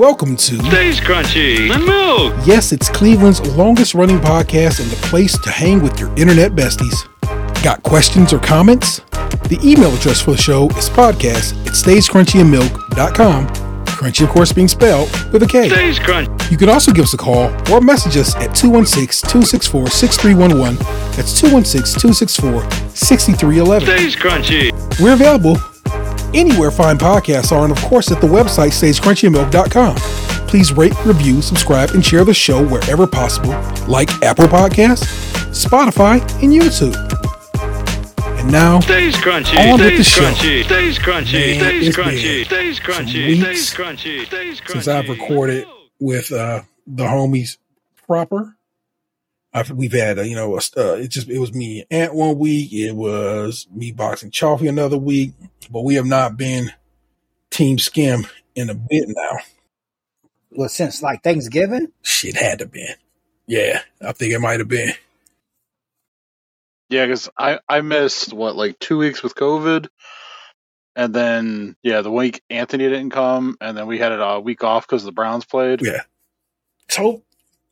Welcome to Stays Krunchy in Milk. Yes, it's Cleveland's longest running podcast and the place to hang with your internet besties. Got questions or comments? The email address for the show is podcast at stayskrunchyinmilk.com. Krunchy, of course, being spelled with a K. Stays Krunchy. You can also give us a call or message us at 216 264 6311. That's 216 264 6311. Stays Krunchy. We're available anywhere fine podcasts are, and of course at the website stayskrunchyinmilk.com. Please rate, review, subscribe, and share the show wherever possible, like Apple Podcasts, Spotify, and YouTube. And now, Stays Krunchy. On with the Stays show. Krunchy. Stays Krunchy. Man, Stays Krunchy. Stays Krunchy. Stays Krunchy. Stays Krunchy. since I've recorded with uh, the homies proper, I've, we've had uh, you know a, uh, it just it was me and Ant one week, it was me boxing Chaffee another week, but we have not been Team Skim in a bit now. Well, since like Thanksgiving, Shit had to been, yeah, I think it might have been. Yeah, because I I missed what like two weeks with COVID, and then yeah, the week Anthony didn't come, and then we had it a week off because the Browns played. Yeah. So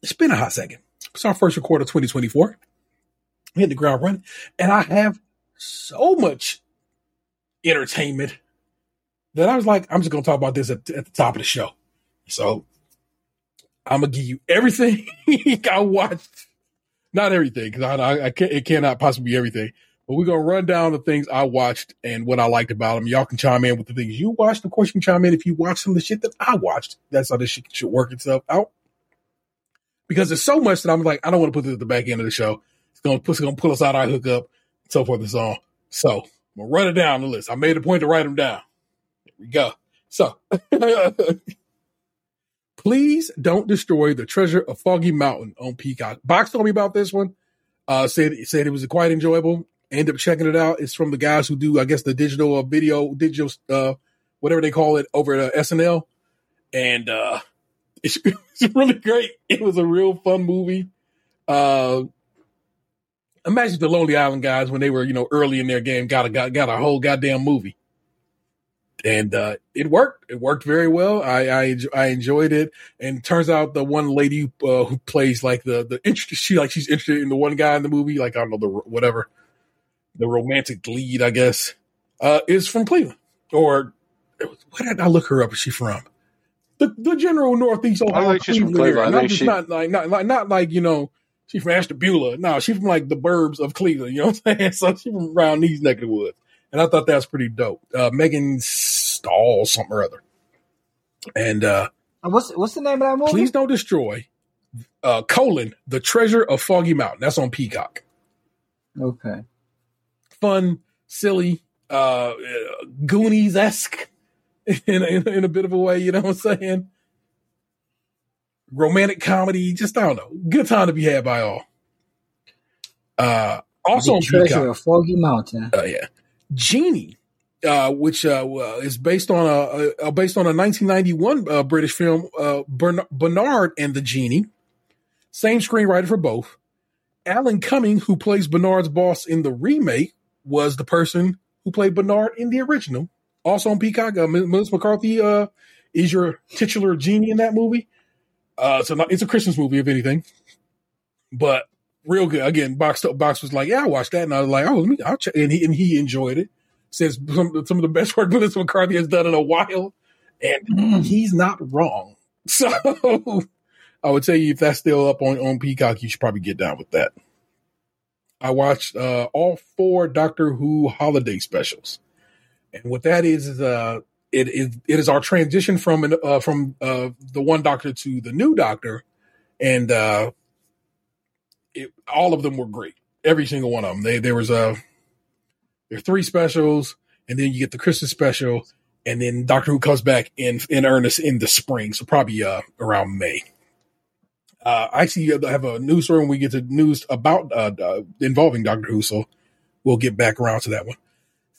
it's been a hot second. It's our first record of 2024. We hit the ground running, and I have so much entertainment that I was like, I'm just gonna talk about this at, at the top of the show. So I'm gonna give you everything I watched. Not everything, because I, I, I can't, it cannot possibly be everything. But we're gonna run down the things I watched and what I liked about them. Y'all can chime in with the things you watched. Of course, you can chime in if you watched some of the shit that I watched. That's how this shit should work itself out. Because there's so much that I'm like, I don't want to put this at the back end of the show. It's gonna it's gonna pull us out our hookup, and so forth and so on. So I'm gonna run it down the list. I made a point to write them down. Here we go. So please don't destroy the treasure of Foggy Mountain on Peacock. Box told me about this one. Uh, said said it was quite enjoyable. Ended up checking it out. It's from the guys who do, I guess, the digital uh, video, digital, uh, whatever they call it, over at uh, SNL, and uh, it's, it's really great. It was a real fun movie. Uh, imagine the Lonely Island guys when they were, you know, early in their game, got a got, got a whole goddamn movie and uh, it worked. It worked very well. I I, I enjoyed it. And turns out the one lady uh, who plays like the the interest, she like she's interested in the one guy in the movie, like I don't know the whatever, the romantic lead, I guess, uh, is from Cleveland. Or where did I look her up? Is she from? The the general Northeast Ohio think she's from Cleveland area. Cleveland. I Not think just she- not like not like not like you know. She's from Ashtabula. No, she's from like the burbs of Cleveland. You know what I'm saying? So she's from around these neck of the woods and I thought that was pretty dope. Uh, Megan Stahl, something or other. And uh, Uh, what's what's the name of that movie? please don't destroy uh, colon the treasure of Foggy Mountain. That's on Peacock. Okay. Fun, silly, uh, Goonies esque in, in in a bit of a way. You know what I'm saying? Romantic comedy, just I don't know. Good time to be had by all. Uh, also the treasure Peacock. of Foggy Mountain. uh, yeah, Genie, uh, which uh, uh, is based on a, a based on a 1991 uh, British film, uh, Bernard and the Genie. Same screenwriter for both. Alan Cumming, who plays Bernard's boss in the remake, was the person who played Bernard in the original. Also on Peacock, uh, Melissa McCarthy uh, is your titular genie in that movie. Uh, so not, it's a Christmas movie, if anything, but real good. Again, Box Box was like, "Yeah, I watched that," and I was like, "Oh, let me, I'll check." And he and he enjoyed it. Says some some of the best work Melissa McCarthy has done in a while, and he's not wrong. So I would tell you if that's still up on on Peacock, you should probably get down with that. I watched uh, all four Doctor Who holiday specials, and what that is is uh it is it is our transition from an, uh, from uh, the one Doctor to the new Doctor, and uh, it, all of them were great. Every single one of them. They there was a there are three specials, and then you get the Christmas special, and then Doctor Who comes back in in earnest in the spring, so probably uh, around May. Uh, I actually have a news story when we get to news about uh, uh, involving Doctor Who, so we'll get back around to that one.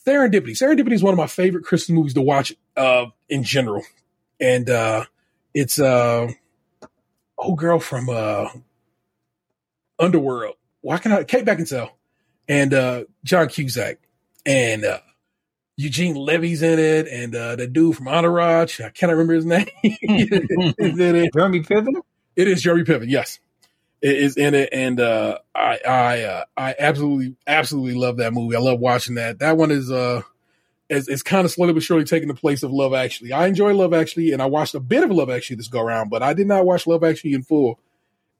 Serendipity. Serendipity is one of my favorite Christmas movies to watch uh, in general, and uh, it's uh, old girl from uh, Underworld. Why can I? Kate Beckinsale and uh, John Cusack, and uh, Eugene Levy's in it, and uh, the dude from Entourage, I can't remember his name. is it. Jeremy Piven. It is Jeremy Piven, yes, is in it, and uh, I I uh, I absolutely absolutely love that movie. I love watching that. That one is uh is, is kind of slowly but surely taking the place of Love Actually. I enjoy Love Actually, and I watched a bit of Love Actually this go around, but I did not watch Love Actually in full.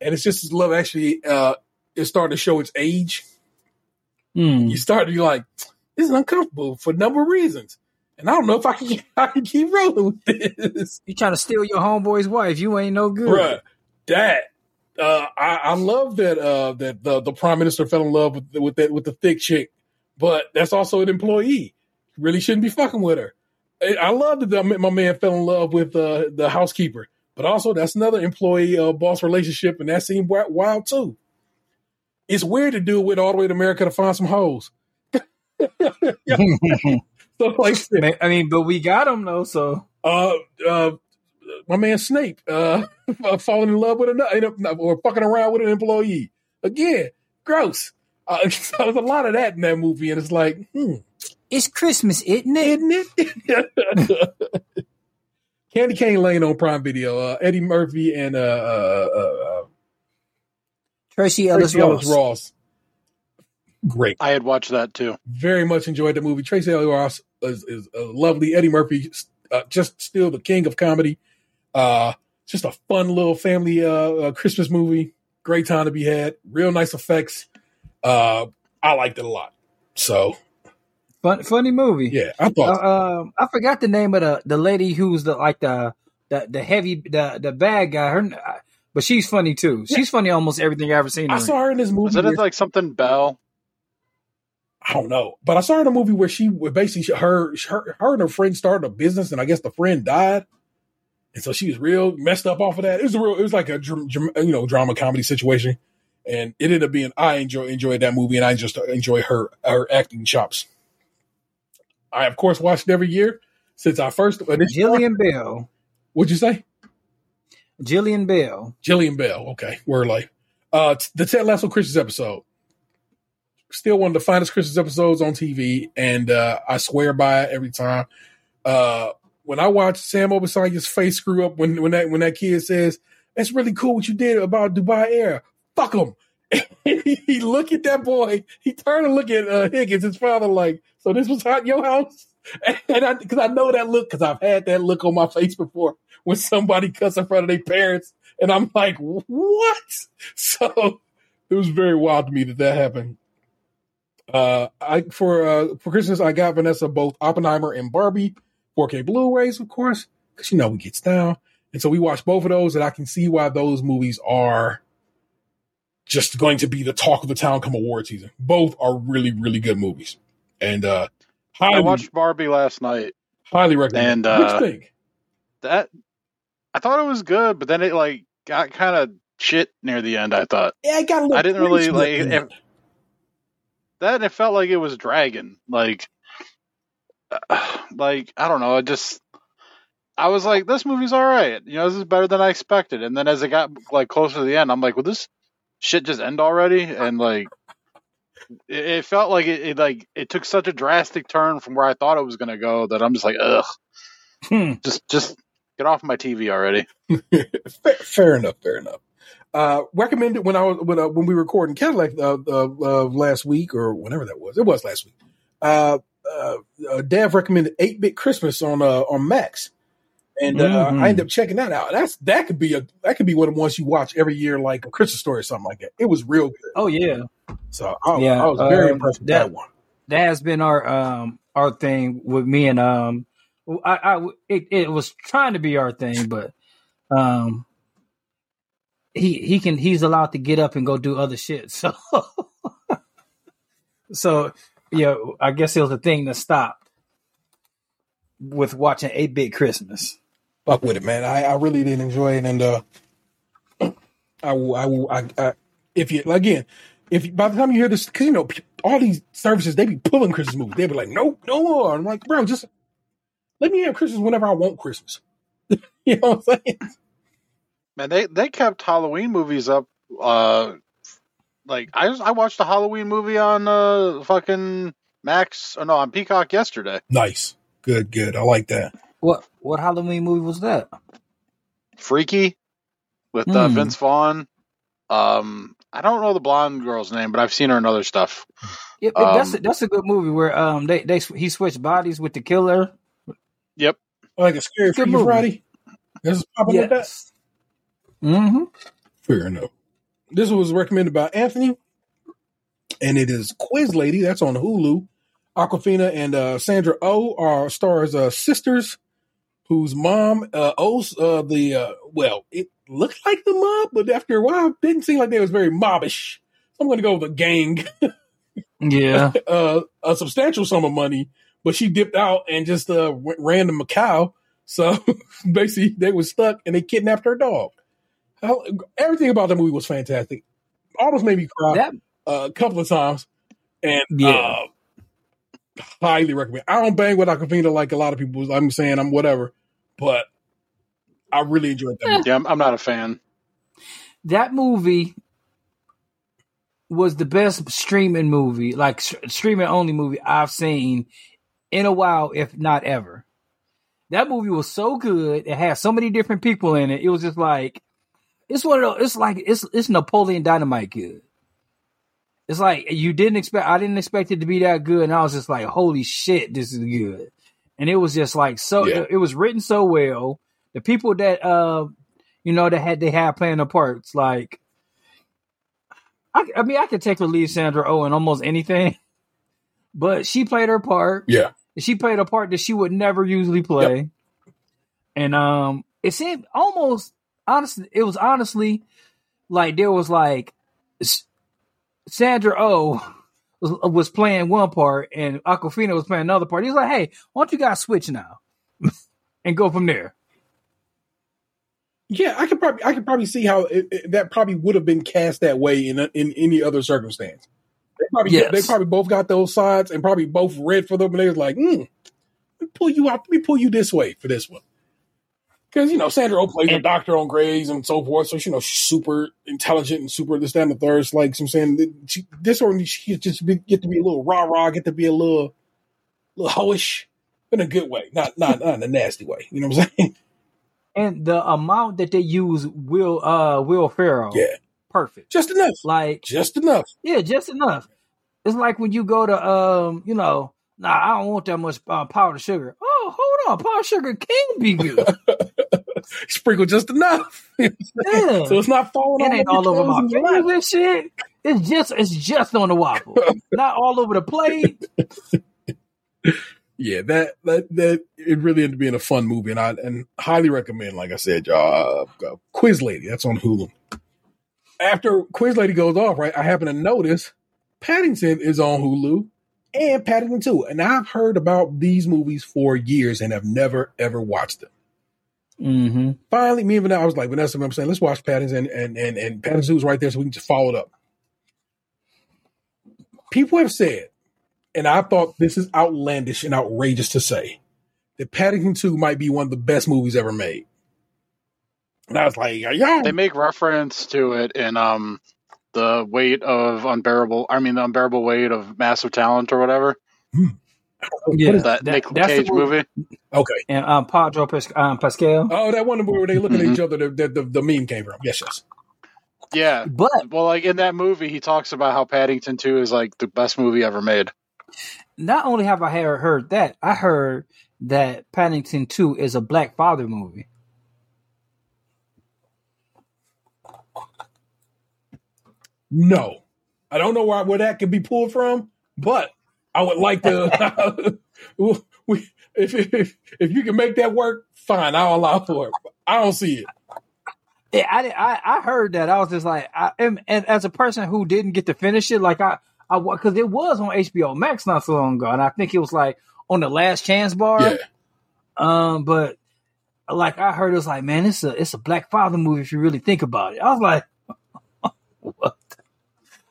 And it's just Love Actually uh is starting to show its age. Hmm. You start to be like, this is uncomfortable for a number of reasons. And I don't know if I can, I can keep rolling with this. You trying to steal your homeboy's wife? You ain't no good. Bruh, that uh, I, I love that uh, that the, the prime minister fell in love with with that with the thick chick, but that's also an employee. Really shouldn't be fucking with her. I I love that my man fell in love with uh, the housekeeper, but also that's another employee uh, boss relationship, and that seemed wild too. It's weird to do it with all the way to America to find some hoes. So like, I mean, but we got him though. So uh, uh, my man Snape, uh, falling in love with another or fucking around with an employee again. Gross. Uh, so there's a lot of that in that movie, and it's like, hmm, it's Christmas, isn't it? isn't it? Candy Cane Lane on Prime Video. Uh, Eddie Murphy and uh, uh, uh, Tracee Ellis Tracee Ellis Ross. Ross. Great. I had watched that too. Very much enjoyed the movie. Tracee Ellis Ross is, is uh, lovely. Eddie Murphy, uh, just still the king of comedy. Uh, just a fun little family uh, uh, Christmas movie. Great time to be had. Real nice effects. Uh, I liked it a lot. So Fun, funny movie. yeah, I Uh, thought um, I forgot the name of the the lady who's the like the the the heavy the the bad guy. Her, but she's funny too. She's funny almost everything I've ever seen. I in. saw her in this movie. Was it like something Bell? I don't know, but I saw her in a movie where she where basically her her her and her friend started a business, and I guess the friend died, and so she was real messed up off of that. It was a real, it was like a you know drama comedy situation, and it ended up being I enjoy enjoyed that movie, and I just enjoy her her acting chops. I of course watched every year since I first. Jillian Bell. what'd you say? Jillian Bell. Jillian Bell. Okay, word like uh the Ted Lasso Christmas episode. Still one of the finest Christmas episodes on TV, and uh I swear by it every time. Uh when I watch Sam Obisanya's face screw up when when that when that kid says, That's really cool what you did about Dubai Air. Fuck him. he look at that boy, he turned and look at uh, Higgins, his father, like, so this was hot your house? And I because I know that look, because I've had that look on my face before when somebody cuts in front of their parents, and I'm like, what? So it was very wild to me that that happened. Uh, I for uh for Christmas I got Vanessa both Oppenheimer and Barbie 4K Blu-rays, of course, because you know we gets down, and so we watched both of those, and I can see why those movies are just going to be the talk of the town come award season. Both are really really good movies, and uh, highly I watched Barbie last night. highly recommend. and, what uh, you think? That I thought it was good, but then it like got kind of shit near the end. I thought Yeah, I got a little. I didn't really, like, it. that. It felt like it was dragging. Like, like I don't know. I just I was like, this movie's all right. You know, this is better than I expected. And then as it got like closer to the end, I'm like, will this shit just end already? And like, it, it felt like it, it like it took such a drastic turn from where I thought it was gonna go that I'm just like, ugh, Hmm. just just get off my TV already. fair, fair enough. Fair enough. Uh, recommended when I was when, uh, when we were recording Cadillac uh, uh, uh, last week or whenever that was. It was last week. Uh, uh, Dev recommended Eight Bit Christmas on uh, on Max, and uh, Mhm. I ended up checking that out. That's that could be a that could be one of the ones you watch every year, like a Christmas story or something like that. It was real good. Oh yeah, So I, Yeah, I was very uh, impressed with that- that one. that has been our um our thing with me and um I, I it, it was trying to be our thing, but um he he can he's allowed to get up and go do other shit. So so yeah, I guess it was a thing that stopped with watching Eight Bit Christmas. fuck with it, man. I, I really did enjoy it, and uh, I, will- I, will- I, I, if you again, if you, by the time you hear this, because you know all these services they be pulling Christmas movies, they be like, nope, no more. I'm like, bro, just let me have Christmas whenever I want Christmas. you know what I'm saying? Man, they they kept Halloween movies up. Uh, like I just, I watched a Halloween movie on uh fucking Max. or no, on Peacock yesterday. Nice. Good, good. I like that. What what Halloween movie was that? Freaky with uh, Hmm. Vince Vaughn. Um, I don't know the blonde girl's name, but I've seen her in other stuff. Yeah, but that's a, Um, that's a good movie where um they they he switched bodies with the killer. Yep. I like a scary Good Freaky movie. Friday. This is popping with that. Yes. Mm-hmm. Fair enough. This was recommended by Anthony, and it is Quiz Lady. That's on Hulu. Awkwafina and uh, Sandra O are stars uh, sisters, whose mom uh, owes uh, the uh, well. It looked like the mob, but after a while, it didn't seem like they was very mobbish. So I'm going to go with a gang, Yeah. uh, a substantial sum of money. But she dipped out and just uh, went, ran to Macau. So basically, they were stuck and they kidnapped her dog. How, everything about the movie was fantastic. Almost made me cry that a couple of times, and Yeah. uh, highly recommend. I don't bang with Awkwafina like a lot of people. I'm saying I'm whatever, but I really enjoyed that. movie. Yeah, I'm, I'm not a fan. that movie was the best streaming movie, like s- streaming only movie I've seen in a while, if not ever. That movie was so good. It had so many different people in it. It was just like it's one of those. It's like it's it's Napoleon Dynamite good. It's like you didn't expect. I didn't expect it to be that good, and I was just like, "Holy shit, this is good!" And it was just like so. Yeah. It was written so well. The people that uh, you know, that had they had playing the parts, like I, I mean, I could take or leave Sandra Oh in almost anything, but she played her part. Yeah, She played a part that she would never usually play, and um, it seemed almost honestly. It was honestly like there was like Sandra Oh was, was playing one part and Awkwafina was playing another part. He's like, "Hey, why don't you guys switch now and go from there?" yeah. I could probably I could probably see how it, it- that probably would have been cast that way in in any other circumstance. They probably Yes. they probably both got those sides and probably both read for them, and they was like, hmm, let me pull you out. Let me pull you this way for this one. Because you know Sandra Oh plays a doctor on Grey's and so forth, so you know she's super intelligent and super this that and the third. It's like I'm saying, she, this one she just be, get to be a little rah rah, get to be a little little hoish in a good way, not not not in a nasty way. You know what I'm saying? And the amount that they use Will uh Will Ferrell, Yeah, perfect. just enough, Like just enough. Yeah, just enough. It's like when you go to um, you know, nah, I don't want that much uh, powdered sugar. Oh, hold on, powdered sugar can be good. Sprinkle just enough, Yeah. so it's not falling. it ain't all over my clothes and your lap. fingers and shit. It's just it's just on the waffle, not all over the plate. yeah, that that that it really ended up being a fun movie, and I and highly recommend. Like I said, y'all, uh, uh, Quiz Lady. That's on Hulu. After Quiz Lady goes off, right, I happen to notice Paddington is on Hulu and Paddington Two, and I've heard about these movies for years and have never ever watched them. Mm-hmm. Finally, me and Vanessa, I was like, Vanessa, I'm saying, let's watch Paddington, and and and Paddington 2 is right there, so we can just follow it up. People have said, and I thought this is outlandish and outrageous to say, that Paddington 2 might be one of the best movies ever made. And I was like, yeah. They make reference to it in um the weight of unbearable. I mean, the unbearable weight of massive talent or whatever. Yeah, That, Nick that's the Cage movie. Okay. And um, Pedro Pas- um, Pascal, Oh, that one where they look at Mhm. each other, that the, the, the meme came from. Yes, yes. Yeah. but Well, like in that movie, he talks about how Paddington Two is like the best movie ever made. not only have I heard, heard that, I heard that Paddington Two is a Black Father movie. No. I don't know where, where that could be pulled from, but I would like to. we, if, if if you can make that work, fine. I'll allow for it. I don't see it. Yeah, I, I I heard that. I was just like, I, and, and as a person who didn't get to finish it, like I, I because it was on HBO Max not so long ago, and I think it was like on the Last Chance bar. Yeah. Um, but like I heard, it was like, man, it's a it's a Black Father movie if you really think about it. I was like, what?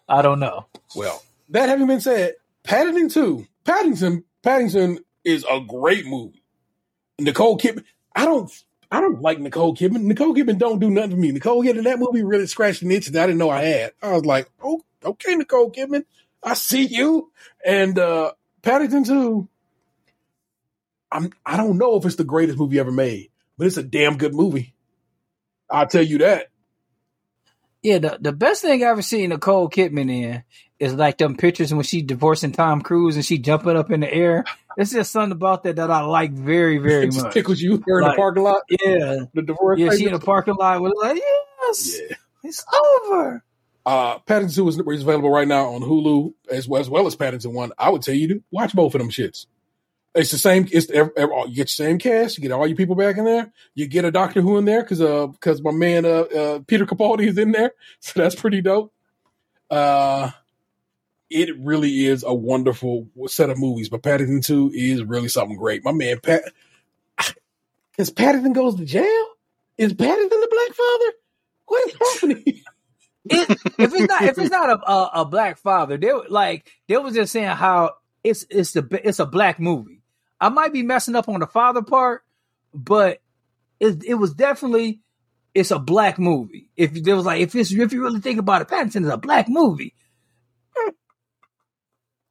I don't know. Well, that having been said, Paddington 2, Paddington, Paddington is a great movie. Nicole Kidman, I don't I don't like Nicole Kidman. Nicole Kidman don't do nothing for me. Nicole Kidman, that movie really scratched an itch that I didn't know I had. I was like, oh, okay, Nicole Kidman, I see you. And uh Paddington Two. I'm I don't know if it's the greatest movie ever made, but it's a damn good movie. I'll tell you that. Yeah, the, the best thing I ever seen Nicole Kidman in is like them pictures when she divorcing Tom Cruise and she jumping up in the air. It's just something about that that I like very, very it just much. tickles you her in the parking lot. Yeah. The divorce. Yeah, she in the parking lot with like, yes, Yeah. it's over. Uh, Paddington 2 is, is available right now on Hulu as well, as well as Paddington 1. I would tell you to watch both of them shits. It's the same. It's ev- ev- you get the same cast. You get all your people back in there. You get a Doctor Who in there because uh because my man uh, uh Peter Capaldi is in there, so that's pretty dope. Uh, it really is a wonderful set of movies. But Paddington Two is really something great. My man Pat, because Paddington goes to jail. Is Paddington the Black Father? What is happening? It, if it's not if it's not a, a, a black father, they like they was just saying how it's it's the it's a black movie. I might be messing up on the father part, but it it was definitely it's a black movie. If there was like if it's if you really think about it, Paddington is a black movie.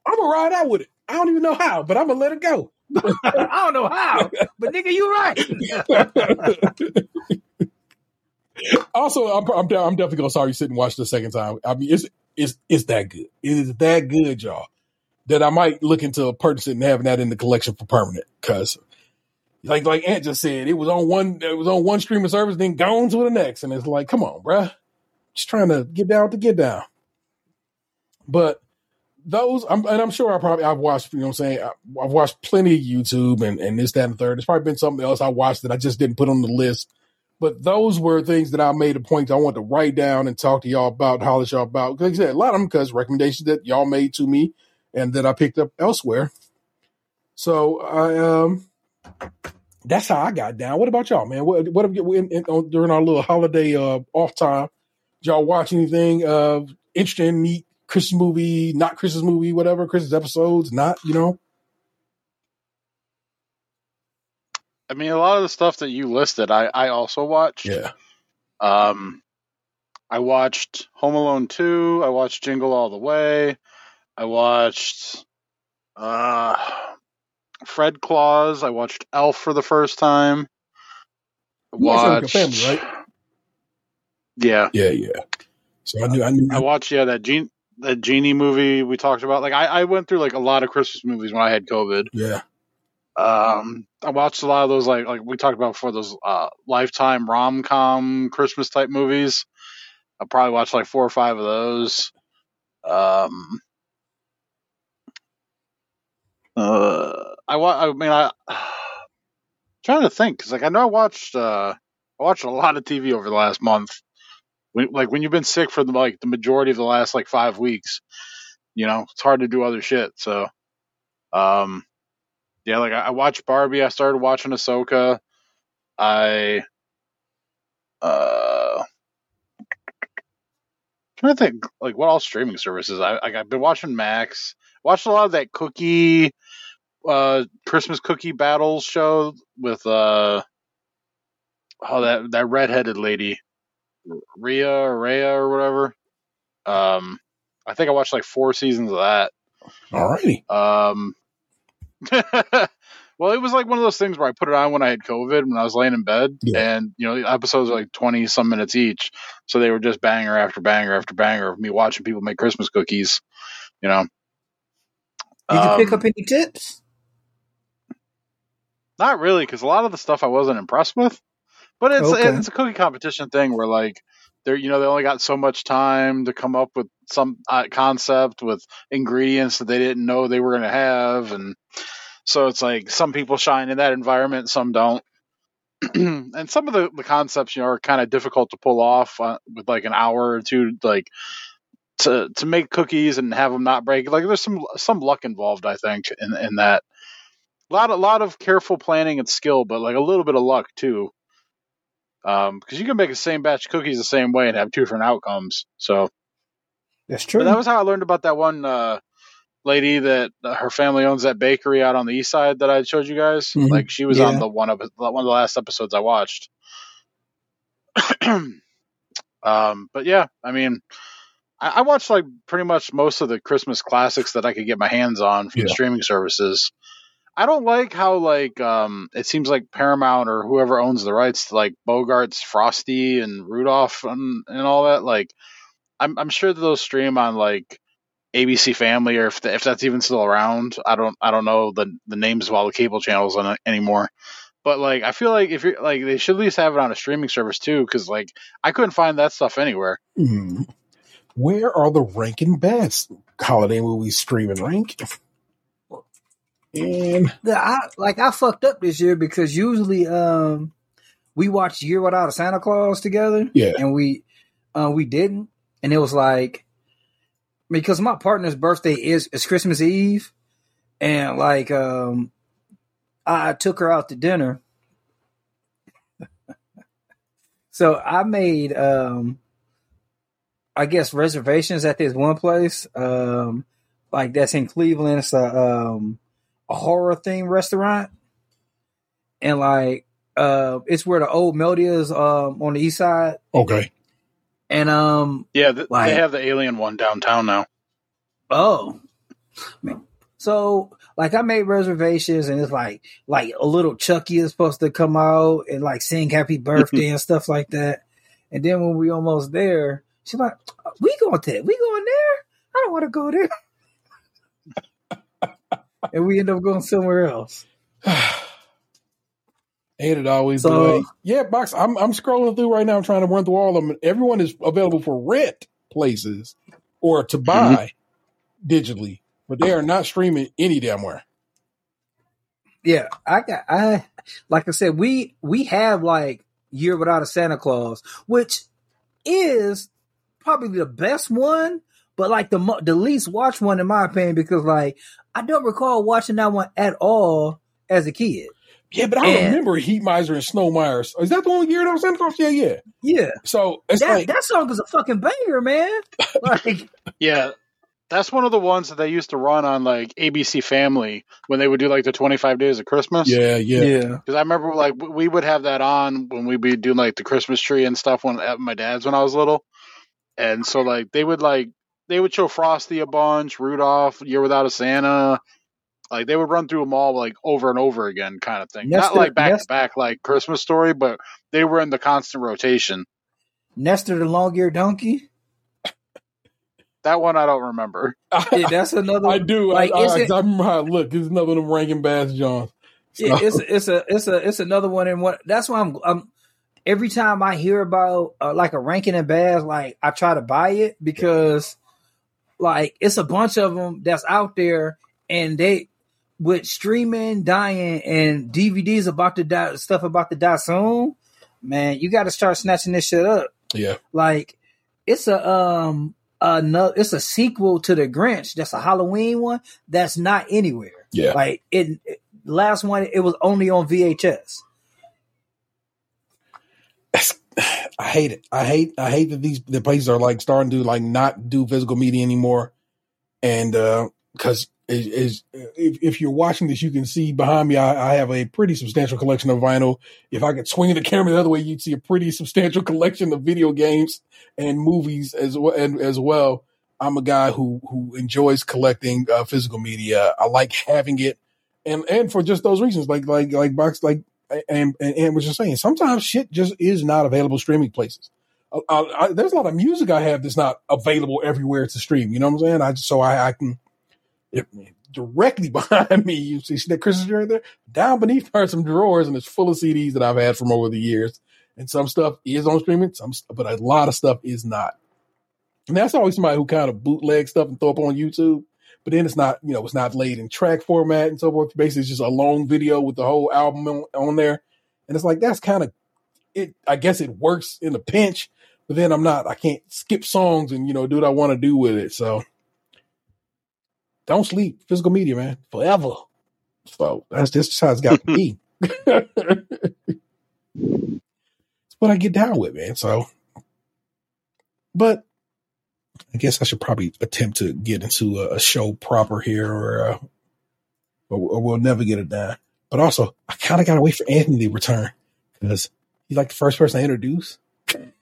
I'm gonna ride out with it. I don't even know how, but I'm gonna let it go. I don't know how, but nigga, you right. also, I'm, I'm, I'm definitely gonna sorry you sit and watch the second time. I mean, it's it's it's that good. It is that good, y'all. That I might look into purchasing and having that in the collection for permanent. Cause like like Ant just said, it was on one it was on one streaming service, then gone to the next, and it's like, come on, bruh. Just trying to get down to get down. But those, I'm, and I'm sure I probably I've watched. You know, what I'm saying I, I've watched plenty of YouTube and and this, that, and the third. There's probably been something else I watched that I just didn't put on the list. But those were things that I made a point I want to write down and talk to y'all about, holler y'all about. Like I said, a lot of them because recommendations that y'all made to me and that I picked up elsewhere. So I um that's how I got down. What about y'all, man? What what in, in, on, during our little holiday uh off time? Did y'all watch anything uh interesting, neat Christmas movie, not Christmas movie, whatever, Christmas episodes, not, you know? I mean, a lot of the stuff that you listed, I, I also watched. Yeah. Um, I watched Home Alone 2. I watched Jingle All the Way. I watched uh, Fred Claus. I watched Elf for the first time. I watched that with watched, your family, right? Yeah. Yeah, yeah. So I knew I knew I watched, yeah, that Gene, that Genie movie we talked about. Like, I, I went through like a lot of Christmas movies when I had COVID. yeah. Um, I watched a lot of those, like like we talked about before, those uh, lifetime rom com Christmas type movies. I probably watched like four or five of those. Um, uh, I wa- I mean, i'm trying to think because like I know I watched uh, I watched a lot of TV over the last month. When, like when you've been sick for the like the majority of the last like five weeks, you know it's hard to do other shit. So, um, yeah, like I, I watched Barbie. I started watching Ahsoka. I uh trying to think like what all streaming services I like, I've been watching Max. Watched a lot of that cookie uh Christmas cookie battles show with uh oh that that redheaded lady Rhea or Rhea or whatever. Um I think I watched like four seasons of that. All righty. Um, well, it was like one of those things where I put it on when I had COVID when I was laying in bed, Yeah. and you know the episodes are like twenty some minutes each, so they were just banger after banger after banger of me watching people make Christmas cookies. You know, Did you pick Um, up any tips? Not really, because a lot of the stuff I wasn't impressed with. But it's Okay. it's a cookie competition thing where like they're you know they only got so much time to come up with some uh, concept with ingredients that they didn't know they were going to have, and so it's like some people shine in that environment, some don't. and some of the, the concepts you know are kind of difficult to pull off uh, with like an hour or two like to to make cookies and have them not break like there's some some luck involved i think in in that a lot a lot of careful planning and skill but like a little bit of luck too um because you can make the same batch of cookies the same way and have two different outcomes so That's true. but that was how i learned about that one uh lady that uh, her family owns that bakery out on the east side that i showed you guys Mhm. like she was Yeah. on the one of one of the last episodes i watched um but yeah i mean I, I watched like pretty much most of the Christmas classics that I could get my hands on from the streaming services. I don't like how like um it seems like Paramount or whoever owns the rights to like Bogart's Frosty and Rudolph and, and all that. Like, I'm I'm sure that they'll stream on like ABC Family or if the, if that's even still around. I don't I don't know the the names of all the cable channels on anymore. But like I feel like if you're like they should at least have it on a streaming service too because like I couldn't find that stuff anywhere. Hmm. Where are the Rankin Bass holiday movies streaming? Rank and The- I like I fucked up this year because usually um we watched Year Without a Santa Claus together. Yeah. And we uh we didn't. And it was like because my partner's birthday is is Christmas Eve and like um I took her out to dinner. so I made um I guess reservations at this one place. Um like that's in Cleveland. It's a um a horror themed restaurant. And like uh it's where the old Melody is um on the east side. okay, And um Yeah, th- Like- they have the Alien one downtown now. Oh, so like I made reservations, and it's like like a little Chucky is supposed to come out and like sing Happy Birthday and stuff like that. And then when we almost there, she's like, "We going to we going there? I don't want to go there." and we end up going somewhere else. ain't it always So-? Yeah, box. I'm I'm scrolling through right now. I'm trying to run through all of them. Everyone is available for rent places or to mm-hmm. buy digitally, but they are not streaming any damn where. Yeah, I got I like I said, we we have like Year Without a Santa Claus, which is probably the best one, but like the mo- the least watched one in my opinion because like I don't recall watching that one at all as a kid. Yeah, but I And- remember Heat Miser and Snow Miser. Is that the only year that was Santa Claus? Yeah, yeah. Yeah, So it's that like that song is a fucking banger, man. Like Yeah, that's one of the ones that they used to run on like ABC Family when they would do like the 25 Days of Christmas. yeah, yeah, yeah, Because I remember like we would have that on when we'd be doing like the Christmas tree and stuff when at my dad's when I was little, and so like they would like they would show Frosty a bunch, Rudolph, Year Without a Santa. Like they would run through them all like over and over again, kind of thing. Not like back Nestor- to back like Christmas Story, but they were in the constant rotation. Nestor the Long Eared Donkey. That one I don't remember. Yeah, that's another. I do. Like, I, is I, it- I remember how uh, it looked. It's another of them Rankin Bass Johns. Yeah, it's it's a it's a it's another one and one. That's why I'm I'm every time I hear about uh, like a Rankin and bass, like I try to buy it because like it's a bunch of them that's out there, and they with streaming dying and DVDs about to die, stuff about to die soon. Man, you got to start snatching this shit up. yeah, Like it's a um another it's a sequel to the Grinch. That's a Halloween one. That's not anywhere. yeah. Like it, it- last one, it was only on VHS. I hate it. I hate. I hate that these the places are like starting to like not do physical media anymore, and because is, is if, if you're watching this, you can see behind me. I, I have a pretty substantial collection of vinyl. If I could swing the camera the other way, you'd see a pretty substantial collection of video games and movies as well. And as well, I'm a guy who who enjoys collecting uh, physical media. I like having it, and and for just those reasons, like like like box like and and, and was just saying, sometimes shit just is not available streaming places. I, I, I, there's a lot of music I have that's not available everywhere to stream. You know what I'm saying? I just so I, I can if, directly behind me. You see that tree right there. Down beneath are some drawers, and it's full of CDs that I've had from over the years. And some stuff is on streaming, some but a lot of stuff is not. And that's always somebody who kind of bootleg stuff and throw up on YouTube. But then it's not, you know, it's not laid in track format and so forth. Basically, it's just a long video with the whole album on, on there. And it's like that's kind of it. I guess it works in a pinch, but then I'm not. I can't skip songs and you know do what I want to do with it. So don't sleep. Physical media, man, forever. So that's just how it's got to be. it's what I get down with, man. So, but I guess I should probably attempt to get into a, a show proper here, or, uh, or or we'll never get it done. But also, I kind of got to wait for Anthony to return because he's like the first person I introduce.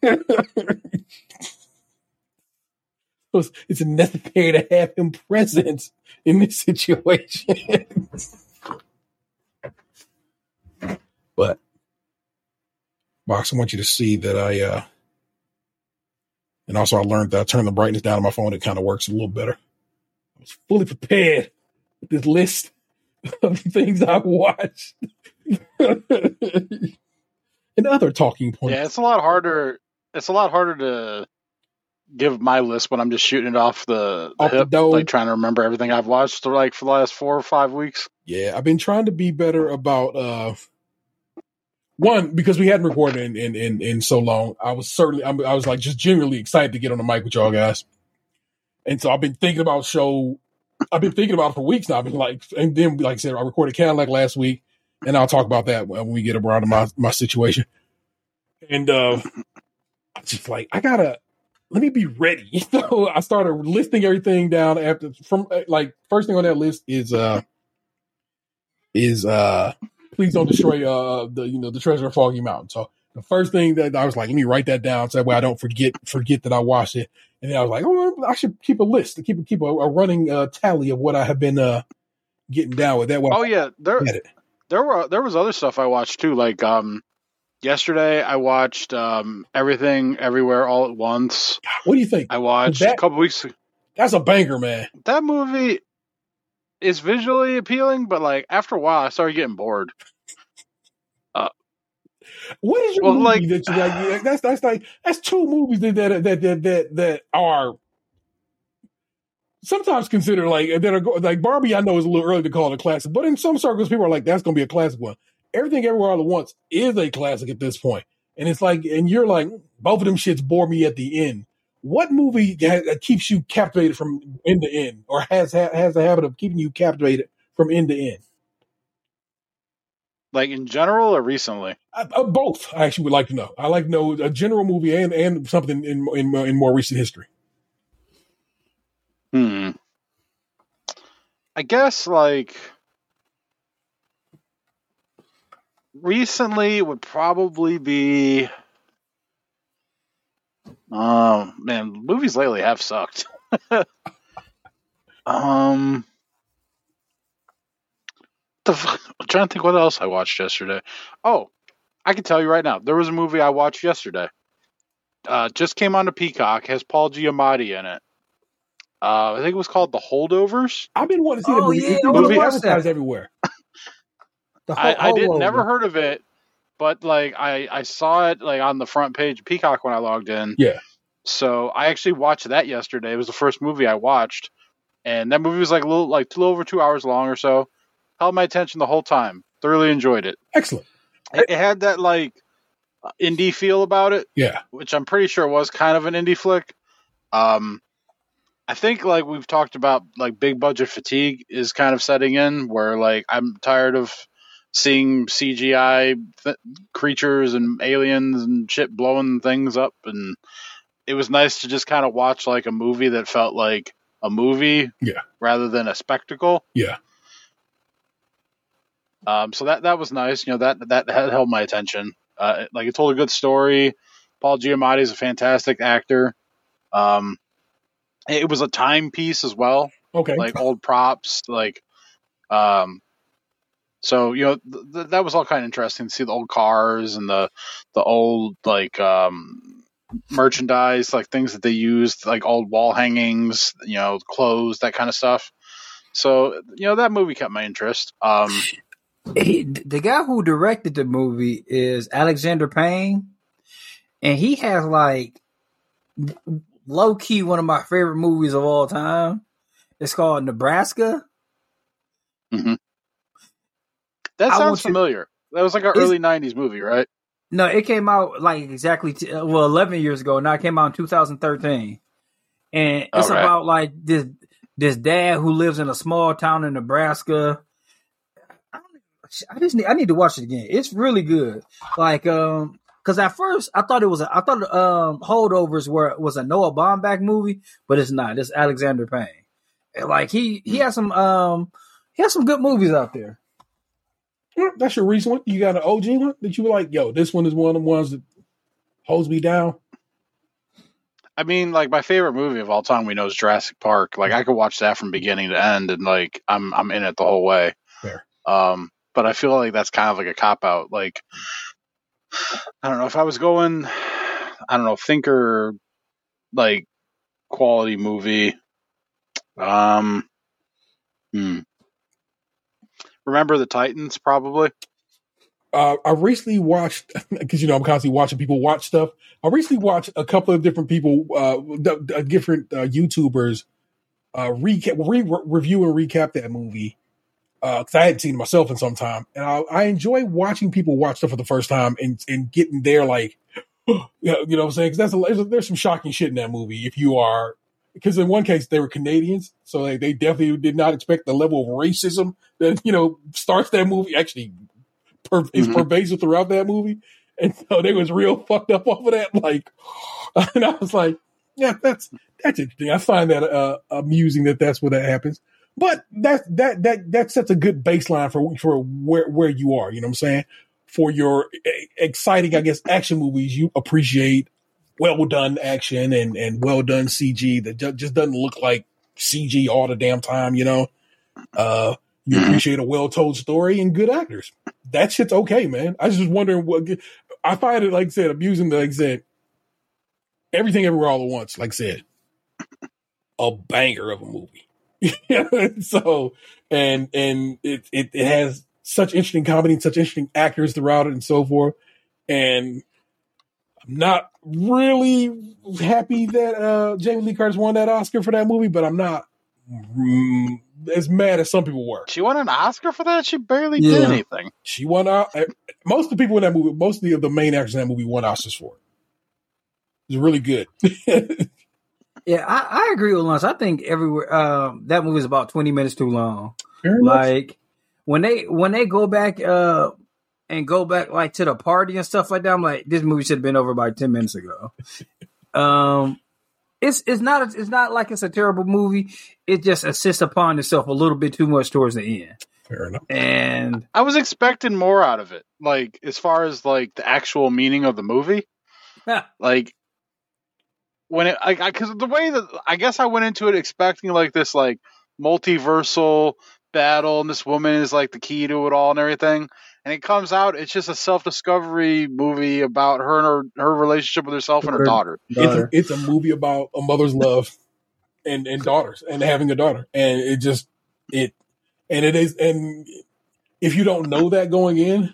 it's, it's necessary to have him present in this situation. but Box, I want you to see that I uh and also I learned that I turned the brightness down on my phone, it kind of works a little better. I was fully prepared with this list of things I watched. and other talking points. Yeah, it's a lot harder. It's a lot harder to give my list when I'm just shooting it off the, the Off the hip, dome. like trying to remember everything I've watched like for the last four or five weeks. Yeah, I've been trying to be better about uh one because we hadn't recorded in in in, in so long. I was certainly I'm, I was like just genuinely excited to get on the mic with y'all guys, and so I've been thinking about show. I've been thinking about it for weeks now. I've been like, and then like I said, I recorded Cadillac last week, and I'll talk about that when we get around to my my situation. And uh I just like I gotta let me be ready. So I started listing everything down after from like first thing on that list is uh is uh please don't destroy uh the you know the treasure of Foggy Mountain. So the first thing that I was like, let me write that down so that way I don't forget forget that I watched it. And then I was like, oh, I should keep a list to keep keep a, a running uh, tally of what I have been uh getting down with. That way, Oh yeah, there there were there was other stuff I watched too. Like um, yesterday I watched um everything everywhere all at once. What do you think? I watched That- a couple weeks. That's a banger, man. That movie is visually appealing, but like after a while, I started getting bored. Uh, what is your Well, movie like- that you like? That's that's like that's two movies that that that that that, that are sometimes considered like that are like Barbie. I know is a little early to call it a classic, but in some circles, people are like that's going to be a classic one. Everything Everywhere All at Once is a classic at this point, and it's like, and you're like, both of them shits bore me at the end. What movie ha- keeps you captivated from end to end, or has ha- has the habit of keeping you captivated from end to end? Like in general or recently? Uh, uh, both, I actually would like to know. I like to know a general movie and and something in in in more recent history. Hmm. I guess like recently would probably be um man, movies lately have sucked. um the f- I'm trying to think what else I watched yesterday. Oh, I can tell you right now. There was a movie I watched yesterday. Uh just came on to Peacock, has Paul Giamatti in it. Uh, I think it was called The Holdovers. I've been wanting to see Oh, that movie. yeah, It- I it wanna was advertised everywhere. The I, whole- I didn't never heard of it, but like I, I saw it like on the front page of Peacock when I logged in. Yeah. So I actually watched that yesterday. It was the first movie I watched, and that movie was like a little like a little over two hours long or so. Held my attention the whole time. Thoroughly enjoyed it. Excellent. It, it had that like indie feel about it, Yeah. which I'm pretty sure was kind of an indie flick. Um, I think like we've talked about, like big budget fatigue is kind of setting in, where like I'm tired of seeing CGI th- creatures and aliens and shit blowing things up, and it was nice to just kind of watch like a movie that felt like a movie, Yeah. rather than a spectacle. Yeah. Um, so that that was nice. You know that that, that held my attention. Uh, like it told a good story. Paul Giamatti is a fantastic actor. Um, it was a timepiece as well, Okay. like old props, like um. So you know th- th- that was all kind of interesting to see the old cars and the the old like um merchandise, like things that they used, like old wall hangings, you know, clothes, that kind of stuff. So you know that movie kept my interest. Um, He, the guy who directed the movie is Alexander Payne, and he has like low key one of my favorite movies of all time. It's called Nebraska. That sounds familiar. That was like an early '90s movie, right? No, it came out like exactly t- uh, well eleven years ago. Now it came out in 2013, and it's Okay. about like this this dad who lives in a small town in Nebraska. I, I just need I need to watch it again. It's really good. Like um, because at first I thought it was a, I thought um holdovers were was a Noah Baumbach movie, but it's not. It's Alexander Payne. And, Like he he has some um he has some good movies out there. That's your recent one. You got an OG one that you were like, yo, this one is one of the ones that holds me down. I mean, like my favorite movie of all time, we know is Jurassic Park. Like I could watch that from beginning to end, and like I'm I'm in it the whole way. Fair. Um, but I feel like that's kind of like a cop out. Like I don't know if I was going, I don't know, thinker like quality movie. Um, hmm. Remember the Titans, probably. uh, I recently watched because you know I'm constantly watching people watch stuff. I recently watched a couple of different people, uh, d- d- different uh, YouTubers, uh, recap, re- review and recap that movie because I hadn't seen it myself in some time, and I, I enjoy watching people watch stuff for the first time and and getting there like, you know what I'm saying? Because there's, there's some shocking shit in that movie if you are. Because in one case they were Canadians, so like, they definitely did not expect the level of racism that you know starts that movie. Actually, per, is Mhm. pervasive throughout that movie, and so they was real fucked up off of that. Like, and I was like, yeah, that's that's interesting. I find that uh, amusing that that's where that happens. But that that that that sets a good baseline for for where where you are. You know what I'm saying? For your e- exciting, I guess, action movies, you appreciate well done action and and well done CG that ju- just doesn't look like CG all the damn time. You know, uh, you Mhm. appreciate a well told story and good actors. That shit's okay, man. I was just wondering what I find it, like I said, amusing. Like I said, everything everywhere all at once. Like I said, a banger of a movie. so and and it, it it has such interesting comedy and such interesting actors throughout it and so forth. And I'm not really happy that uh Jamie Lee Curtis won that Oscar for that movie, but I'm not mm, as mad as some people were. She won an Oscar for that. She barely Yeah. did anything. She won out. Most of the people in that movie, most of the main actors in that movie won Oscars for it. It was really good. Yeah, I, I agree with Lance. I think everywhere um, that movie is about twenty minutes too long. Very much. Like when they when they go back uh and go back like to the party and stuff like that, I'm like, this movie should have been over by ten minutes ago. um, it's it's not a, it's not like it's a terrible movie. It just assists upon itself a little bit too much towards the end, Fair enough. and I was expecting more out of it. Like as far as like the actual meaning of the movie. like when it like because the way that I guess I went into it expecting like this like multiversal battle and this woman is like the key to it all and everything and it comes out it's just a self-discovery movie about her and her, her relationship with herself and her Her- daughter It's a, it's a movie about a mother's love and and daughters and having a daughter, and it just it and it is and if you don't know that going in.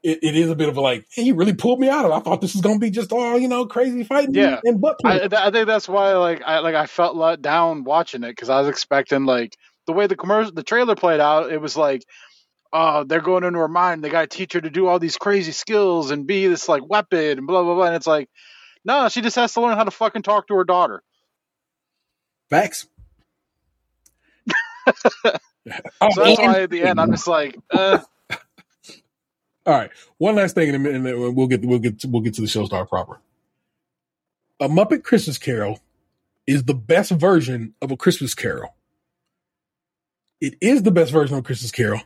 It, it is a bit of a like, hey, you really pulled me out of. it. I thought this was gonna be just all you know, crazy fighting Yeah. and butt I, I think that's why like I like I felt let down watching it because I was expecting like the way the commercial the trailer played out it was like oh they're going into her mind they got to teach her to do all these crazy skills and be this like weapon and blah blah blah and it's like no she just has to learn how to fucking talk to her daughter Facts. so that's why at the end I'm just like uh, All right. One last thing, and then and then we'll get we'll get we'll get to the show star proper. A Muppet Christmas Carol is the best version of a Christmas Carol. It is the best version of Christmas Carol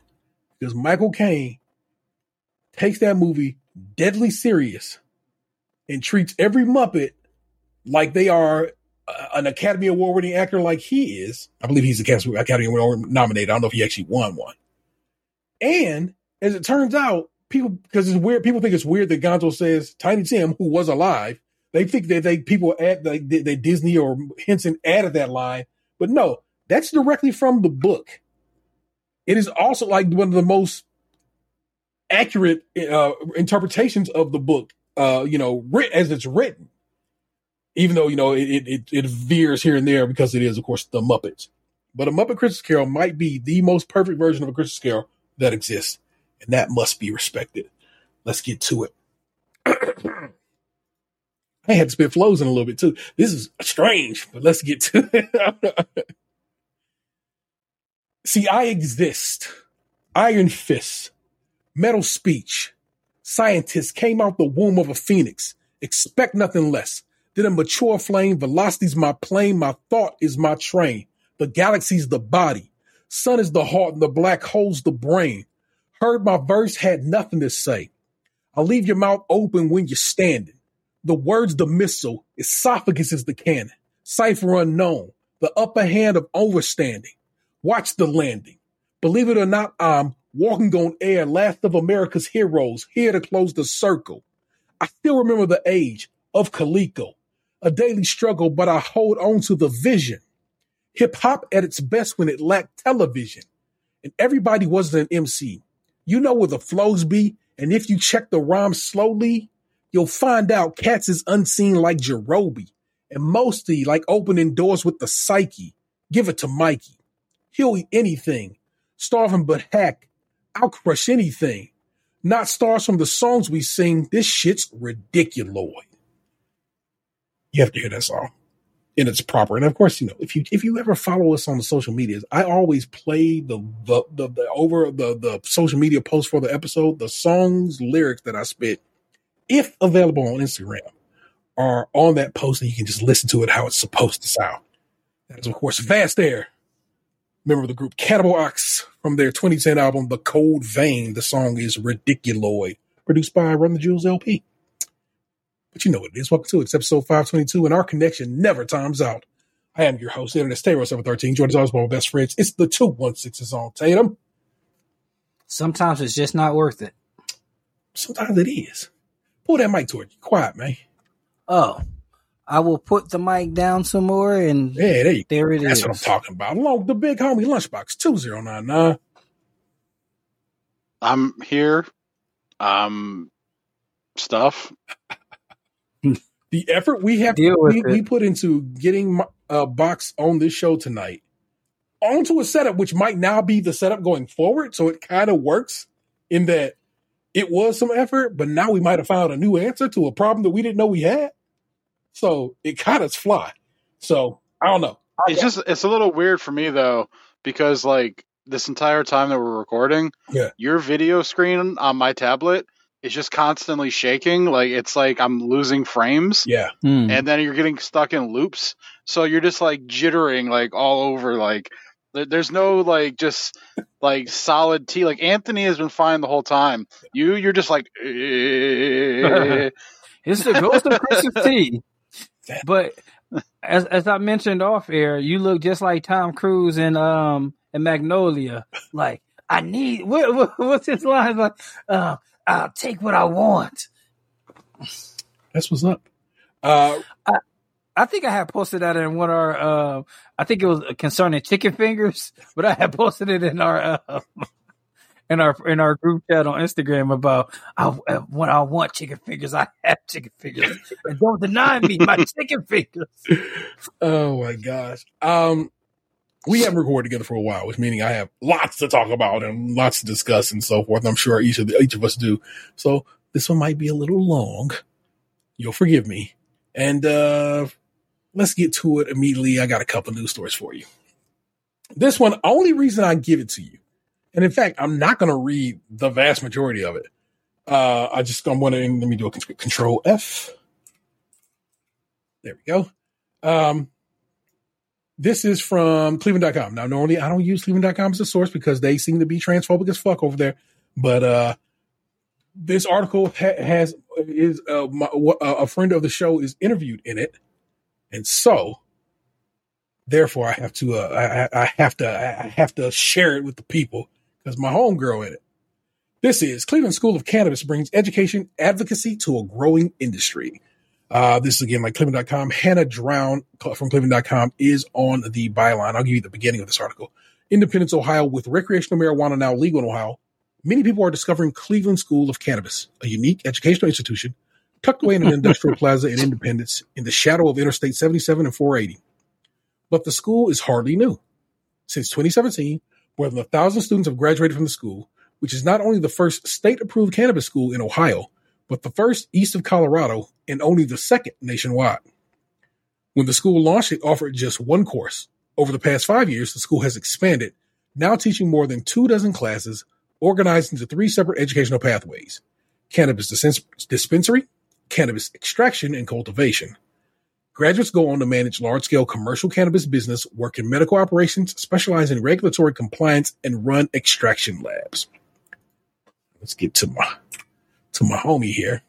because Michael Caine takes that movie deadly serious and treats every Muppet like they are an Academy Award winning actor, like he is. I believe he's Academy Academy Award nominated. I don't know if he actually won one. And as it turns out, people because it's weird. People think it's weird that Gonzo says Tiny Tim, who was alive, they think that they people add like that Disney or Henson added that line, but no, that's directly from the book. It is also like one of the most accurate uh, interpretations of the book. Uh, you know, writ as it's written, even though you know it, it it veers here and there because it is, of course, the Muppets. But a Muppet Christmas Carol might be the most perfect version of a Christmas Carol that exists and that must be respected. Let's get to it. I had to spit flows in a little bit too. This is strange, but let's get to it. See, I exist. Iron Fist, metal speech. Scientists came out the womb of a phoenix. Expect nothing less. Then a mature flame. Velocity's my plane. My thought is my train. The galaxy's the body. Sun is the heart and the black hole's the brain. Heard my verse, had nothing to say. I'll leave your mouth open when you're standing. The word's the missile. Esophagus is the cannon. Cipher unknown. The upper hand of overstanding. Watch the landing. Believe it or not, um, I'm walking on air, last of America's heroes, here to close the circle. I still remember the age of Coleco, a daily struggle, but I hold on to the vision. Hip hop at its best when it lacked television, and everybody wasn't an MC. You know where the flows be, and if you check the rhymes slowly, you'll find out cats is unseen like Jerobi, and mostly like opening doors with the psyche. Give it to Mikey. He'll eat anything, starving but heck, I'll crush anything. Not stars from the songs we sing. This shit's ridiculoid. You have to hear that song in its proper. And of course, you know, if you if you ever follow us on the social medias, I always play the the the, the over the the social media post for the episode, the songs lyrics that I spit, if available on Instagram, are on that post, and you can just listen to it how it's supposed to sound. That is, of course, Vast Aire, member of the group Cannibal Ox from their 2010 album The Cold Vein. The song is Ridiculoid, produced by Run the Jewels El-P. But you know what it is. Welcome to it. It's episode 522, and our connection never times out. I am your host, Internet Stereo 713. Joined as always by my best friends. It's the 216s on Tatum. Sometimes it's just not worth it. Sometimes it is. Pull that mic toward you. Quiet, man. Oh, I will put the mic down some more, and Yeah, there you go. there it is. That's what I'm talking about. Along the big homie Lunchbox 2099. I'm here. Um, stuff. The effort we have Deal we, we put into getting my- uh, Box on this show tonight onto a setup which might now be the setup going forward. So it kind of works in that it was some effort, but now we might have found a new answer to a problem that we didn't know we had. So it kind of fly. So I don't know. It's just it's a little weird for me though because like this entire time that we're recording, Yeah. your video screen on my tablet is just constantly shaking. Like it's like I'm losing frames, Yeah. Hmm. and then you're getting stuck in loops. So you're just like jittering like all over. Like there's no like just like solid T. Like Anthony has been fine the whole time. You you're just like. eh. It's the ghost of Christmas T. But as as I mentioned off air, you look just like Tom Cruise in um in Magnolia. Like I need what, what what's his line like? Uh, I'll take what I want. That's what's up. Uh, I think I had posted that in one of our. Uh, I think it was concerning chicken fingers, but I had posted it in our. Uh, in our in our group chat on Instagram about I, uh, when I want chicken fingers, I have chicken fingers, and don't deny me my chicken fingers. Oh my gosh. Um, we haven't recorded together for a while, which meaning I have lots to talk about and lots to discuss and so forth. I'm sure each of the, each of us do. So this one might be a little long. You'll forgive me. And uh let's get to it immediately. I got a couple news stories for you. This one, only reason I give it to you, and in fact, I'm not going to read the vast majority of it. Uh, I just I'm wondering. Let me do a control F. There we go. Um, this is from Cleveland.com. Now, normally I don't use Cleveland.com as a source because they seem to be transphobic as fuck over there. But uh, this article ha- has is uh, my, uh, a friend of the show is interviewed in it, and so therefore I have to uh, I, I have to I have to share it with the people because my homegirl in it. This is Cleveland School of Cannabis brings education advocacy to a growing industry. Uh, this is again like Cleveland.com. Hannah Drown from Cleveland.com is on the byline. I'll give you the beginning of this article. Independence, Ohio, with recreational marijuana now legal in Ohio, many people are discovering Cleveland School of Cannabis, a unique educational institution tucked away in an industrial plaza in Independence in the shadow of Interstate 77 and 480. But the school is hardly new. Since 2017, more than a thousand students have graduated from the school, which is not only the first state approved cannabis school in Ohio, but the first east of Colorado and only the second nationwide. When the school launched, it offered just one course. Over the past five years, the school has expanded, now teaching more than two dozen classes organized into three separate educational pathways cannabis dispensary, cannabis extraction, and cultivation. Graduates go on to manage large scale commercial cannabis business, work in medical operations, specialize in regulatory compliance, and run extraction labs. Let's get to my to my homie here.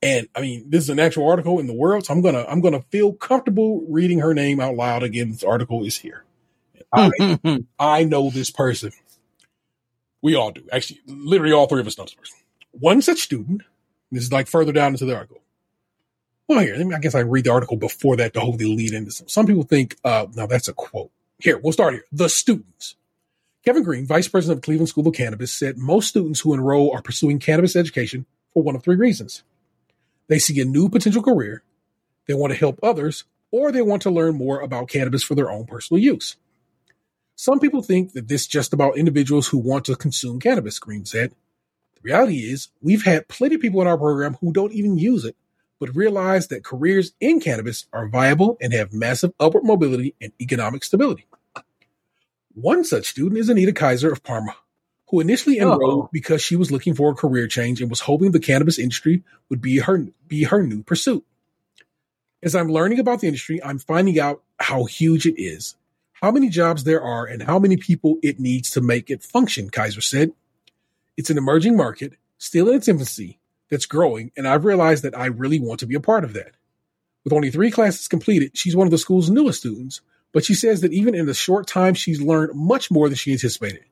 And I mean, this is an actual article in the world, so I'm gonna I'm gonna feel comfortable reading her name out loud again. This article is here. I, I know this person. We all do. Actually, literally all three of us know this person. One such student, this is like further down into the article. Well, here, I guess I read the article before that to hopefully lead into some. Some people think, uh, now that's a quote. Here, we'll start here. The students. Kevin Green, vice president of Cleveland School of Cannabis, said most students who enroll are pursuing cannabis education for one of three reasons. They see a new potential career, they want to help others, or they want to learn more about cannabis for their own personal use. Some people think that this is just about individuals who want to consume cannabis, Green said. The reality is, we've had plenty of people in our program who don't even use it, but realize that careers in cannabis are viable and have massive upward mobility and economic stability. One such student is Anita Kaiser of Parma, who initially oh. enrolled Oh. because she was looking for a career change and was hoping the cannabis industry would be her be her new pursuit. As I'm learning about the industry, I'm finding out how huge it is, how many jobs there are, and how many people it needs to make it function, Kaiser said. It's an emerging market, still in its infancy, that's growing, and I've realized that I really want to be a part of that. With only three classes completed, she's one of the school's newest students, but she says that even in the short time, she's learned much more than she anticipated.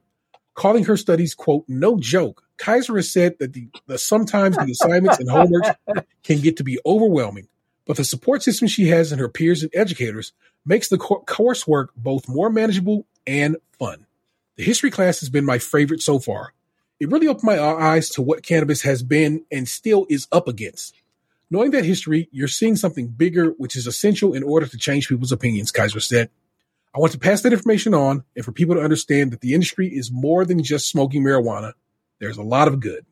Calling her studies, quote, no joke, Kaiser has said that the, the sometimes the assignments and homework can get to be overwhelming, but the support system she has and her peers and educators makes the co- coursework both more manageable and fun. The history class has been my favorite so far. It really opened my eyes to what cannabis has been and still is up against. Knowing that history, you're seeing something bigger, which is essential in order to change people's opinions, Kaiser said. I want to pass that information on and for people to understand that the industry is more than just smoking marijuana. There's a lot of good.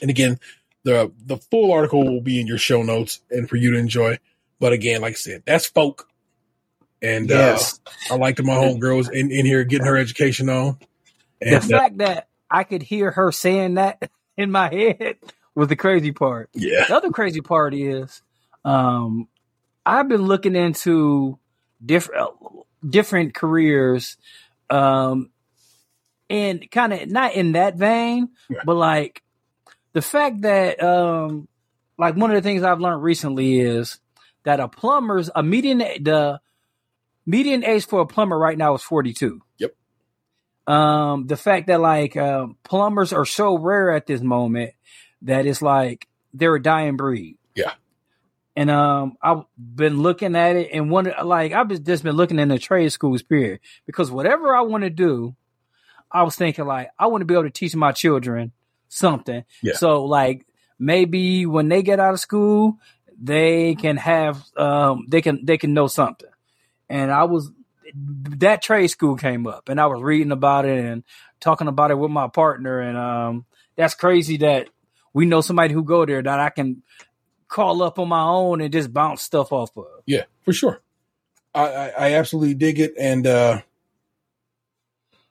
And again, the the full article will be in your show notes and for you to enjoy. But again, like I said, that's folk. And Yes. uh, I like that my homegirls in, in here getting her education on. the And uh, fact that I could hear her saying that in my head was the crazy part. yeah, The other crazy part is, um, I've been looking into different different careers, um, and kind of not in that vein, Yeah. but like the fact that, um, like one of the things I've learned recently is that a plumber's a median the median age for a plumber right now is forty two. Yep. Um, the fact that like um, plumbers are so rare at this moment that it's like they're a dying breed. Yeah. And um, I've been looking at it and one like I've just just been looking in the trade schools period because whatever I want to do, I was thinking like I want to be able to teach my children something. Yeah. So like maybe when they get out of school, they can have um they can they can know something. And I was that trade school came up and I was reading about it and talking about it with my partner and um that's crazy that we know somebody who go there that I can call up on my own and just bounce stuff off of. yeah, for sure. I, I, I absolutely dig it, and uh,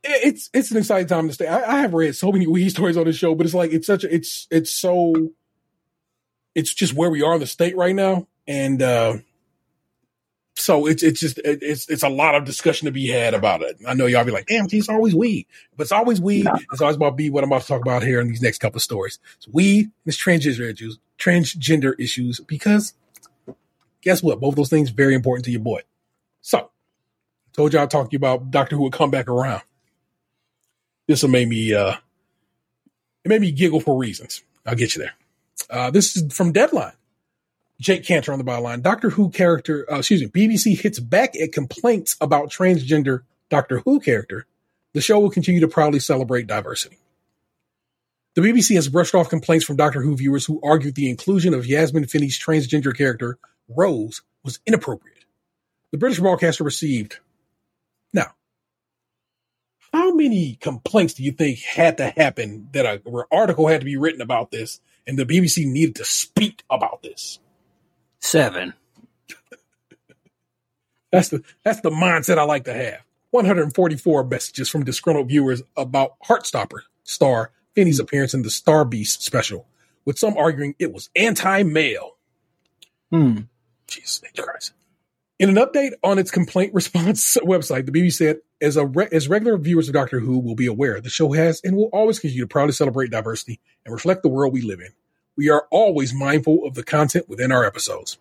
it's it's an exciting time to stay. I, I have read so many weed stories on the show, but it's like it's such a, it's it's so it's just where we are in the state right now, and uh, so it's it's just it, it's it's a lot of discussion to be had about it. I know y'all be like, "Damn, it's always weed," but it's always weed. It's always about be what I'm about to talk about here in these next couple of stories. It's weed, it's transgender issues, transgender issues, because guess what? Both those things very important to your boy. So, told y'all I talked to you about Doctor Who would come back around. This will make me uh, it made me giggle for reasons. I'll get you there. Uh, this is from Deadline. Jake Kanter on the byline. Doctor Who character, uh, excuse me, BBC hits back at complaints about transgender Doctor Who character. The show will continue to proudly celebrate diversity. The BBC has brushed off complaints from Doctor Who viewers who argued the inclusion of Yasmin Finney's transgender character, Rose, was inappropriate. The British broadcaster received. Now, how many complaints do you think had to happen that a, an article had to be written about this and the BBC needed to speak about this? Seven. That's the that's the mindset I like to have. 144 messages from disgruntled viewers about Heartstopper star Finney's appearance in the Star Beast special, with some arguing it was anti-male. Hmm. Jesus Christ. In an update on its complaint response website, the BBC said, as, a re- as regular viewers of Doctor Who will be aware, the show has and will always continue to proudly celebrate diversity and reflect the world we live in. We are always mindful of the content within our episodes.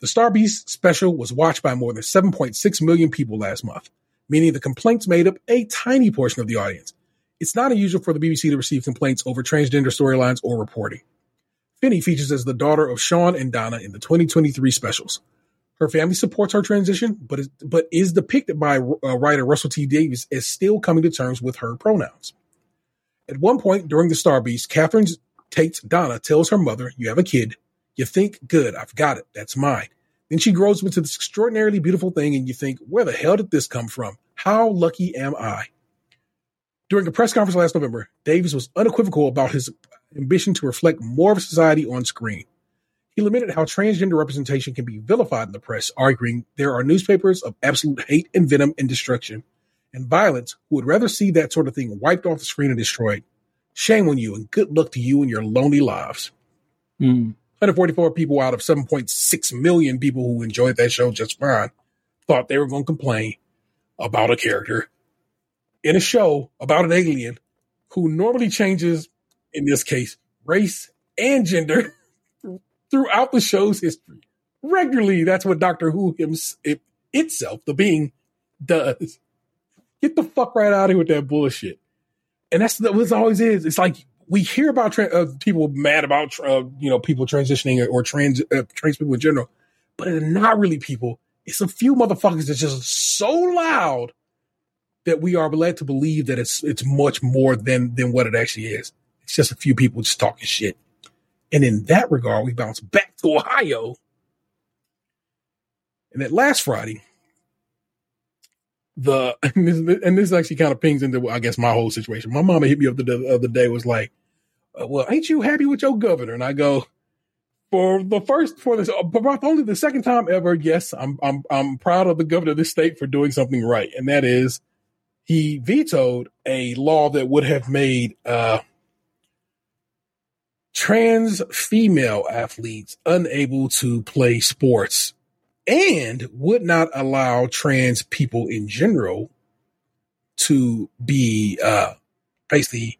The Star Beast special was watched by more than 7.6 million people last month, meaning the complaints made up a tiny portion of the audience. It's not unusual for the BBC to receive complaints over transgender storylines or reporting. Finney features as the daughter of Sean and Donna in the 2023 specials. Her family supports her transition, but is, but is depicted by uh, writer Russell T Davies as still coming to terms with her pronouns. At one point during the Star Beast, Catherine Tate's Donna tells her mother, "You have a kid. You think, good, I've got it. That's mine." Then she grows into this extraordinarily beautiful thing, and you think, "Where the hell did this come from? How lucky am I?" During a press conference last November, Davies was unequivocal about his ambition to reflect more of society on screen. He lamented how transgender representation can be vilified in the press, arguing there are newspapers of absolute hate and venom and destruction and violence who would rather see that sort of thing wiped off the screen and destroyed. Shame on you and good luck to you and your lonely lives. Mm. 144 people out of 7.6 million people who enjoyed that show just fine thought they were going to complain about a character in a show about an alien who normally changes, in this case, race and gender throughout the show's history. Regularly, that's what Doctor Who hims- it, itself, the being, does. Get the fuck right out of here with that bullshit. And that's what it always is. It's like we hear about tra- uh, people mad about uh, you know people transitioning or, or trans uh, trans people in general, but it's not really people. It's a few motherfuckers that's just so loud that we are led to believe that it's it's much more than than what it actually is. It's just a few people just talking shit. And in that regard, we bounce back to Ohio. And that last Friday, the and this, and this actually kind of pings into I guess my whole situation. My mama hit me up the, the other day was like, uh, "Well, ain't you happy with your governor?" And I go, "For the first, for this, uh, only the second time ever, yes, I'm I'm I'm proud of the governor of this state for doing something right, and that is he vetoed a law that would have made uh, trans female athletes unable to play sports and would not allow trans people in general to be uh, basically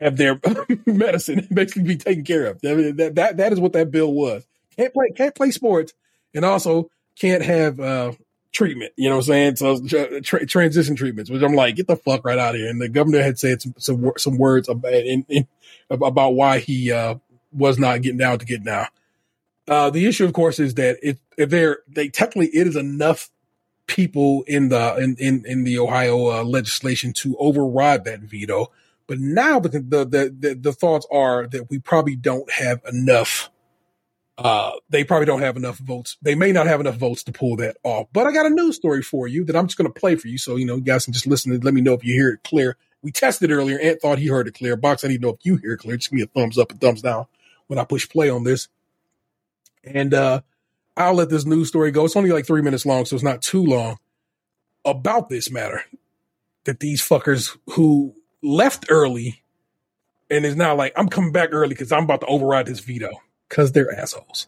have their medicine basically be taken care of. That, that that is what that bill was. Can't play can't play sports and also can't have uh, treatment. You know what I'm saying? So tra- transition treatments, which I'm like, get the fuck right out of here. And the governor had said some some, some words about in, in, about why he uh, was not getting down to get down. Uh, the issue, of course, is that it, if there, they technically, it is enough people in the, in, in, in the Ohio uh, legislation to override that veto. But now the, the, the, the, thoughts are that we probably don't have enough. Uh, they probably don't have enough votes. They may not have enough votes to pull that off. But I got a news story for you that I'm just going to play for you. So, you know, you guys can just listen and let me know if you hear it clear. We tested earlier. Ant thought he heard it clear. Box, I need to know if you hear it clear. Just give me a thumbs up and thumbs down when I push play on this. And uh, I'll let this news story go. It's only like three minutes long, so it's not too long about this matter that these fuckers who left early and is now like, I'm coming back early because I'm about to override this veto because they're assholes.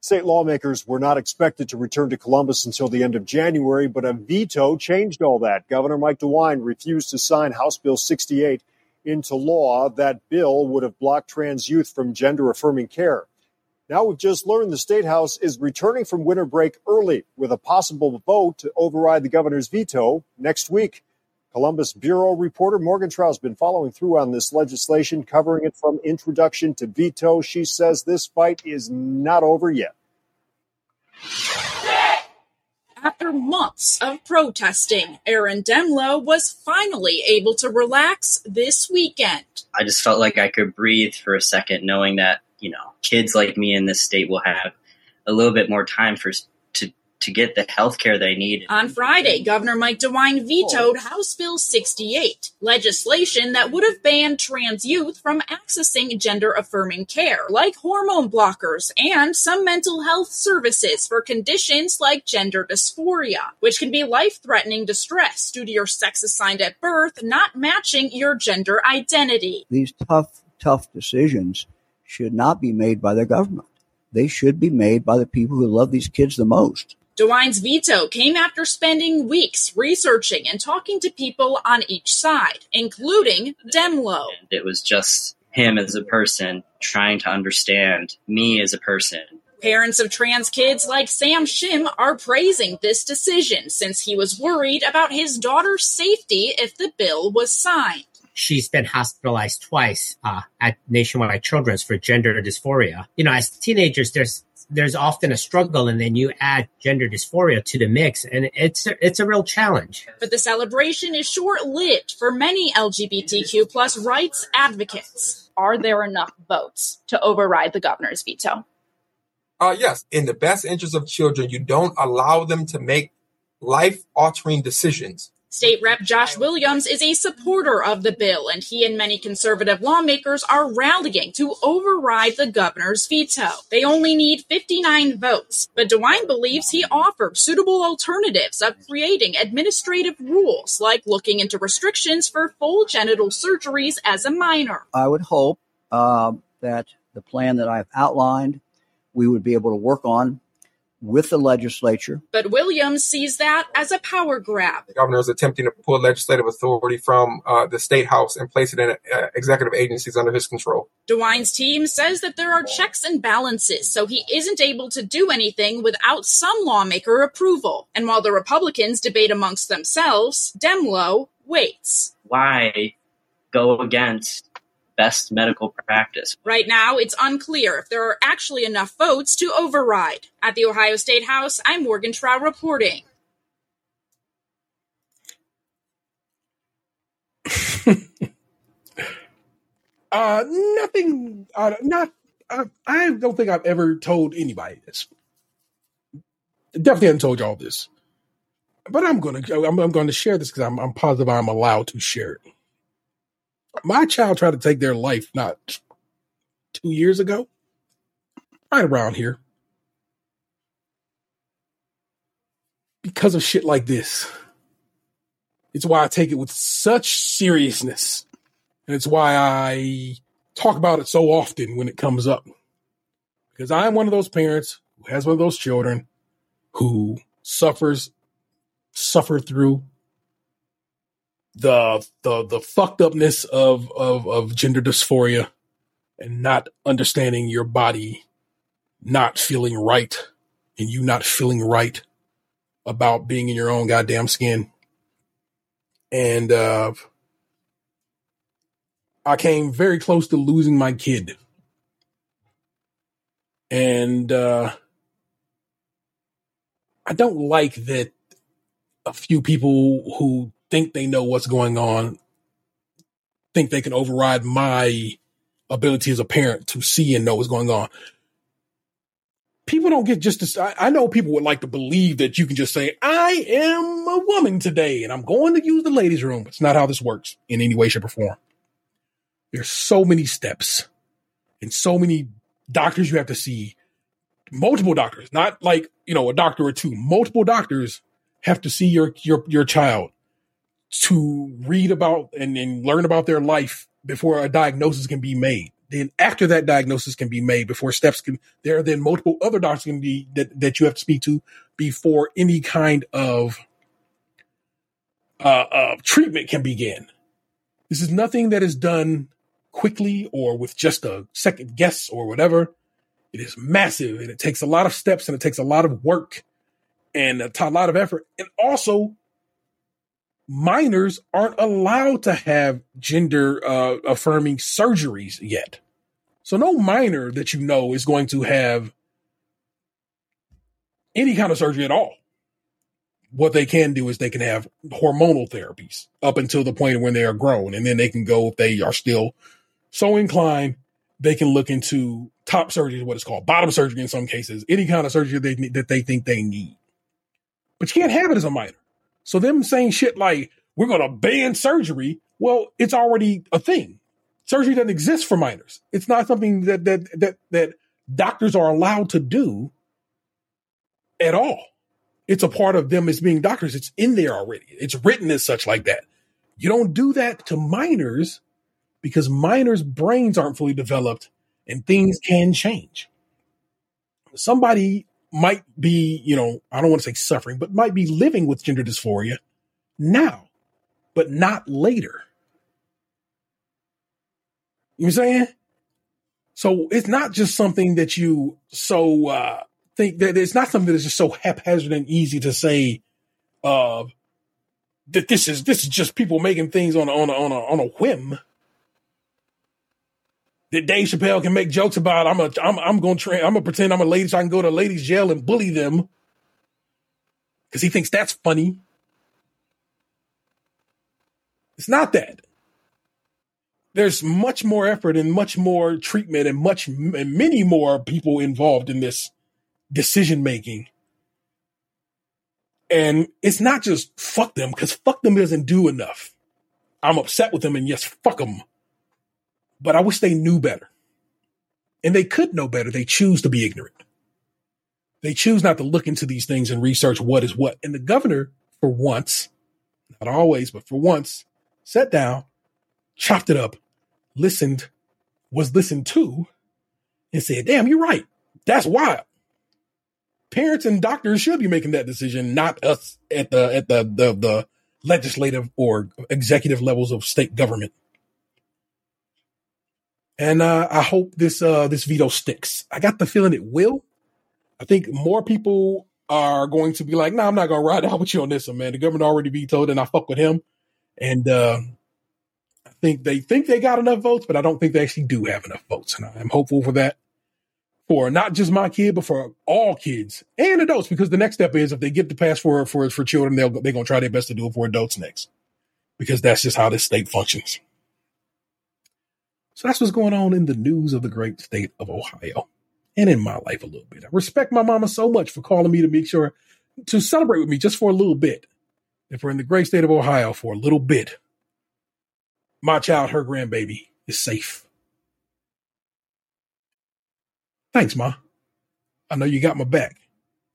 State lawmakers were not expected to return to Columbus until the end of January, but a veto changed all that. Governor Mike DeWine refused to sign House Bill 68 into law. That bill would have blocked trans youth from gender affirming care. Now we've just learned the State House is returning from winter break early with a possible vote to override the governor's veto next week. Columbus Bureau reporter Morgan Trau's been following through on this legislation, covering it from introduction to veto. She says this fight is not over yet. After months of protesting, Aaron Demlow was finally able to relax this weekend. I just felt like I could breathe for a second, knowing that you know, kids like me in this state will have a little bit more time for to to get the health care they need. On Friday, Governor Mike DeWine vetoed oh. House Bill 68, legislation that would have banned trans youth from accessing gender affirming care, like hormone blockers and some mental health services for conditions like gender dysphoria, which can be life threatening distress due to your sex assigned at birth not matching your gender identity. These tough, tough decisions should not be made by the government. They should be made by the people who love these kids the most. DeWine's veto came after spending weeks researching and talking to people on each side, including Demlow. It was just him as a person, trying to understand me as a person. Parents of trans kids like Sam Shim are praising this decision since he was worried about his daughter's safety if the bill was signed. She's been hospitalized twice uh, at Nationwide Children's for gender dysphoria. You know, as teenagers, there's there's often a struggle, and then you add gender dysphoria to the mix, and it's a, it's a real challenge. But the celebration is short lived for many LGBTQ plus rights advocates. Are there enough votes to override the governor's veto? Uh, yes, in the best interest of children, you don't allow them to make life altering decisions. State Rep Josh Williams is a supporter of the bill, and he and many conservative lawmakers are rallying to override the governor's veto. They only need 59 votes, but DeWine believes he offered suitable alternatives of creating administrative rules, like looking into restrictions for full genital surgeries as a minor. I would hope uh, that the plan that I've outlined we would be able to work on with the legislature. But Williams sees that as a power grab. The governor is attempting to pull legislative authority from uh, the state house and place it in uh, executive agencies under his control. DeWine's team says that there are checks and balances, so he isn't able to do anything without some lawmaker approval. And while the Republicans debate amongst themselves, Demlow waits. Why go against best medical practice. Right now, it's unclear if there are actually enough votes to override. At the Ohio State House, I'm Morgan Trau reporting. uh, nothing. Uh, not. Uh, I don't think I've ever told anybody this. Definitely haven't told y'all this, but I'm gonna. I'm, I'm going to share this because I'm, I'm positive I'm allowed to share it my child tried to take their life not two years ago, right around here, because of shit like this. It's why I take it with such seriousness. And it's why I talk about it so often when it comes up. Because I am one of those parents who has one of those children who suffers, suffer through the the the fucked upness of of of gender dysphoria and not understanding your body not feeling right and you not feeling right about being in your own goddamn skin. And uh I came very close to losing my kid. And uh I don't like that a few people who think they know what's going on, think they can override my ability as a parent to see and know what's going on. People don't get just this. I, I know people would like to believe that you can just say, I am a woman today and I'm going to use the ladies' room. It's not how this works in any way, shape, or form. There's so many steps and so many doctors you have to see, multiple doctors, not like, you know, a doctor or two, multiple doctors have to see your, your, your child to read about and, learn about their life before a diagnosis can be made. Then after that diagnosis can be made, before steps can, there are then multiple other doctors can be that, that you have to speak to before any kind of uh, uh, treatment can begin. This is nothing that is done quickly or with just a second guess or whatever. It is massive and it takes a lot of steps and it takes a lot of work and a lot of effort. And also minors aren't allowed to have gender uh, affirming surgeries yet. So no minor that you know is going to have any kind of surgery at all. What they can do is they can have hormonal therapies up until the point when they are grown, and then they can go if they are still so inclined. They can look into top surgery, what it's called, bottom surgery in some cases, any kind of surgery they, that they think they need. But you can't have it as a minor. So them saying shit like we're going to ban surgery, well, it's already a thing. Surgery doesn't exist for minors. It's not something that that that that doctors are allowed to do at all. It's a part of them as being doctors. It's in there already. It's written as such like that. You don't do that to minors because minors' brains aren't fully developed and things can change. Somebody might be, you know, I don't want to say suffering, but might be living with gender dysphoria now, but not later. You know what I'm saying? So it's not just something that you so uh think that it's not something that's just so haphazard and easy to say uh that this is this is just people making things on a, on a, on a, on a whim. That Dave Chappelle can make jokes about. I'm a I'm I'm going to I'm gonna pretend I'm a lady so I can go to ladies' jail and bully them because he thinks that's funny. It's not that. There's much more effort and much more treatment and much and many more people involved in this decision making. And it's not just fuck them because fuck them doesn't do enough. I'm upset with them and yes, fuck them. But I wish they knew better. And they could know better. They choose to be ignorant. They choose not to look into these things and research what is what. And the governor, for once, not always, but for once, sat down, chopped it up, listened, was listened to, and said, damn, you're right. That's wild. Parents and doctors should be making that decision, not us at the at the the, the legislative or executive levels of state government. And uh, I hope this uh, this veto sticks. I got the feeling it will. I think more people are going to be like, "No, nah, I'm not going to ride out with you on this one, man. The government already vetoed, and I fuck with him." And uh, I think they think they got enough votes, but I don't think they actually do have enough votes. And I'm hopeful for that for not just my kid, but for all kids and adults. Because the next step is if they get the pass for for for children, they'll they're going to try their best to do it for adults next, because that's just how this state functions. So that's what's going on in the news of the great state of Ohio and in my life a little bit. I respect my mama so much for calling me to make sure to celebrate with me just for a little bit. If we're in the great state of Ohio for a little bit, my child, her grandbaby, is safe. Thanks, Ma. I know you got my back.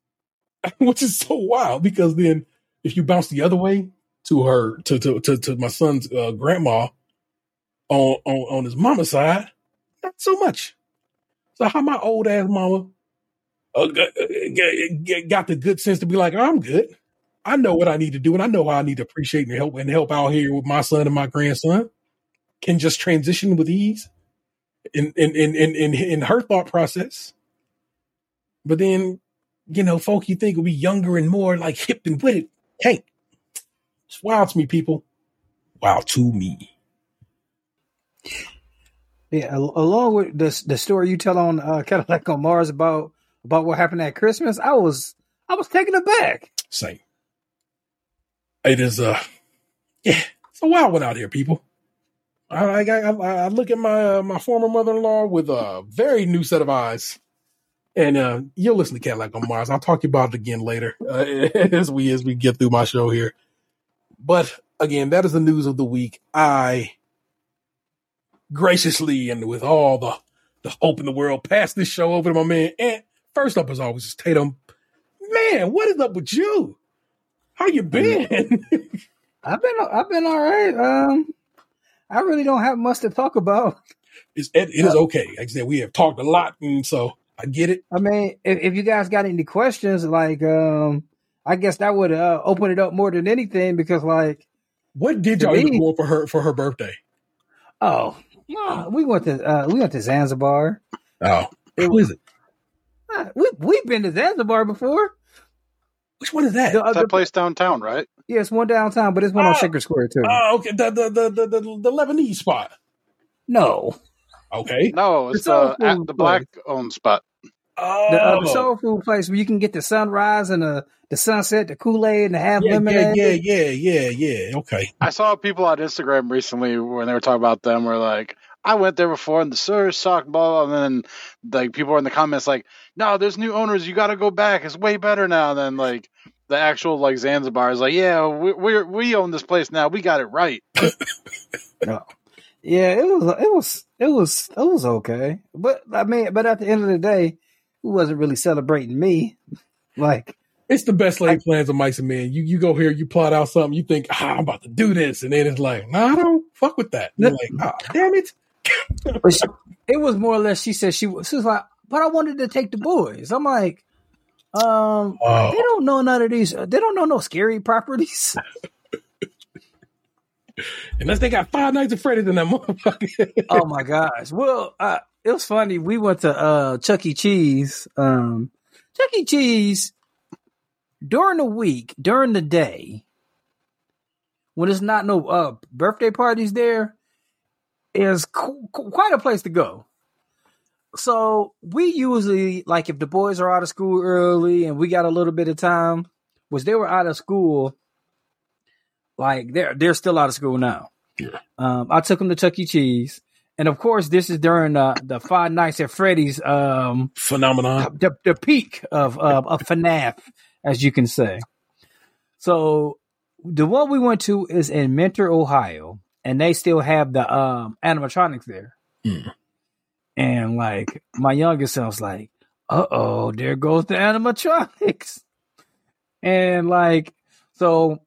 Which is so wild because then if you bounce the other way to her to to to, to my son's uh, grandma on, on on his mama's side, not so much. So how my old ass mama uh, got the good sense to be like, I'm good. I know what I need to do, and I know how I need to appreciate and help and help out here with my son and my grandson. Can just transition with ease in in in in in, in her thought process. But then, you know, folk you think will be younger and more like hip and with it. Hey, it's wild to me, people. Wow to me. Yeah, along with the the story you tell on uh, Cadillac on Mars about about what happened at Christmas, I was I was taken aback. Same. It is uh yeah, it's a wild one out here, people. I I, I, I look at my uh, my former mother in law with a very new set of eyes, and uh, you'll listen to Cadillac on Mars. I'll talk you about it again later uh, as we as we get through my show here. But again, that is the news of the week. I graciously and with all the the hope in the world pass this show over to my man. And first up, as always, is Tatum. Man, what is up with you? How you been? I've been I've been all right. Um, I really don't have much to talk about. It's, it, it is okay. Like I said, we have talked a lot, and so I get it. I mean, if, if you guys got any questions, like, um, I guess that would uh, open it up more than anything because, like, what did y'all up for her for her birthday? Oh, we went to uh, we went to Zanzibar. Oh, who is it? Uh, we we've been to Zanzibar before. Which one is that? The, that place downtown, right? Yeah, it's one downtown, but it's one on Shaker Square too. Oh, okay. The the, the the the the Lebanese spot. No. Okay. No, it's the the, the black owned spot. Oh, the, uh, the soul food place where you can get the sunrise and the the sunset, the Kool Aid, and the half yeah, lemonade. Yeah, yeah, yeah, yeah, yeah. Okay. I saw people on Instagram recently when they were talking about them. Were like, I went there before and the service sucked, blah, blah, and then like people were in the comments like, no, there's new owners. You got to go back. It's way better now than like the actual like Zanzibar is like, yeah, we we we own this place now. We got it right. no. Yeah, it was it was it was it was okay, but I mean, but at the end of the day, who wasn't really celebrating me? Like it's the best laid plans of mice and men. You you go here, you plot out something, you think, ah, I'm about to do this, and then it's like, nah, I don't fuck with that. You're like, ah, damn it. it was more or less. She said she was, she was like, but I wanted to take the boys. I'm like, um, wow. they don't know none of these. They don't know no scary properties. Unless they got five nights of Freddy's in that motherfucker. oh my gosh. Well, uh, it was funny. We went to uh, Chuck E. Cheese. Um, Chuck E. Cheese during the week, during the day, when it's not no uh, birthday parties there, is qu- qu- quite a place to go. So we usually like if the boys are out of school early and we got a little bit of time, which they were out of school, like they're they're still out of school now. Yeah. Um, I took them to Chuck E. Cheese, and of course, this is during the the Five Nights at Freddy's um, Phenomenon. the the peak of uh, of FNAF, as you can say. So the one we went to is in Mentor, Ohio, and they still have the um, animatronics there. Hmm. And like my youngest was like, "Uh oh, there goes the animatronics," and like so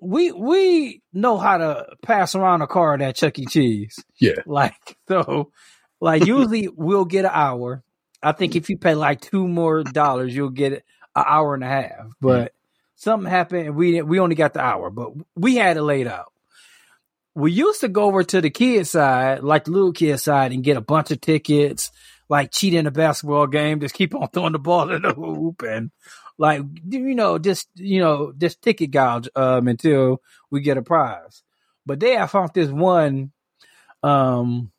we we know how to pass around a card at Chuck E. Cheese. Yeah. Like so, like usually we'll get an hour. I think if you pay like two more dollars, you'll get an hour and a half. Mm-hmm. But something happened, and we we only got the hour, but we had it laid out. We used to go over to the kid side, like the little kid side, and get a bunch of tickets, like cheat in a basketball game, just keep on throwing the ball in the hoop, and like you know, just you know, just ticket gouge um until we get a prize. But they have found this one, um,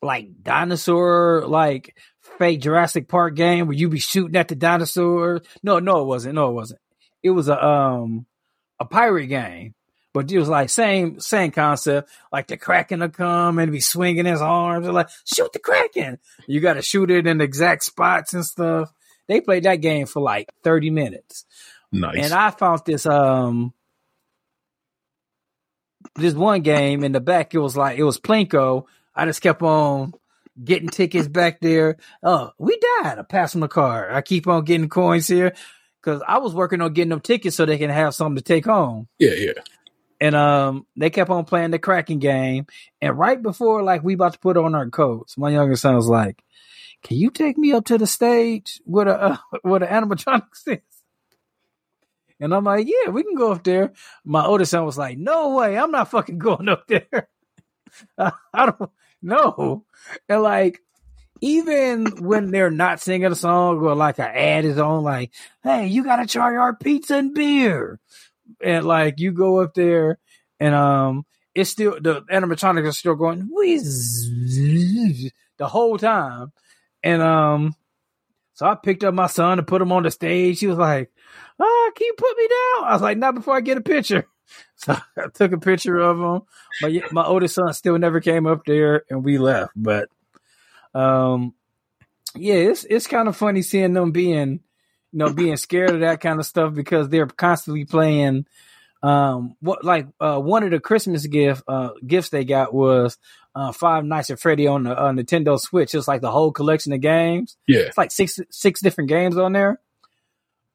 like dinosaur, like fake Jurassic Park game where you be shooting at the dinosaurs. No, no, it wasn't. No, it wasn't. It was a um a pirate game, but it was like same same concept. Like the Kraken will come and be swinging his arms and like shoot the Kraken. You got to shoot it in exact spots and stuff. They played that game for like thirty minutes. Nice. And I found this um this one game in the back. It was like it was Plinko. I just kept on getting tickets back there. Oh, we died. I passed them the card. I keep on getting coins here because I was working on getting them tickets so they can have something to take home. yeah, yeah. And um, they kept on playing the Kraken game. And right before like we about to put on our coats, my younger son was like, "Can you take me up to the stage where the uh, where the animatronics is?" And I'm like, "Yeah, we can go up there." My older son was like, "No way, I'm not fucking going up there. I, don't know." And like, even when they're not singing a song or like an ad is on, like, "Hey, you got to try our pizza and beer." and like you go up there and um it's still the animatronics are still going whiz the whole time and um so I picked up my son to put him on the stage. He was like, "Ah, can you put me down?" I was like, "Not before I get a picture." So I took a picture of him. My my oldest son still never came up there, and we left. But um, yeah, it's it's kind of funny seeing them being you know, being scared of that kind of stuff because they're constantly playing. Um, what like uh, one of the Christmas gift uh, gifts they got was uh, Five Nights at Freddy on the uh, Nintendo Switch. It's like the whole collection of games. Yeah. It's like six six different games on there.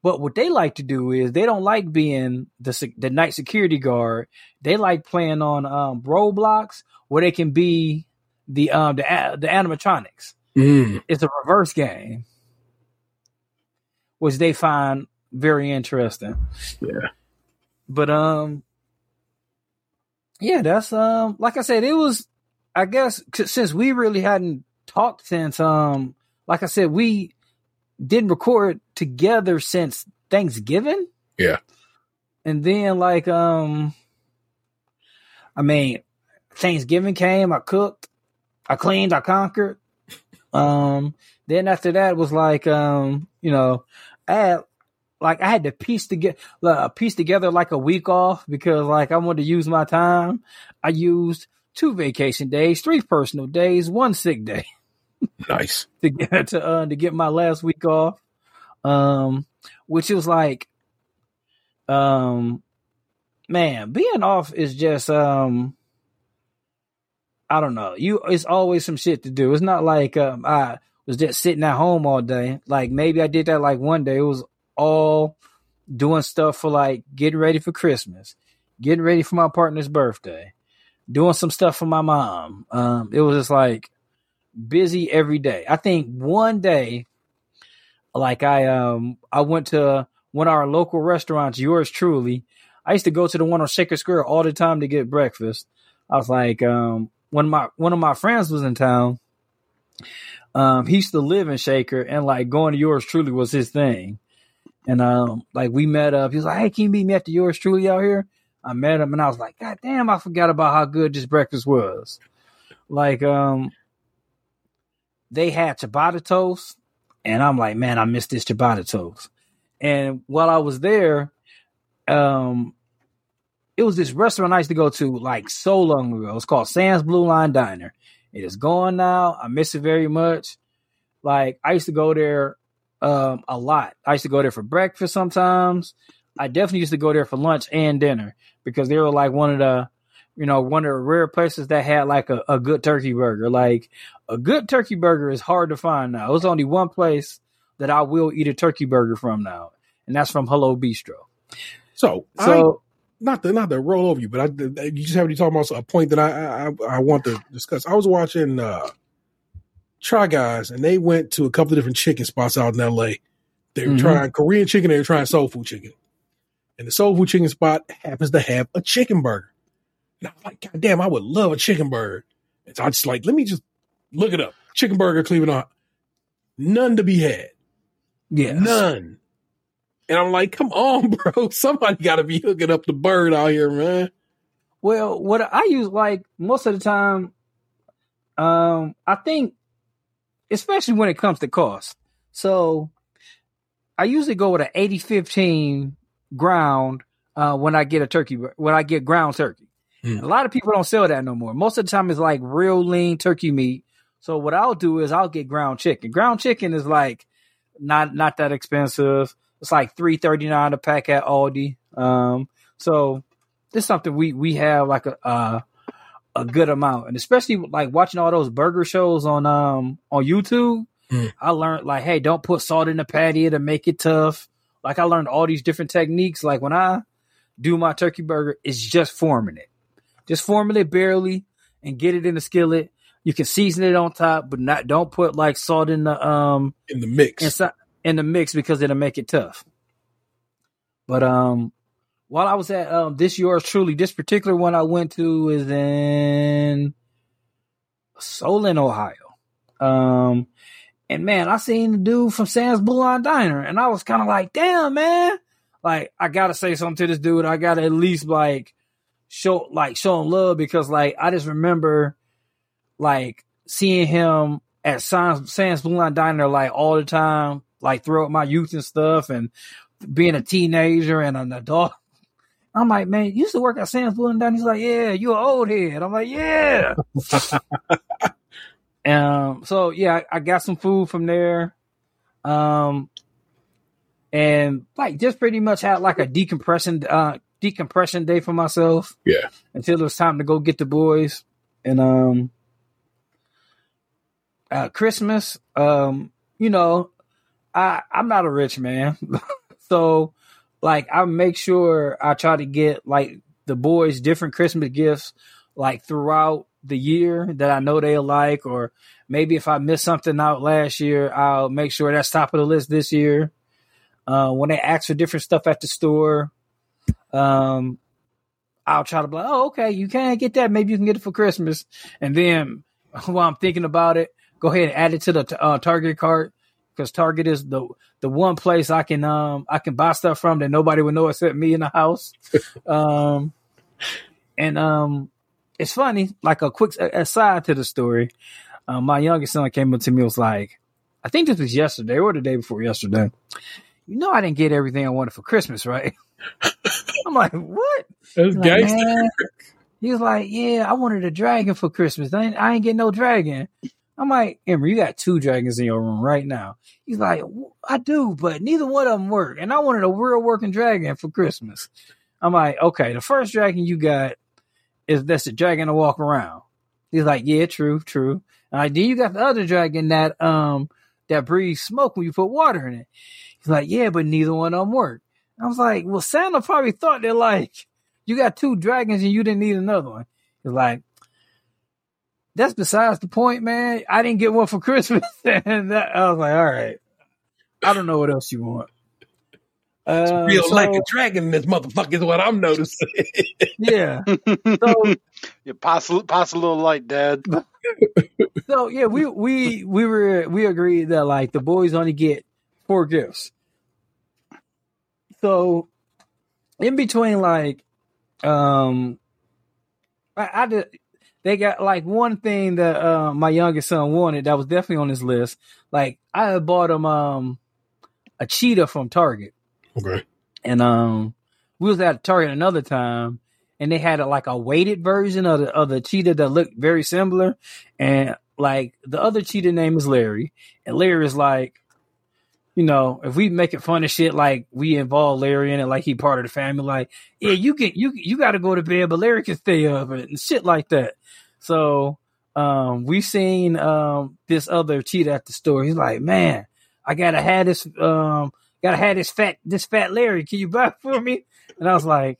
But what they like to do is they don't like being the the night security guard. They like playing on um, Roblox where they can be the um the the animatronics. Mm. It's a reverse game which they find very interesting. Yeah. But um yeah, that's um like I said it was I guess since we really hadn't talked since um like I said we didn't record together since Thanksgiving Yeah. and then like um I mean Thanksgiving came, I cooked, I cleaned, I conquered. Um then after that was like um you know I had, like I had to piece together uh, piece together like a week off because like I wanted to use my time. I used two vacation days, three personal days, one sick day Nice. to get to uh, to get my last week off. Um, which was like, um, man, being off is just um, I don't know. You, it's always some shit to do. It's not like um, I was just sitting at home all day. Like maybe I did that like one day. It was all doing stuff for like getting ready for Christmas, getting ready for my partner's birthday, doing some stuff for my mom. Um, it was just like busy every day. I think one day, like I um I went to one of our local restaurants, yours truly. I used to go to the one on Shaker Square all the time to get breakfast. I was like, um, when my one of my friends was in town, um, he used to live in Shaker, and like going to yours truly was his thing. And um, like we met up. He was like, "Hey, can you meet me the yours truly out here?" I met him, and I was like, "God damn, I forgot about how good this breakfast was." Like, um, they had ciabatta toast, and I'm like, "Man, I miss this ciabatta toast." And while I was there, um, it was this restaurant I used to go to like so long ago. It's called Sam's Blue Line Diner. It is gone now. I miss it very much. Like I used to go there um, a lot. I used to go there for breakfast sometimes. I definitely used to go there for lunch and dinner because they were like one of the, you know, one of the rare places that had like a, a good turkey burger. Like a good turkey burger is hard to find now. There's only one place that I will eat a turkey burger from now, and that's from Hello Bistro. So, So not to not to roll over you, but I you just have to talk about a point that I I, I want to discuss. I was watching uh Try Guys, and they went to a couple of different chicken spots out in L.A. They were Mhm. trying Korean chicken, they were trying soul food chicken, and the soul food chicken spot happens to have a chicken burger. And I was like, God damn, I would love a chicken burger. And so I just like, let me just look it up. Chicken burger, Cleveland, none to be had, yeah, none. And I'm like, come on, bro, somebody got to be hooking up the bird out here, man. Well, what I use like most of the time, um, I think, especially when it comes to cost. So I usually go with an 80 15 ground uh, when I get a turkey, when I get ground turkey. Mm. A lot of people don't sell that no more. Most of the time, it's like real lean turkey meat. So what I'll do is I'll get ground chicken. Ground chicken is like not not that expensive. It's like three thirty nine a pack at Aldi. Um, so this is something we we have like a uh, a good amount, and especially like watching all those burger shows on um on YouTube. Mm. I learned like, hey, don't put salt in the patty to make it tough. Like I learned all these different techniques. Like when I do my turkey burger, it's just forming it, just forming it barely, and get it in the skillet. You can season it on top, but not don't put like salt in the um In the mix. inside in the mix because it'll make it tough. But um, while I was at um this yours truly, this particular one I went to is in Solon, Ohio. Um, and man, I seen the dude from Sam's Blue Line Diner, and I was kind of like, damn, man. Like, I gotta say something to this dude. I gotta at least like show like show him love because like I just remember like seeing him at Sam's, Sam's Blue Line Diner like all the time, like throughout my youth and stuff, and being a teenager and an adult. I'm like, man, you used to work at Sam's Blue Line Diner. He's like, yeah, you an old head. I'm like, yeah. um. So yeah, I, I got some food from there. Um. And like just pretty much had like a decompression uh decompression day for myself Yeah. until it was time to go get the boys. And um uh Christmas, um, you know, I I'm not a rich man. so like I make sure I try to get like the boys different Christmas gifts like throughout the year that I know they'll like or maybe if I missed something out last year, I'll make sure that's top of the list this year. Uh when they ask for different stuff at the store, um I'll try to be like, oh, okay, you can't get that. Maybe you can get it for Christmas. And then while I'm thinking about it, go ahead and add it to the uh, Target cart because Target is the the one place I can um I can buy stuff from that nobody would know except me in the house. um, and um, it's funny. Like a quick aside to the story, um, my youngest son came up to me and was like, I think this was yesterday or the day before yesterday. You know, I didn't get everything I wanted for Christmas, right? I'm like, what? That's like, gangster. He was like, yeah, I wanted a dragon for Christmas. I ain't, I ain't get no dragon. I'm like, Emery, you got two dragons in your room right now. He's like, I do, but neither one of them work. And I wanted a real working dragon for Christmas. I'm like, okay, the first dragon you got is that's a dragon to walk around. He's like, yeah, true, true. And like, then you got the other dragon that um that breathes smoke when you put water in it. He's like, yeah, but neither one of them work. I was like, well, Santa probably thought that like you got two dragons and you didn't need another one. He's like, that's besides the point, man. I didn't get one for Christmas, and that, I was like, all right, I don't know what else you want. Uh, Feel so- like a dragon this motherfucker is what I'm noticing. yeah. So You pass, a- pass a little light, Dad. so yeah, we we we were we agreed that like the boys only get four gifts. So in between like um I, I did they got like one thing that uh, my youngest son wanted that was definitely on his list. Like I had bought him um a cheetah from Target. Okay. And um we was at Target another time and they had a, like a weighted version of the of the cheetah that looked very similar. And like the other cheetah name is Larry. And Larry is like, you know, if we make it fun and shit, like we involve Larry in it, like he part of the family, like, yeah, you can you you gotta go to bed, but Larry can stay up and shit like that. So um we seen um this other cheetah at the store. He's like, Man, I gotta have this um gotta have this fat this fat Larry. Can you buy for me? And I was like,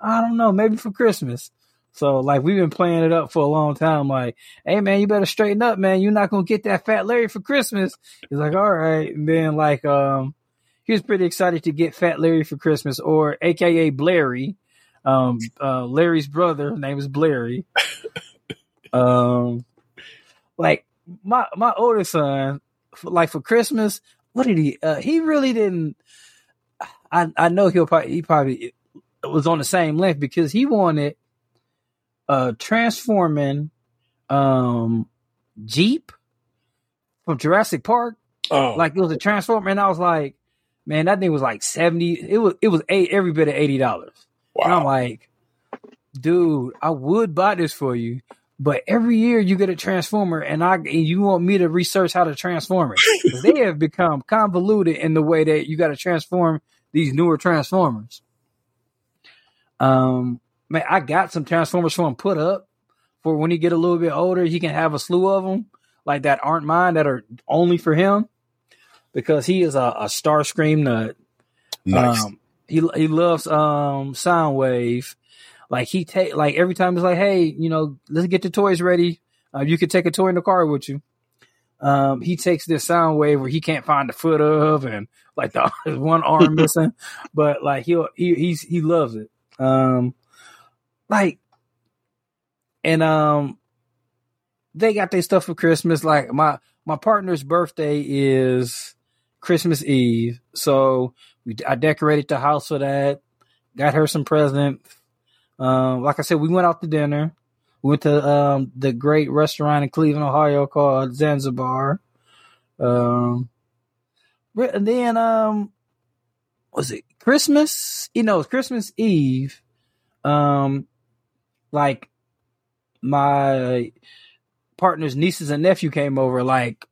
I don't know, maybe for Christmas. So like we've been playing it up for a long time. Like, hey man, you better straighten up, man. You're not gonna get that fat Larry for Christmas. He's like, all right. And then like um he was pretty excited to get Fat Larry for Christmas, or AKA Blairy. Um uh Larry's brother, name is Blairy. um like my my older son, like for Christmas, what did he uh he really didn't I I know he'll probably he probably was on the same length because he wanted a transforming um Jeep from Jurassic Park. Oh, Like it was a transformer, and I was like, man, that thing was like seventy. It was it was eight every bit of eighty dollars. And I'm like, dude, I would buy this for you, but every year you get a transformer, and I and you want me to research how to transform it. they have become convoluted in the way that you got to transform these newer transformers. Um, man, I got some transformers for him put up for when he get a little bit older, he can have a slew of them like that aren't mine that are only for him because he is a, a Starscream nut. Nice. Um, he he loves um Soundwave. Like he take like every time he's like, hey, you know, let's get the toys ready. Uh, you could take a toy in the car with you. Um, he takes this Soundwave where he can't find the foot of and like the one arm missing, but like he'll he he's he loves it. Um, like and um they got their stuff for Christmas. Like my my partner's birthday is Christmas Eve, so we I decorated the house for that. Got her some presents. Um, like I said, we went out to dinner. We went to um the great restaurant in Cleveland, Ohio called Zanzibar. Um, and then um, was it Christmas? You know, Christmas Eve. Um, like my partner's nieces and nephew came over like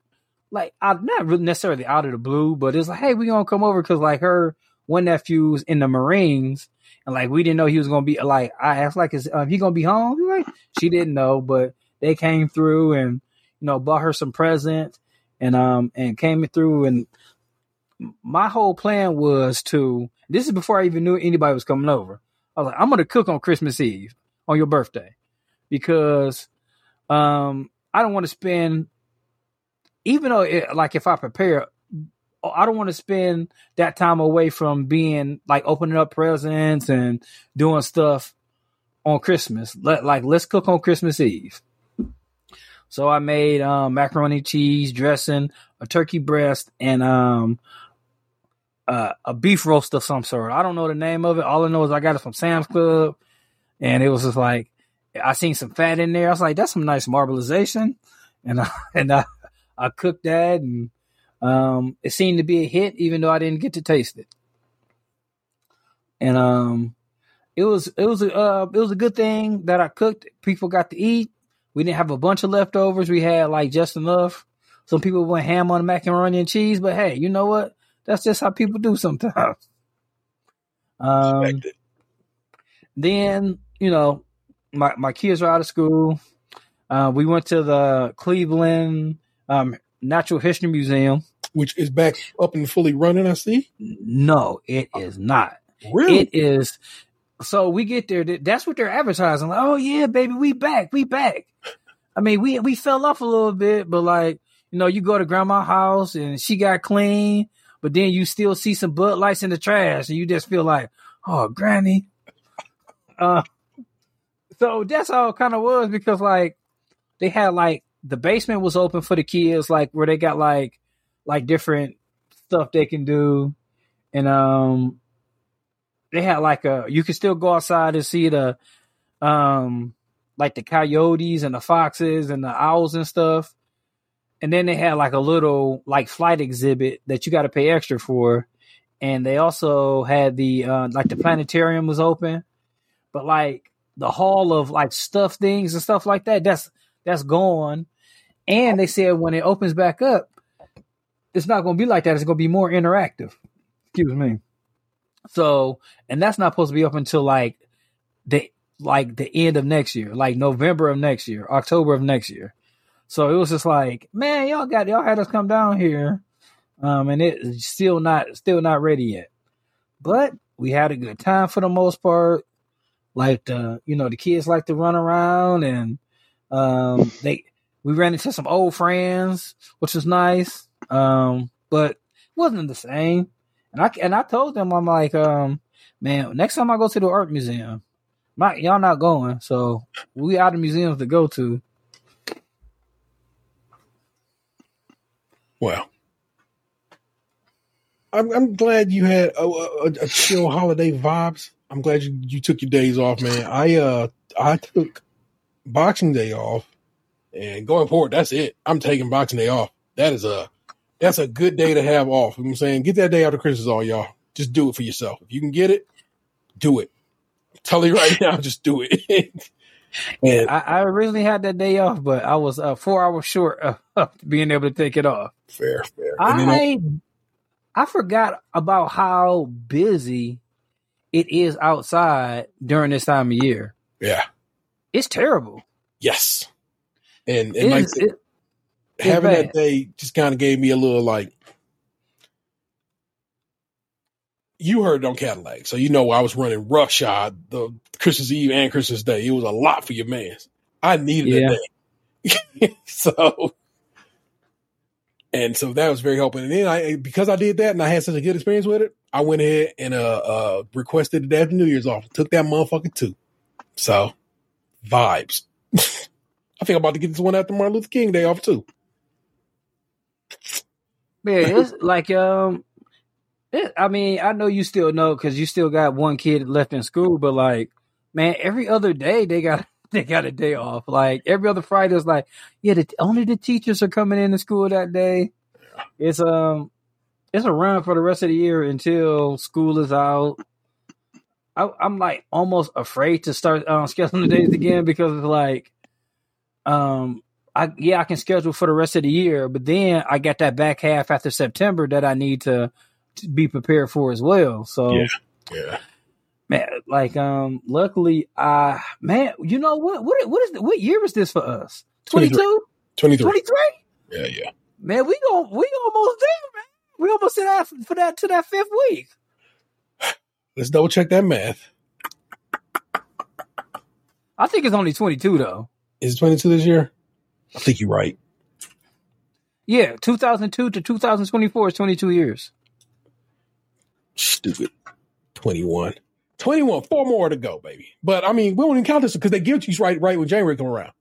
like I not necessarily out of the blue, but it's like, hey, we gonna come over because like her one nephew's in the Marines, and like we didn't know he was gonna be like I asked like, is uh, he gonna be home? He's like she didn't know, but they came through and you know bought her some presents and um and came through and my whole plan was to this is before I even knew anybody was coming over. I was like, I'm gonna cook on Christmas Eve on your birthday because um I don't want to spend even though it, like if I prepare I don't want to spend that time away from being like opening up presents and doing stuff on Christmas. Let, like let's cook on Christmas Eve. So I made um, macaroni cheese dressing, a turkey breast, and um, uh, a beef roast of some sort. I don't know the name of it. All I know is I got it from Sam's Club, and it was just like I seen some fat in there. I was like, that's some nice marbleization, and I, and I I cooked that, and um, it seemed to be a hit, even though I didn't get to taste it. And um, it was it was a uh, it was a good thing that I cooked. People got to eat. We didn't have a bunch of leftovers. We had like just enough. Some people went ham on the macaroni and cheese, but hey, you know what? That's just how people do sometimes. Um, then you know, my my kids are out of school. Uh, we went to the Cleveland um, Natural History Museum. which is back up and fully running. I see. No, it is not. Really? It is. So we get there. That's what they're advertising. Like, oh yeah, baby, we back, we back. I mean, we we fell off a little bit, but like you know, you go to grandma's house and she got clean, but then you still see some Bud Lights in the trash, and you just feel like, oh, Granny. Uh, so that's all kind of was because like they had like the basement was open for the kids, like where they got like like different stuff they can do, and um they had like a you could still go outside and see the um like the coyotes and the foxes and the owls and stuff. And then they had like a little like flight exhibit that you got to pay extra for. And they also had the uh like the planetarium was open, but like the hall of like stuffed things and stuff like that, that's that's gone. And they said when it opens back up, it's not going to be like that. It's going to be more interactive. Excuse me. So, and that's not supposed to be up until like the like the end of next year, like November of next year, October of next year. So it was just like, man, y'all got y'all had us come down here, um, and it's still not still not ready yet. But we had a good time for the most part. Like the you know the kids like to run around and um they we ran into some old friends, which was nice. Um, but wasn't the same. And I and I told them I'm like, um, man, next time I go to the art museum, my y'all not going, so we out of museums to go to. Well, I'm, I'm glad you had a, a, a chill holiday vibes. I'm glad you, you took your days off, man. I uh I took Boxing Day off, and going forward, that's it. I'm taking Boxing Day off. That is a that's a good day to have off. You know I'm saying, get that day after Christmas, all y'all. Just do it for yourself. If you can get it, do it. Tell you right now, just do it. and I, I originally had that day off, but I was uh, four hours short of, of being able to take it off. Fair, fair. I I forgot about how busy it is outside during this time of year. Yeah, it's terrible. Yes, and and It like is- it- having that day just kind of gave me a little like. You heard it on Cadillac, so you know I was running roughshod the Christmas Eve and Christmas Day. It was a lot for your man. I needed Yeah. that day, so and so that was very helpful. And then I because I did that and I had such a good experience with it, I went ahead and uh, uh requested the day after New Year's off. Took that motherfucker too. So vibes. I think I'm about to get this one after Martin Luther King Day off too. Man, it's like um, it, I mean, I know you still know because you still got one kid left in school, but like, man, every other day they got they got a day off. Like every other Friday is like, yeah, the, only the teachers are coming into school that day. It's um, it's a run for the rest of the year until school is out. I, I'm like almost afraid to start um, scheduling the days again because it's like, um, I yeah, I can schedule for the rest of the year, but then I got that back half after September that I need to, to be prepared for as well. So Yeah. Yeah. Man, like um, luckily, uh man, you know what? What what is the, what year is this for us? 22? 23. 23? Yeah, yeah. Man, we gon' we almost there, man. We almost to that for that to that fifth week. Let's double check that math. I think it's only 22 though. Is it 22 this year? I think you're right. Yeah, 2002 to 2024 is 22 years. Stupid. 21. 21. Four more to go, baby. But I mean, we don't even count this because they give it to you right, right when January come around.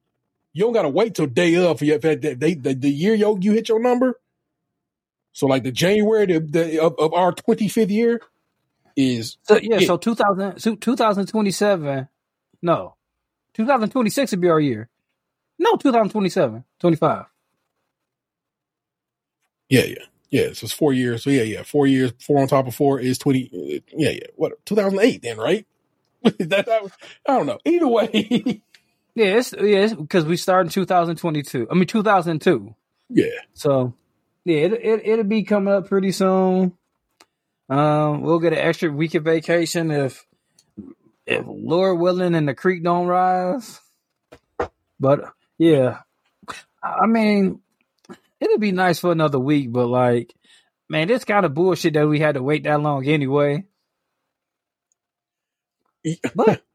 You don't got to wait till day of for your, for that- they, the, the year yo, you hit your number. So like the January the, the, of, of our 25th year is So yeah, it. so 2000 so 2027 no. 2026 would be our year. No, 2027, 25. Yeah, yeah, yeah. So it's four years. So yeah, yeah, four years. Four on top of four is twenty. Yeah, yeah. What? Two thousand eight, then, right? that, that I don't know. Either way, Yeah, it's yeah, because we start in 2022. I mean 2002. yeah. So yeah, it, it it'll be coming up pretty soon. Um, we'll get an extra week of vacation if if Lord willing and the creek don't rise. But yeah, I mean, it'll be nice for another week. But like, man, this kind of bullshit that we had to wait that long anyway. But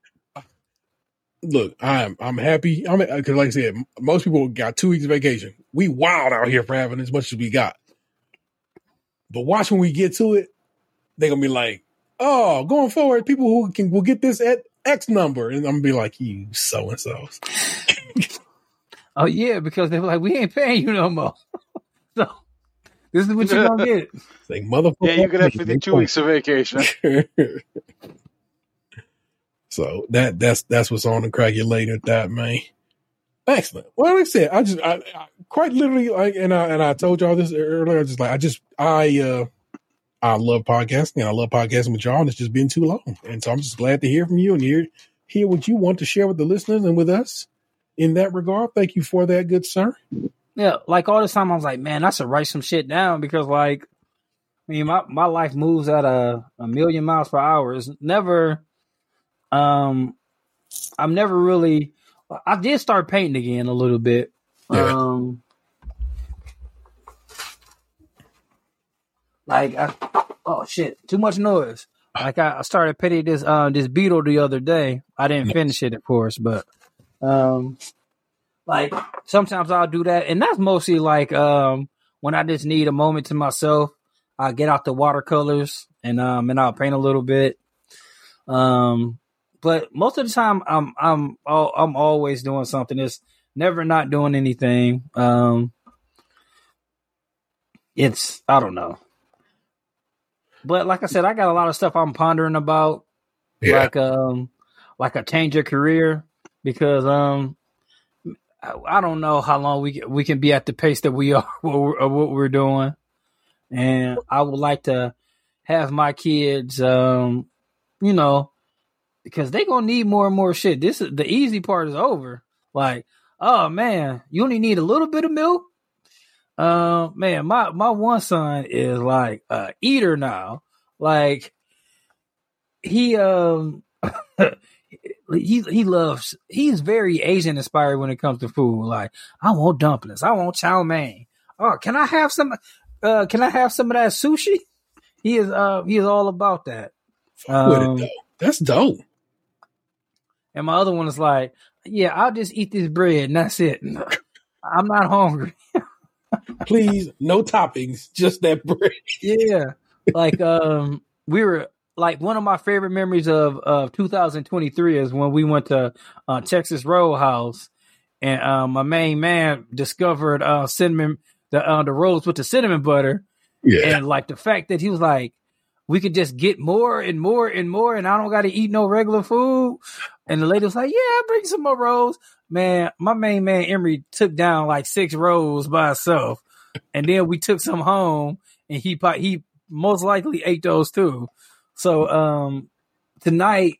Look, I'm I'm happy. I'm because like I said, most people got two weeks of vacation. We wild out here for having as much as we got. But watch when we get to it, they're gonna be like, "Oh, going forward, people who can will get this at X number," and I'm gonna be like, "You so and so." Oh yeah, because they were like, we ain't paying you no more. so this is what you're gonna get. Like motherfucker. Yeah, you could have 52 weeks of vacation. so that that's that's what's on the calculator. That man. Excellent. Well, like I said, I just I, I quite literally like, and I and I told y'all this earlier. I just like I just I uh I love podcasting and I love podcasting with y'all. And it's just been too long, and so I'm just glad to hear from you and hear hear what you want to share with the listeners and with us in that regard. Thank you for that, good sir. Yeah, like all this time, I was like, man, I should write some shit down because, like, I mean, my, my life moves at a, a million miles per hour. It's never, um, I'm never really. I did start painting again a little bit. Yeah. Um, like, I, oh shit, too much noise. Like I, I started painting this um this beetle the other day. I didn't finish it, of course, but um, like sometimes I'll do that, and that's mostly like um when I just need a moment to myself. I get out the watercolors and um and I'll paint a little bit. Um, but most of the time I'm I'm I'm always doing something. It's never not doing anything. Um, it's I don't know. But like I said, I got a lot of stuff I'm pondering about, Yeah. like um, like a change of career because um, I, I don't know how long we we can be at the pace that we are what we're, what we're doing, and I would like to have my kids, um, you know, because they gonna need more and more shit. This is the easy part is over. Like, oh man, you only need a little bit of milk. Uh, man, my my one son is like a eater now. Like, he um he he loves he's very Asian inspired when it comes to food. Like, I want dumplings, I want chow mein. Oh, can I have some? Uh, can I have some of that sushi? He is uh he is all about that. Um, it. That's dope. and my other one is like, yeah, I'll just eat this bread and that's it. I'm not hungry. Please, no toppings, just that bread. yeah. Like um we were like one of my favorite memories of of 2023 is when we went to uh, Texas Roadhouse and uh, my main man discovered uh cinnamon the uh, the rolls with the cinnamon butter. Yeah. and like the fact that he was like we could just get more and more and more and I don't got to eat no regular food. And the lady was like yeah bring some more rolls. Man my main man Emery took down like six rolls by himself. And then we took some home and he he most likely ate those too so um tonight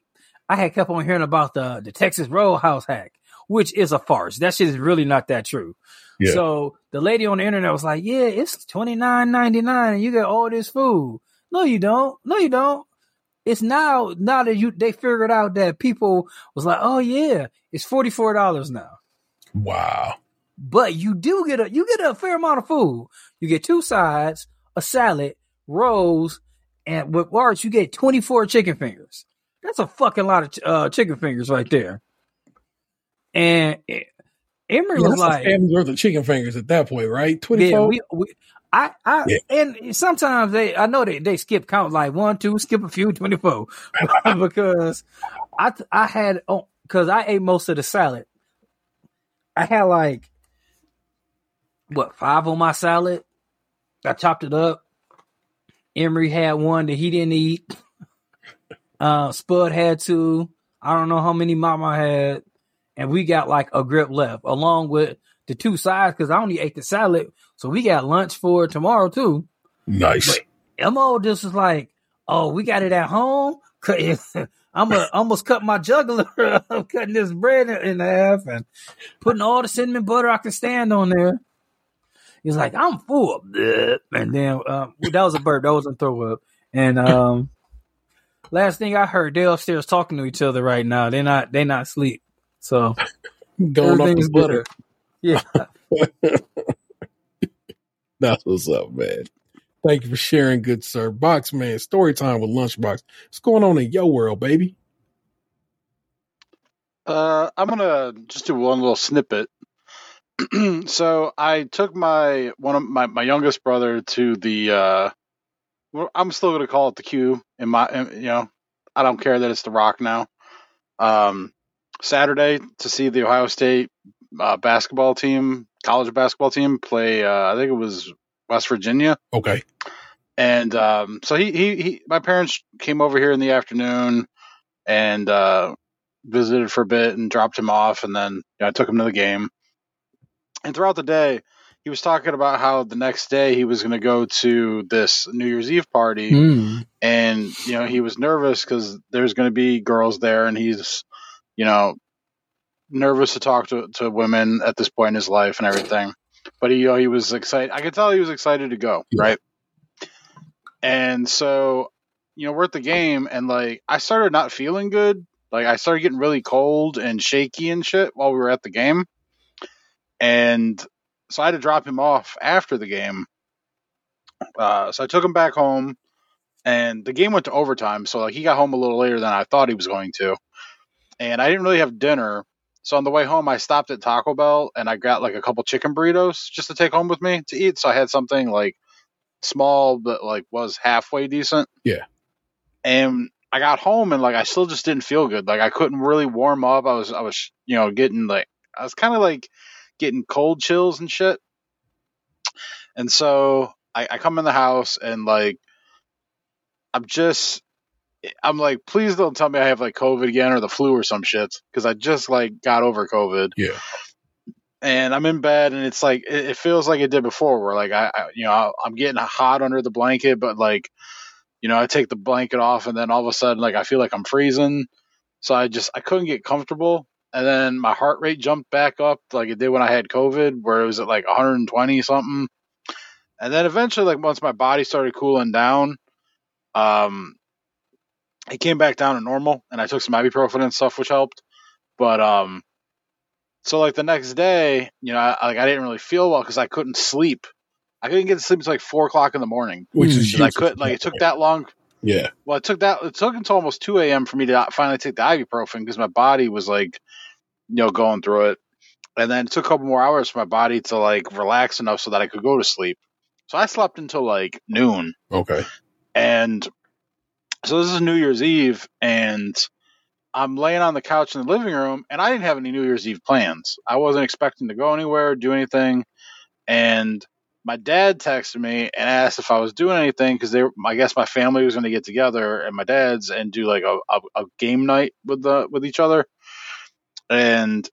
I had kept on hearing about the the Texas Roadhouse hack which is a farce that shit is really not that true Yeah. so the lady on the internet was like, "Yeah, it's twenty nine ninety nine, and you get all this food." No, you don't. No, you don't. It's now now that you they figured out that people was like, "Oh yeah, it's forty four dollars now." Wow. But you do get a you get a fair amount of food. You get two sides, a salad, rolls, and with large you get twenty four chicken fingers. That's a fucking lot of ch- uh, chicken fingers right there. And Emery Yeah, was like, family's worth of chicken fingers at that point, right? 24. yeah, we, we I, I, Yeah. and sometimes they, I know they, they skip count like one, two, skip a few, 24 because I, I had, oh, cause I ate most of the salad. I had like, what, five on my salad. I chopped it up. Emery had one that he didn't eat. Uh, Spud had two. I don't know how many Mama had. And we got like a grip left along with the two sides because I only ate the salad. So we got lunch for tomorrow too. nice. Mo just was like, oh, we got it at home. I'm a, almost cut my jugular of cutting this bread in half and putting all the cinnamon butter I can stand on there. He's like, I'm full. Bleh. And then um, that was a burp. That wasn't throw up. And um, last thing I heard, they're upstairs talking to each other right now. They're not. They not asleep. So Going off everything's the butter. good. Yeah. That's what's up, man. Thank you for sharing, good sir. Box man, story time with Lunchbox. What's going on in your world, baby? Uh, I'm gonna just do one little snippet. so I took my one of my, my youngest brother to the uh, well, I'm still going to call it the Q. In my, in- you know, I don't care that it's the Rock now. Um, Saturday to see the Ohio State uh, basketball team, college basketball team play. Uh, I think it was West Virginia. Okay. And um, so he, he, he, my parents came over here in the afternoon and uh, visited for a bit and dropped him off, and then you know, I took him to the game. And throughout the day, he was talking about how the next day he was going to go to this New Year's Eve party, Mm. and you know he was nervous because there's going to be girls there, and he's, you know, nervous to talk to to women at this point in his life and everything. But he, you know, he was excited. I could tell he was excited to go, right? And so, you know, we're at the game, and like I started not feeling good. Like I started getting really cold and shaky and shit while we were at the game, and so I had to drop him off after the game. Uh, so I took him back home, and the game went to overtime. So like he got home a little later than I thought he was going to, and I didn't really have dinner. So on the way home, I stopped at Taco Bell and I got like a couple chicken burritos just to take home with me to eat. So I had something like small but like was halfway decent. Yeah. And I got home and like I still just didn't feel good. Like I couldn't really warm up. I was I was you know getting like I was kind of like getting cold chills and shit. And so I, I come in the house and like I'm just I'm like, please don't tell me I have like COVID again or the flu or some shit because I just like got over COVID. Yeah. And I'm in bed and it's like it, it feels like it did before, where like I, I you know I'm getting hot under the blanket, but like you know I take the blanket off and then all of a sudden like I feel like I'm freezing. So I just I couldn't get comfortable. And then my heart rate jumped back up like it did when I had COVID, where it was at like 120 something. And then eventually, like once my body started cooling down, um, it came back down to normal, and I took some ibuprofen and stuff, which helped. But um, so like the next day, you know, I, like I didn't really feel well because I couldn't sleep. I couldn't get to sleep until like four o'clock in the morning, Which is 'Cause I useless. could like it took that long. Yeah. Well, it took that it took until almost two a.m. for me to finally take the ibuprofen because my body was like, you know, going through it, and then it took a couple more hours for my body to like relax enough so that I could go to sleep. So I slept until like noon. Okay. And so this is New Year's Eve, and I'm laying on the couch in the living room, and I didn't have any New Year's Eve plans. I wasn't expecting to go anywhere, do anything. And my dad texted me and asked if I was doing anything because they, were- I guess my family was going to get together and my dad's and do like a, a, a game night with the with each other. And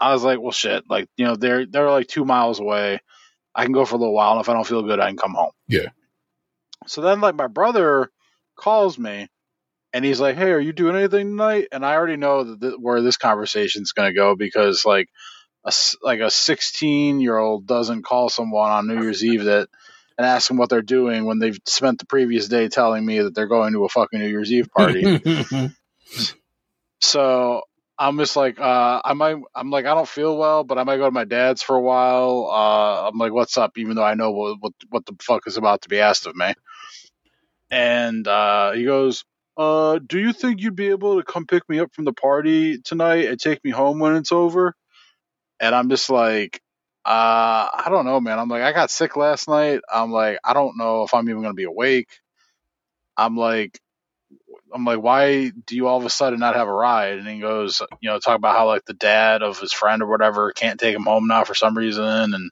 I was like, well, shit, like you know, they're they're like two miles away. I can go for a little while, and if I don't feel good, I can come home. Yeah. So then, like, my brother calls me and he's like, Hey, are you doing anything tonight? And I already know that th- where this conversation's going to go because, like, a, like a 16 year old doesn't call someone on New Year's Eve that and ask them what they're doing when they've spent the previous day telling me that they're going to a fucking New Year's Eve party. So I'm just like, uh, I might, I'm like, I don't feel well, but I might go to my dad's for a while. Uh, I'm like, what's up? Even though I know what, what, what the fuck is about to be asked of me. And, uh, he goes, uh, do you think you'd be able to come pick me up from the party tonight and take me home when it's over? And I'm just like, uh, I don't know, man. I'm like, I got sick last night. I'm like, I don't know if I'm even going to be awake. I'm like, I'm like, why do you all of a sudden not have a ride? And he goes, you know, talk about how like the dad of his friend or whatever can't take him home now for some reason. And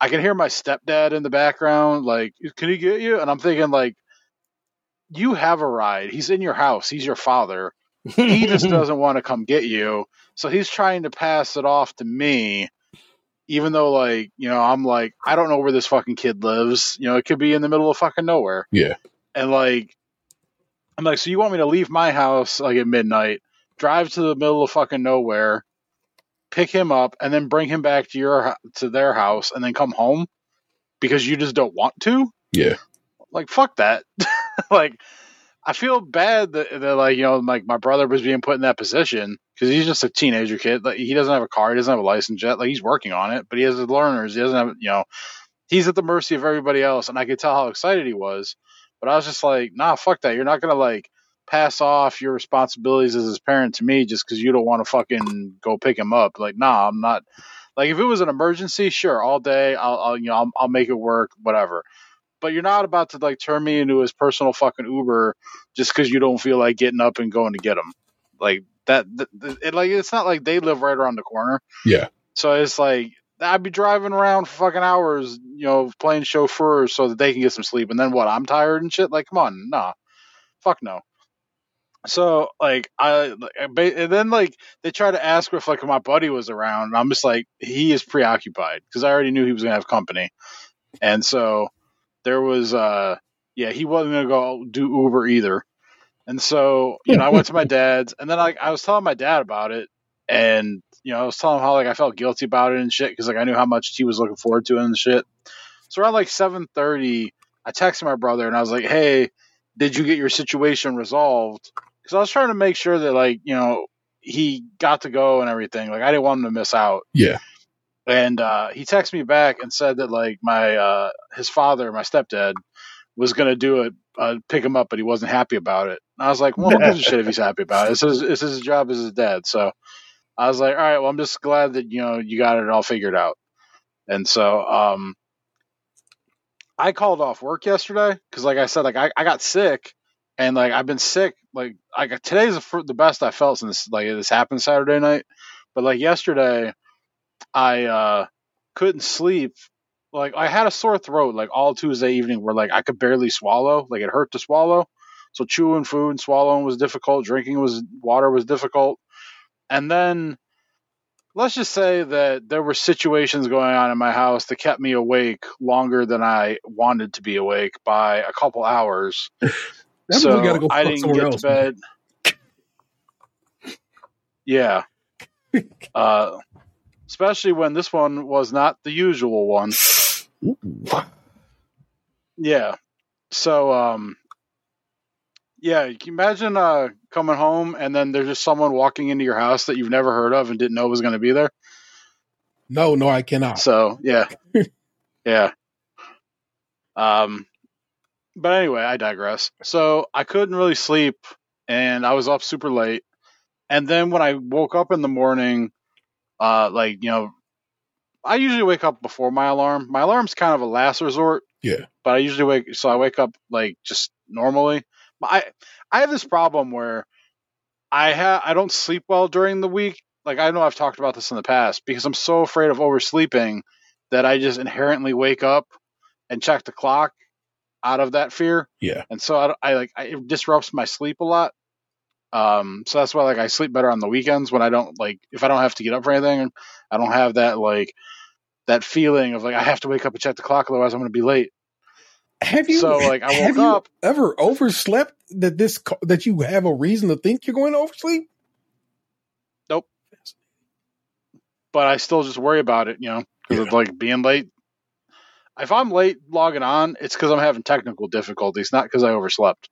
I can hear my stepdad in the background, like, can he get you? And I'm thinking, like, you have a ride. He's in your house. He's your father. He just doesn't want to come get you. So he's trying to pass it off to me, even though, like, you know, I'm like, I don't know where this fucking kid lives. You know, it could be in the middle of fucking nowhere. Yeah. And like, I'm like, so you want me to leave my house like at midnight, drive to the middle of fucking nowhere, pick him up, and then bring him back to your to their house, and then come home because you just don't want to? Yeah. Like, fuck that. like, I feel bad that, that like you know, like my brother was being put in that position because he's just a teenager kid. Like, he doesn't have a car, he doesn't have a license yet. Like, he's working on it, but he has his learners. He doesn't have, you know, he's at the mercy of everybody else, and I could tell how excited he was. But I was just like, nah, fuck that. You're not gonna like pass off your responsibilities as his parent to me just because you don't want to fucking go pick him up. Like, nah, I'm not. Like, if it was an emergency, sure, all day, I'll, I'll you know, I'll, I'll make it work, whatever. but you're not about to like turn me into his personal fucking Uber just because you don't feel like getting up and going to get him. Like that, th- th- it, like it's not like they live right around the corner. Yeah. So it's like I'd be driving around for fucking hours, you know, playing chauffeur so that they can get some sleep. And then what? I'm tired and shit. Like, come on, nah, fuck no. So like I, like, I ba- and then like they try to ask if like my buddy was around, and I'm just like he is preoccupied because I already knew he was gonna have company, and so there was uh yeah he wasn't gonna go do Uber either, and so you know I went to my dad's, and then like I was telling my dad about it, and you know I was telling him how like I felt guilty about it and shit because like I knew how much he was looking forward to it and shit. So around like seven thirty, I texted my brother and I was like, hey, did you get your situation resolved? Because I was trying to make sure that like you know he got to go and everything. Like I didn't want him to miss out. Yeah. And uh, he texted me back and said that like my uh, his father, my stepdad, was gonna do it, uh, pick him up, but he wasn't happy about it. And I was like, well, gives a shit if he's happy about it? It's his, it's his job as his dad. So I was like, all right, well, I'm just glad that you know you got it all figured out. And so um, I called off work yesterday because, like I said, like I, I got sick and like I've been sick. Like I got today's the, the best I felt since like this happened Saturday night. But like yesterday, I uh couldn't sleep. Like I had a sore throat like all Tuesday evening, where like I could barely swallow. Like it hurt to swallow. So chewing food and swallowing was difficult. Drinking was water was difficult. And then let's just say that there were situations going on in my house that kept me awake longer than I wanted to be awake by a couple hours. So go I didn't get else, to bed. Yeah. Uh, especially when this one was not the usual one. Yeah. So, um, yeah, you can imagine uh, coming home and then there's just someone walking into your house that you've never heard of and didn't know was going to be there. No, no, I cannot. So, yeah. yeah. Um, but anyway, I digress. So I couldn't really sleep and I was up super late. And then when I woke up in the morning, uh, like, you know, I usually wake up before my alarm. My alarm's kind of a last resort, Yeah. but I usually wake, so I wake up like just normally. But I, I have this problem where I have, I don't sleep well during the week. Like I know I've talked about this in the past because I'm so afraid of oversleeping that I just inherently wake up and check the clock out of that fear. Yeah. And so I, I like, I, it disrupts my sleep a lot. Um, so that's why like I sleep better on the weekends when I don't like if I don't have to get up for anything, I don't have that like that feeling of like I have to wake up and check the clock, otherwise I'm going to be late. Have you So like I woke up, ever overslept that this that you have a reason to think you're going to oversleep? nope. But I still just worry about it, you know, because of like being late. If I'm late logging on, it's because I'm having technical difficulties, not because I overslept.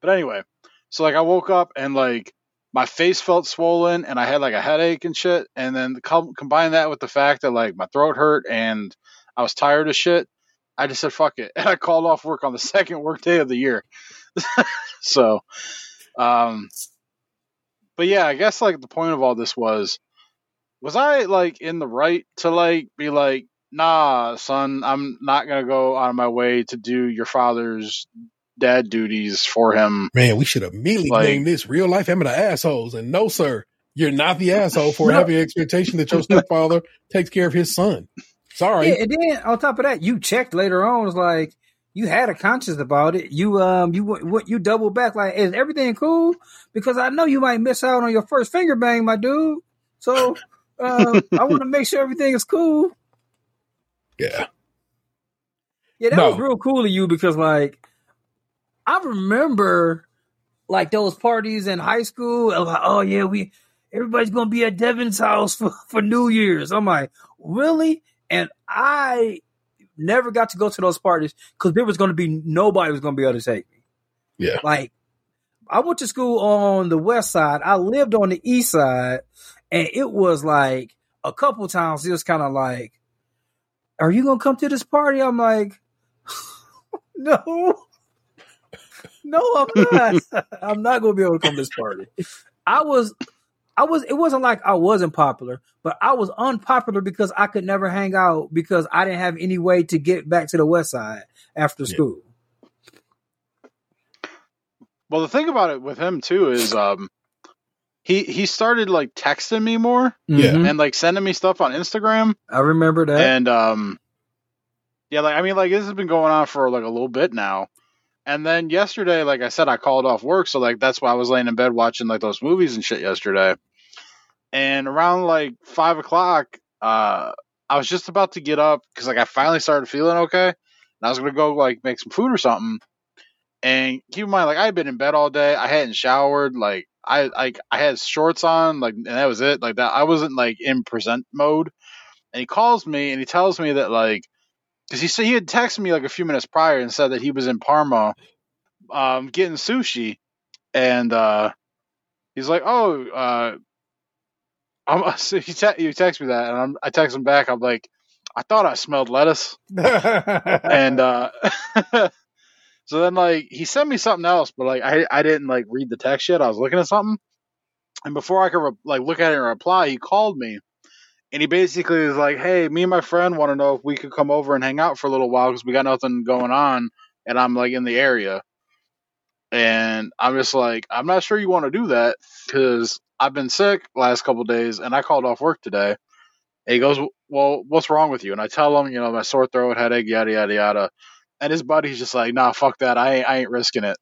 But anyway, so like I woke up and like my face felt swollen and I had like a headache and shit. And then com- combine that with the fact that like my throat hurt and I was tired of shit. I just said fuck it, and I called off work on the second work day of the year. so, um, but yeah, I guess like the point of all this was, was I like in the right to like be like, nah, son, I'm not gonna go out of my way to do your father's dad duties for him. Man, we should have immediately Like- named this real life Am I the assholes. And no, sir, you're not the asshole for No. having expectation that your stepfather takes care of his son. Sorry. Yeah, and then on top of that, you checked later on. It's like you had a conscience about it. You um you what you double back like is everything cool? Because I know you might miss out on your first finger bang, my dude. So um, I want to make sure everything is cool. Yeah. Yeah, that No. was real cool of you because like I remember like those parties in high school. Like, oh yeah, we everybody's gonna be at Devin's house for, for New Year's. I'm like, really? And I never got to go to those parties because there was gonna be nobody was gonna be able to take me. Yeah. Like I went to school on the west side. I lived on the east side, and it was like a couple times it was kind of like, "Are you gonna come to this party?" I'm like, "No, no, I'm not. I'm not gonna be able to come to this party." I was, I was. It wasn't like I wasn't popular, but I was unpopular because I could never hang out because I didn't have any way to get back to the West Side after school. Well, the thing about it with him too is um he he started like texting me more Yeah. Mhm. and like sending me stuff on Instagram I remember that. and um yeah, like I mean like this has been going on for like a little bit now. And then yesterday, like I said, I called off work, so like that's why I was laying in bed watching like those movies and shit yesterday. And around like five o'clock, uh I was just about to get up because like I finally started feeling okay. And I was gonna go like make some food or something. And keep in mind, like I had been in bed all day. I hadn't showered. Like I like I had shorts on, like and that was it. Like that, I wasn't like in present mode. And he calls me and he tells me that like, because he said he had texted me like a few minutes prior and said that he was in Parma, um, getting sushi, and uh, he's like, oh, uh, I'm, so he te- he texts me that, and I'm, I text him back. I'm like, I thought I smelled lettuce. And uh so then like he sent me something else but like i i didn't like read the text yet. I was looking at something. And before i could re- like look at it and reply he called me. And he basically was like hey me and my friend want to know if we could come over and hang out for a little while because we got nothing going on and i'm like in the area and i'm just like i'm not sure you want to do that because i've been sick last couple days and i called off work today and he goes, "Well, what's wrong with you?" And I tell him, you know, my sore throat, headache, yada yada yada. And his buddy's just like, "Nah, fuck that. I ain't, I ain't risking it."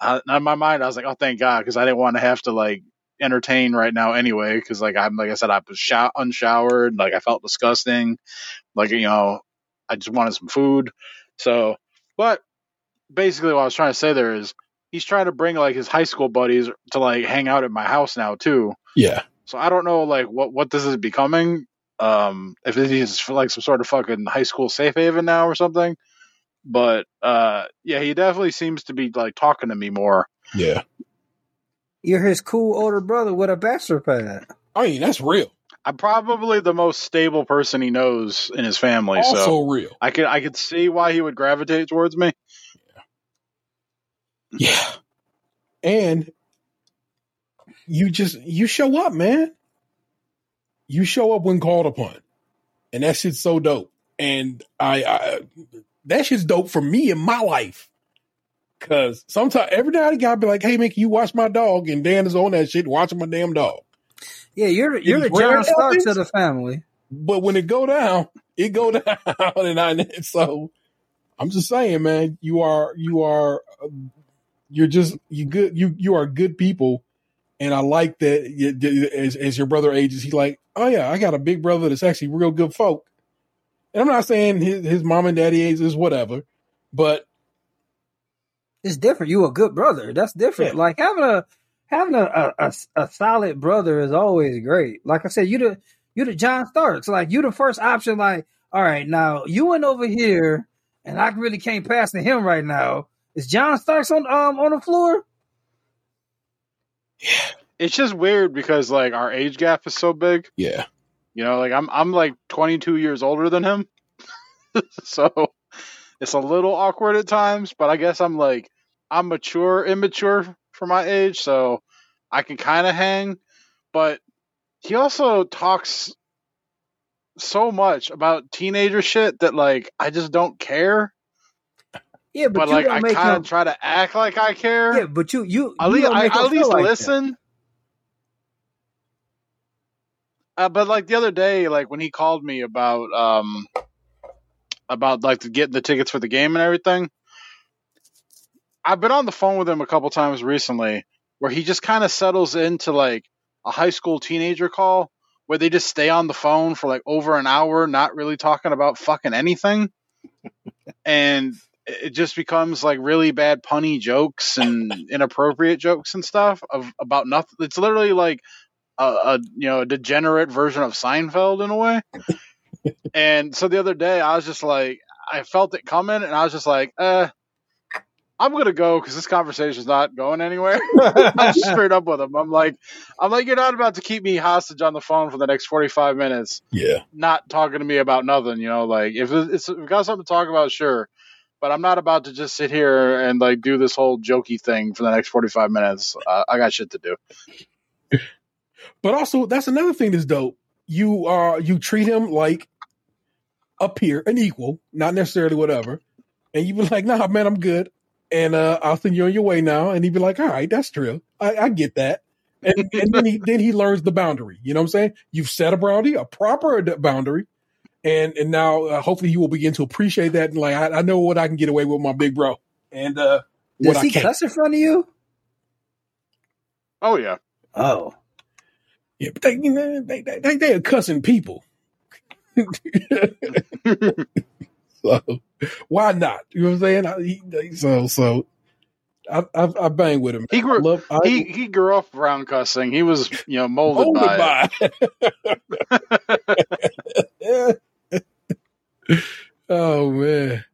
uh, in my mind, I was like, "Oh, thank God," because I didn't want to have to like entertain right now anyway. Because like I'm, like I said, I was show- unshowered, like I felt disgusting, like you know, I just wanted some food. So, but basically, what I was trying to say there is, he's trying to bring like his high school buddies to like hang out at my house now too. Yeah. So I don't know like what what this is becoming. Um, if it is like some sort of fucking high school safe haven now or something. But uh, yeah, he definitely seems to be like talking to me more. Yeah. You're his cool older brother with a bachelor pad. I mean, that's real. I'm probably the most stable person he knows in his family, Also so real. I could I could see why he would gravitate towards me. Yeah. And you just you show up, man. You show up when called upon. And that shit's so dope. And I, I that shit's dope for me in my life. Cause sometimes every now and again I'll be like, hey man, can you watch my dog? And Dan is on that shit watching my damn dog. Yeah, you're you're the It's rare John Starks things. of the family. But when it go down, it go down. and I so I'm just saying, man, you are you are you're just you good you you are good people, and I like that. you- As, as your brother ages, he's like, oh yeah, I got a big brother that's actually real good folk. And I'm not saying his his mom and daddy age is whatever, but It's different. You a good brother. That's different. Yeah. Like having a having a, a, a, a solid brother is always great. Like I said, you the you the John Starks. Like you the first option. Like all right, now you went over here, and I really can't pass to him right now. Is John Starks on um on the floor? Yeah. It's just weird because like our age gap is so big. yeah, You know, like I'm I'm like 22 years older than him, so it's a little awkward at times. But I guess I'm like I'm mature, immature for my age, so I can kind of hang. But he also talks so much about teenager shit that like I just don't care. Yeah, but, But, like I kind of try to act like I care. Yeah, but you you at least I, at least like listen. Uh, but like the other day, like when he called me about um about like to get the tickets for the game and everything, I've been on the phone with him a couple times recently, where he just kind of settles into like a high school teenager call, where they just stay on the phone for like over an hour, not really talking about fucking anything, and it just becomes like really bad punny jokes and inappropriate jokes and stuff of about nothing. It's literally like a, a you know a degenerate version of Seinfeld in a way. and so the other day, I was just like, I felt it coming, and I was just like, uh. I'm gonna go because this conversation is not going anywhere. I'm just straight up with him. I'm like, I'm like, you're not about to keep me hostage on the phone for the next 45 minutes yeah, not talking to me about nothing, you know, like if it's if we got something to talk about, sure. But I'm not about to just sit here and like do this whole jokey thing for the next 45 minutes. Uh, I got shit to do. But also, that's another thing that's dope. You are you treat him like a peer, an equal, not necessarily whatever. And you be like, "Nah, man, I'm good." And uh, I'll send you on your way now. And he'd be like, "All right, that's true. I, I get that." And, and then he then he learns the boundary. You know what I'm saying? You've set a boundary, a proper boundary, and and now uh, hopefully he will begin to appreciate that. And like, I, I know what I can get away with my big bro, and uh, what Does I he can't. cuss in front of you? Oh yeah. Oh. Yeah, but they, they, they, they, they're cussing people. so why not? You know what I'm saying? I, he, so so I, I I bang with him. He grew Love, I, he he grew up around cussing. He was you know molded, Molded by, it. oh man.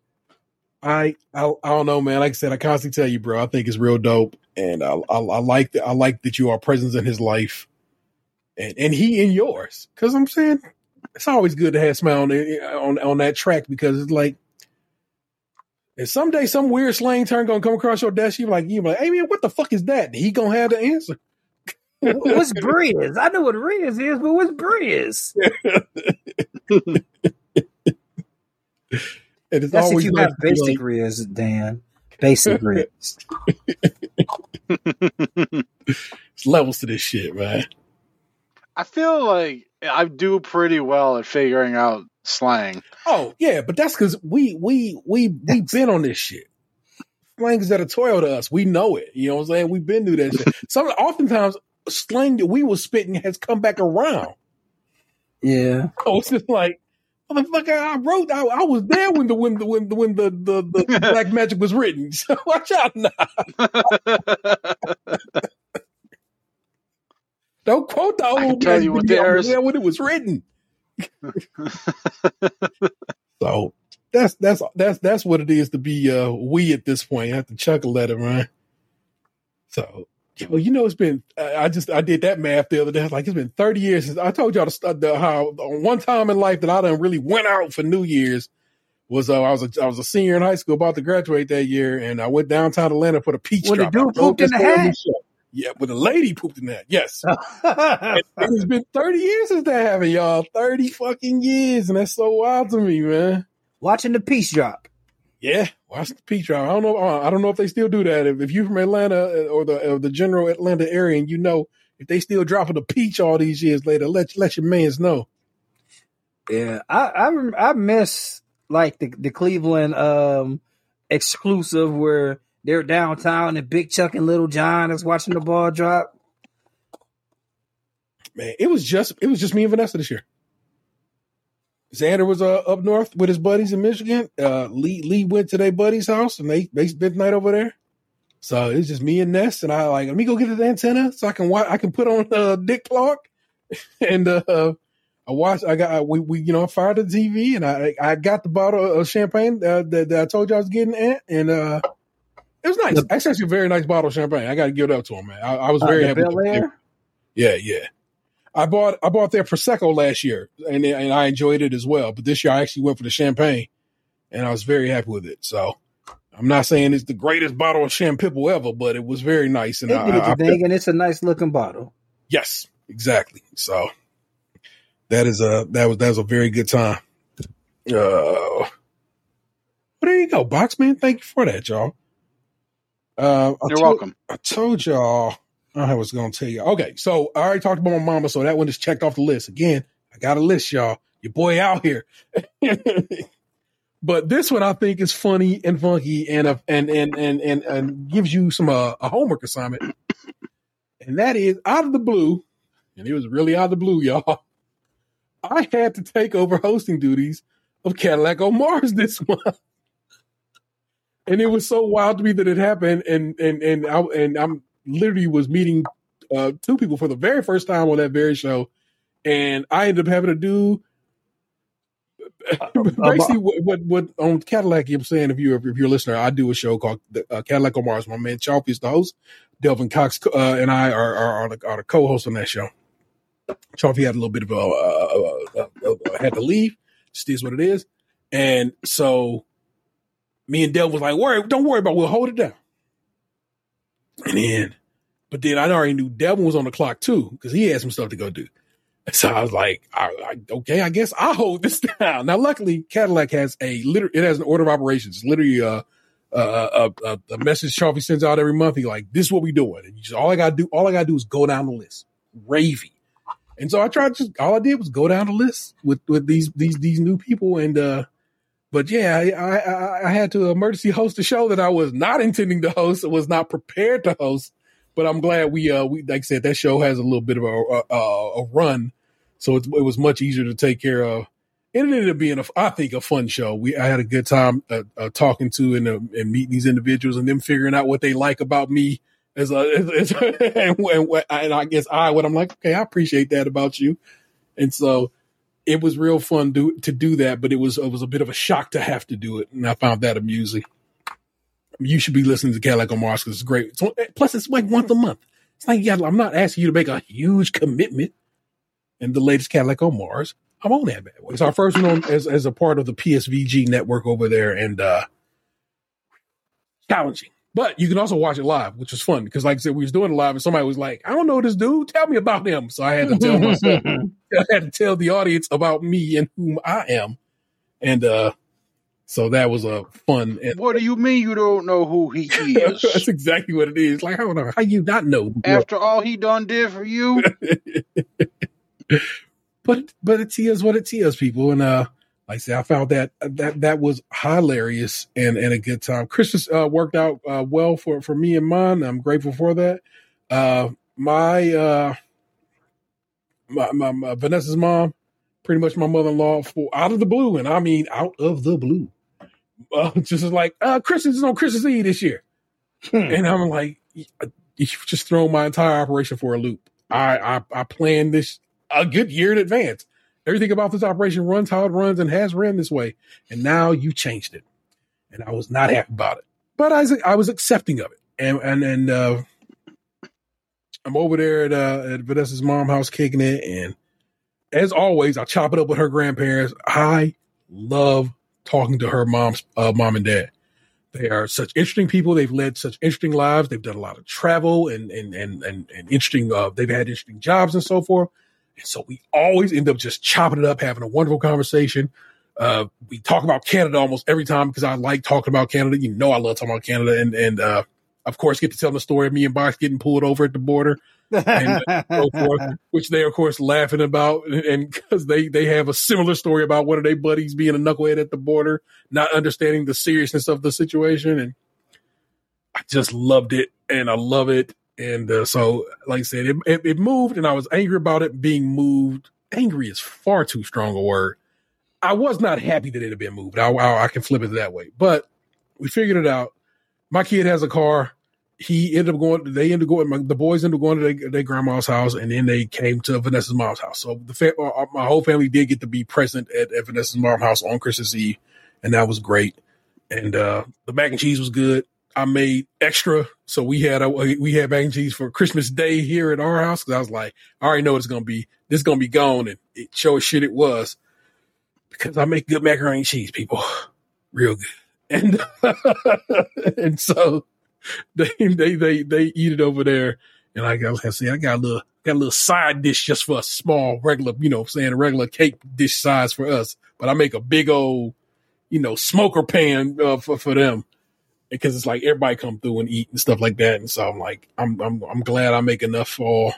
I, I I don't know, man. Like I said, I constantly tell you, bro. I think it's real dope, and I I, I like that. I like that you are present in his life, and and he in yours. Because I'm saying it's always good to have smile on on on that track because it's like if someday some weird slang term gonna come across your desk, you're like you like, hey man, what the fuck is that? And he gonna have the answer. What's Briz? I know what Riz is, but what's Briz? And it's That's if you have basic like- Riz, Dan. Basic Riz. It's levels to this shit, man. I feel like I do pretty well at figuring out slang. Oh yeah, but that's because we we we we've been on this shit. Slang is at a toil to us. We know it. You know what I'm saying? We've been through that shit. Some oftentimes slang that we was spitting has come back around. Yeah. Oh, it's just like motherfucker. I wrote. I, I was there when the when the when the when the the, the black magic was written. So watch out now. Don't quote the I can old tell you what when I was when it was written. So that's that's that's that's what it is to be uh we at this point. I have to chuckle at it, right? So yo, you know, it's been I just I did that math the other day. Like, it's been thirty years since I told y'all to the, how on one time in life that I done really went out for New Year's was uh, I was a I was a senior in high school about to graduate that year, and I went downtown Atlanta for the peach When the drop. dude I wrote pooped in the hat? Yeah, when a lady pooped in that. Yes. And it's been 30 years since that happened, y'all. 30 fucking years. And that's so wild to me, man. Watching the peace drop. Yeah. Watch the peach drop. I don't know. uh, I don't know if they still do that. If, if you're from Atlanta uh, or the, or the general Atlanta area and you know, if they still dropping the peach all these years later, let, let your mans know. Yeah, I I, I miss like the the Cleveland um exclusive where they're downtown and Big Chuck and Little John is watching the ball drop. Man, it was just, it was just me and Vanessa this year. Xander was uh, up north with his buddies in Michigan. Uh, Lee Lee went to their buddy's house and they they spent the night over there. So it was just me and Ness and I like let me go get the antenna so I can watch. I can put on uh, Dick Clark and uh, I watched. I got we, we you know I fired the TV and I I got the bottle of champagne uh, that, that I told you I was getting at and uh, it was nice. It's actually a very nice bottle of champagne. I got to give it up to him, man. I, I was Uh, very happy. Bel with it. Air? Yeah, yeah. I bought I bought their prosecco last year, and and I enjoyed it as well. But this year I actually went for the champagne, and I was very happy with it. So I'm not saying it's the greatest bottle of champagne ever, but it was very nice. And It I, did I- the thing, and it's a nice looking bottle. yes, exactly. So that is a that was that was a very good time. Uh, well, there you go, Boxman. Thank you for that, y'all. Uh, You're told- welcome. I told y'all I was to tell you. Okay, so I already talked about my mama, so that one is checked off the list. Again, I got a list, y'all. Your boy out here. but this one I think is funny and funky and uh, and and and and, and gives you some uh, a homework assignment. And that is out of the blue, and it was really out of the blue, y'all. I had to take over hosting duties of Cadillac on Mars this month and it was so wild to me that it happened and and and I and I'm literally was meeting uh two people for the very first time on that very show. And I ended up having to do basically what, what what on Cadillac I'm saying if you if you're a listener I do a show called uh, Cadillac on Mars my man Chalfie is the host. Delvin Cox uh, and I are are, are, the, are the co-hosts on that show. Chalfie had a little bit of a uh, uh, uh, had to leave. Just is what it is. And so me and Del was like, worry, don't worry about it. We'll hold it down. And then But then I already knew Devin was on the clock too because he had some stuff to go do. So I was like, I, I, okay, I guess I'll hold this down. Now, luckily, Cadillac has a it has an order of operations. Literally a, a, a, a message Sharpie sends out every month. He's like, this is what we doing. And just, all I gotta do, all I gotta do is go down the list. Ravy. And so I tried just all I did was go down the list with, with these these these new people and uh but yeah, I, I I had to emergency host a show that I was not intending to host, was not prepared to host. But I'm glad we uh we like I said that show has a little bit of a a, a run, so it, it was much easier to take care of. It ended up being a I think a fun show. We I had a good time uh, uh, talking to and uh, and meeting these individuals and them figuring out what they like about me as a as, as, and, and, and I guess I what I'm like okay I appreciate that about you, and so it was real fun do, to do that, but it was it was a bit of a shock to have to do it, and I found that amusing. You should be listening to Cadillac on Mars because it's great. So, plus, it's like once a month. It's like yeah, I'm not asking you to make a huge commitment. And the latest Cadillac on Mars, I'm on that bad boy. It's our first one on, as as a part of the PSVG network over there, and uh challenging. But you can also watch it live, which was fun because, like I said, we was doing it live, and somebody was like, "I don't know this dude. Tell me about him." So I had to tell myself, I had to tell the audience about me and whom I am, and uh so that was a fun. And What do you mean you don't know who he is? that's exactly what it is. Like, I don't know how you not know. After all he done did for you, but but it is what it is, people. And uh, like I said, I found that that that was hilarious and and a good time. Christmas uh, worked out uh, well for for me and mine. I'm grateful for that. Uh, my uh, my, my, my Vanessa's mom, pretty much my mother in law, for out of the blue, and I mean out of the blue, uh, just like uh, Christmas is on Christmas Eve this year, and I'm like, you just throw my entire operation for a loop. I I, I planned this a good year in advance. Everything about this operation runs how it runs and has ran this way, and now you changed it, and I was not happy about it. But I was I was accepting of it, and and and uh, I'm over there at uh, at Vanessa's mom house kicking it, and as always, I chop it up with her grandparents. I love talking to her mom's uh, mom and dad. They are such interesting people. They've led such interesting lives. They've done a lot of travel and and and and, and interesting. Uh, they've had interesting jobs and so forth. And so we always end up just chopping it up, having a wonderful conversation. Uh, we talk about Canada almost every time because I like talking about Canada. You know, I love talking about Canada, and and uh, of course, get to tell the story of me and Box getting pulled over at the border and so forth, which they of course, laughing about, and because they they have a similar story about one of their buddies being a knucklehead at the border, not understanding the seriousness of the situation, and I just loved it, and I love it, and uh, so, like I said, it, it it moved, and I was angry about it being moved. Angry is far too strong a word. I was not happy that it had been moved. I, I, I can flip it that way, but we figured it out. My kid has a car he ended up going. They ended up going. The boys ended up going to their, their, grandma's house, and then they came to Vanessa's mom's house. So the fa- uh, my whole family did get to be present at, at Vanessa's mom's house on Christmas Eve, and that was great. And uh, the mac and cheese was good. I made extra, so we had a, we had mac and cheese for Christmas Day here at our house. Because I was like, I already know what it's gonna be this is gonna be gone, and it sure shit it was because I make good macaroni and cheese, people, real good. And and so they they they they eat it over there, and like I got to say I got a little got a little side dish just for a small regular, you know, saying a regular cake dish size for us, but I make a big old, you know, smoker pan uh, for for them because it's like everybody come through and eat and stuff like that, and so I'm like I'm I'm I'm glad I make enough for.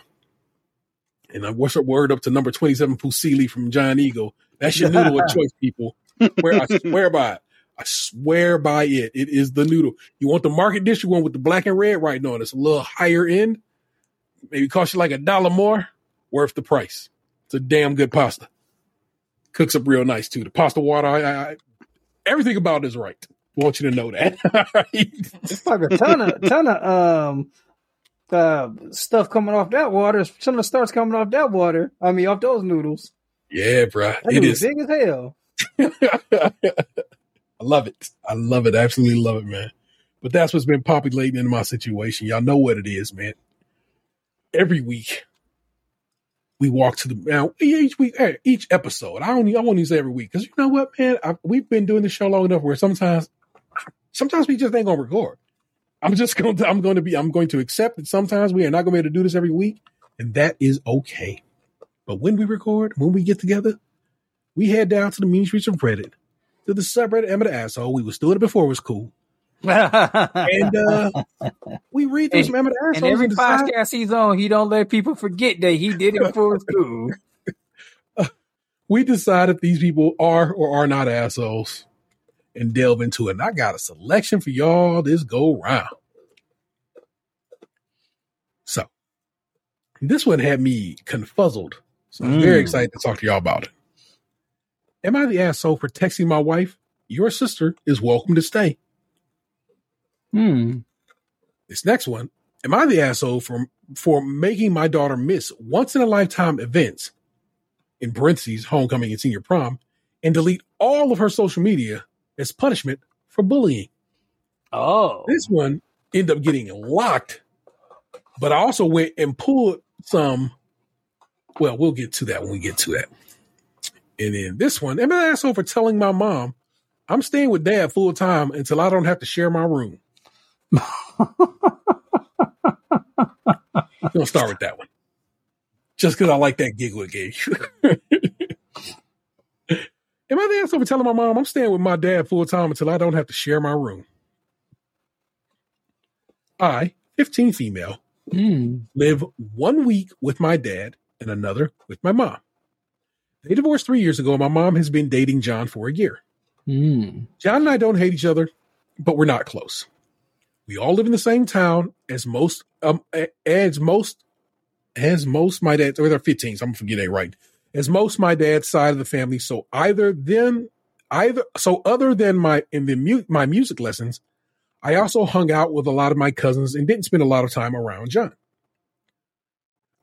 And I what's a word up to number 27 Fusilli from Giant Eagle. That's your noodle of choice, people. Where I swear by it. I swear by it. It is the noodle. You want the market dish, you want with the black and red right now. It's a little higher end. Maybe cost you like a dollar more. Worth the price. It's a damn good pasta. Cooks up real nice too. The pasta water, I, I, everything about it is right. I want you to know that. it's like a ton of ton of um uh stuff coming off that water. Some of the starts coming off that water. I mean, off those noodles. Yeah, bro. That It is. big as hell. I love it. I love it. Absolutely love it, man. But that's what's been populating in my situation. Y'all know what it is, man. Every week we walk to the now each week, eh, each episode. I don't. I won't even say every week because you know what, man. I, we've been doing this show long enough where sometimes, sometimes we just ain't gonna record. I'm just going to, I'm going to be, I'm going to accept that sometimes we are not going to be able to do this every week, and that is okay. But when we record, when we get together, we head down to the mean streets of Reddit, to the subreddit Am I the Asshole. We was doing it before it was cool. and uh, we read through some Emma the and every and decide, podcast he's on, he don't let people forget that he did it before school. we decide if these people are or are not assholes and delve into it. And I got a selection for y'all this go round. So this one had me confuzzled. So I'm very Mm. excited to talk to y'all about it. Am I the asshole for texting my wife? Your sister is welcome to stay. Hmm. This next one, am I the asshole for for making my daughter miss once in a lifetime events, in parentheses, homecoming and senior prom, and delete all of her social media as punishment for bullying? Oh, This one ended up getting locked, but I also went and pulled some. Well, we'll get to that when we get to that. And then this one, am I the asshole for telling my mom I'm staying with dad full time until I don't have to share my room? We'll start with that one. Just because I like that giggle it gave you. Am I the asshole for telling my mom I'm staying with my dad full time until I don't have to share my room? I, 15 female, Hmm. live one week with my dad and another with my mom. They divorced three years ago, and my mom has been dating John for a year. Hmm. John and I don't hate each other, but we're not close. We all live in the same town as most, um, as most, as most my dad, or they're 15, so I'm forgetting it right. As most my dad's side of the family. So either then, either, so other than my, in the mu- my music lessons, I also hung out with a lot of my cousins and didn't spend a lot of time around John.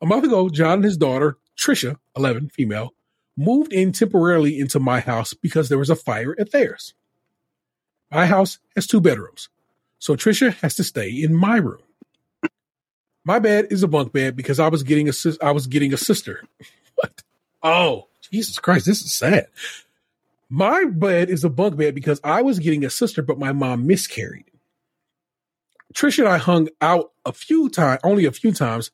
A month ago, John and his daughter, Trisha, 11, female, moved in temporarily into my house because there was a fire at theirs. My house has two bedrooms, so Trisha has to stay in my room. My bed is a bunk bed because I was getting a sis- I was getting a sister. what? Oh, Jesus Christ, this is sad. My bed is a bunk bed because I was getting a sister, but my mom miscarried. Trisha and I hung out a few times, only a few times,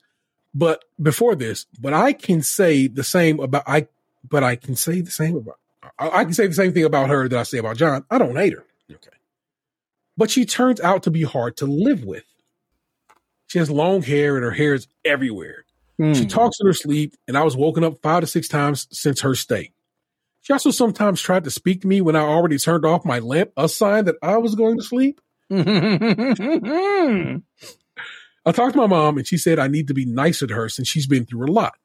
but before this, but I can say the same about I, but I can say the same about I, I can say the same thing about her that I say about John. I don't hate her. Okay. But she turns out to be hard to live with. She has long hair and her hair is everywhere. She Hmm. talks in her sleep, and I was woken up five to six times since her stay. She also sometimes tried to speak to me when I already turned off my lamp, a sign that I was going to sleep. I talked to my mom, and she said I need to be nicer to her since she's been through a lot.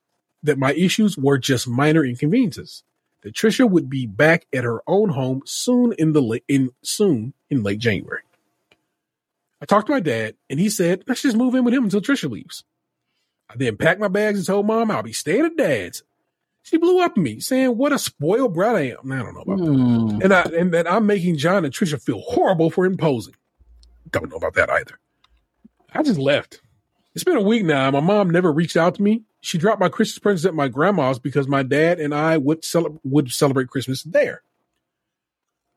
That my issues were just minor inconveniences. That Trisha would be back at her own home soon in the late, in soon in late January. I talked to my dad, and he said let's just move in with him until Trisha leaves. I then packed my bags and told mom I'll be staying at dad's. She blew up at me, saying what a spoiled brat I am. I don't know about that. Hmm. And I and that I'm making John and Trisha feel horrible for imposing. Don't know about that either. I just left. It's been a week now. My mom never reached out to me. She dropped my Christmas presents at my grandma's because my dad and I would would celebrate Christmas there.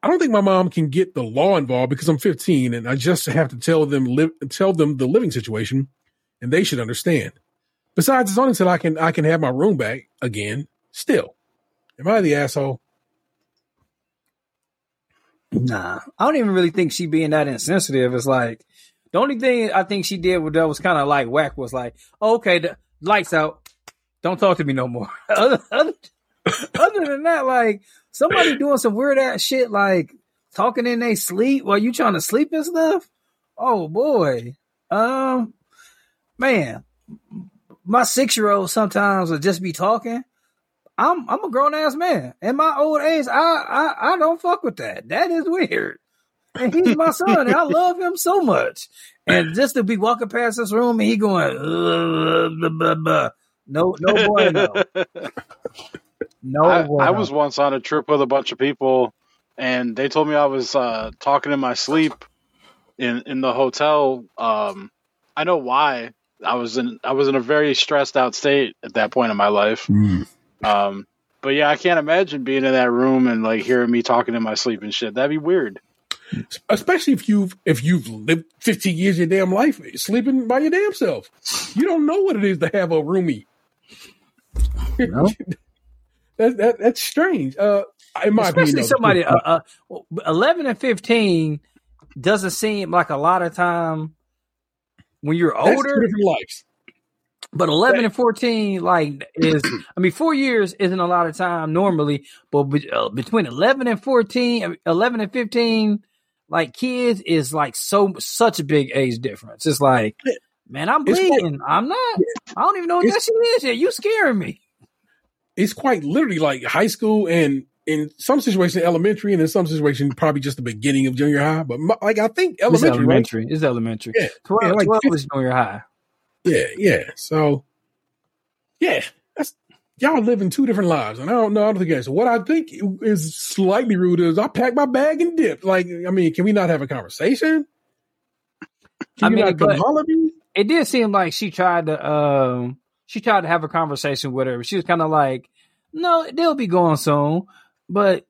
I don't think my mom can get the law involved because I'm 15 and I just have to tell them tell them the living situation, and they should understand. Besides, it's only until I can I can have my room back again. Still, am I the asshole? Nah, I don't even really think she being that insensitive. It's like the only thing I think she did that was kind of like whack was like, okay, the lights out, don't talk to me no more. other, than that, like somebody doing some weird ass shit, like talking in their sleep while you trying to sleep and stuff. Oh boy, um, man, my six year old sometimes will just be talking. I'm I'm a grown ass man. In my old age, I, I I don't fuck with that. That is weird. And he's my son, and I love him so much. And just to be walking past this room and he going, "Uh, blah, blah, blah." no, no boy, no, no. I, boy, I no. was once on a trip with a bunch of people, and they told me I was uh, talking in my sleep in in the hotel. Um, I know why. I was in I was in a very stressed out state at that point in my life. Um, but yeah, I can't imagine being in that room and like hearing me talking in my sleep and shit. That'd be weird. Especially if you've if you've lived 15 years of your damn life sleeping by your damn self. You don't know what it is to have a roomie. No. that, that that's strange. Uh in my Especially opinion, somebody uh, uh, eleven and fifteen doesn't seem like a lot of time when you're that's two older. different lives. But eleven and fourteen, like, is I mean, four years isn't a lot of time normally, but uh, between eleven and 14, 11 and fifteen, like kids is like so such a big age difference. It's like, man, I'm It's quite- bleeding. I'm not. I don't even know what that shit is yet. You scaring me. It's quite literally like high school and in some situation elementary and in some situation probably just the beginning of junior high. But my, like I think It's elementary, right? elementary. It's elementary. Yeah, 12, yeah, like 12 is junior high. Yeah, yeah. So, yeah, y'all living two different lives, and I don't know. I don't think that's what I think is slightly rude. Is I pack my bag and dip. Like, I mean, can we not have a conversation? Can I mean, not come holler at me? it did seem like she tried to um she tried to have a conversation with her. She was kind of like, "No, they'll be going soon," but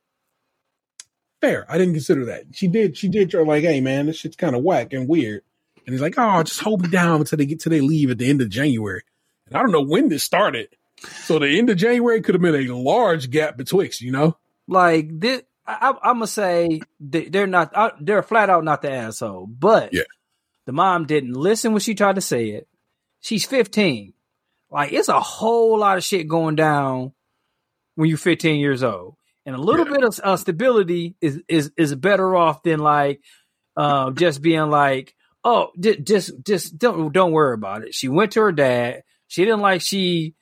Fair. I didn't consider that. She did. She did. Try like, hey man, this shit's kind of whack and weird. And he's like, oh, just hold me down until they get till they leave at the end of January. And I don't know when this started. So the end of January could have been a large gap betwixt, you know. like this, I, I'm gonna say they, they're not. uh, They're flat out not the asshole, but Yeah. the mom didn't listen when she tried to say it. She's 15. Like it's a whole lot of shit going down when you're 15 years old, and a little bit of uh, stability is is is better off than like uh, just being like, oh, just just don't don't worry about it. She went to her dad. She didn't like she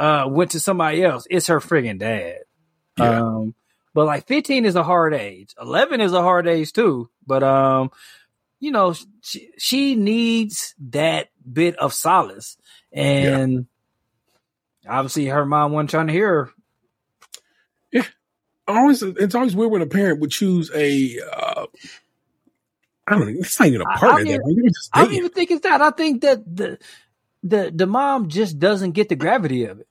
uh, went to somebody else. It's her friggin' dad. Yeah. Um, but like 15 is a hard age. 11 is a hard age too. But um, you know, she, she needs that bit of solace, and obviously her mom wasn't trying to hear her. always it's always weird when a parent would choose a uh I don't know, it's not even a partner. I mean, I don't even think it's that. I think that the the the mom just doesn't get the gravity of it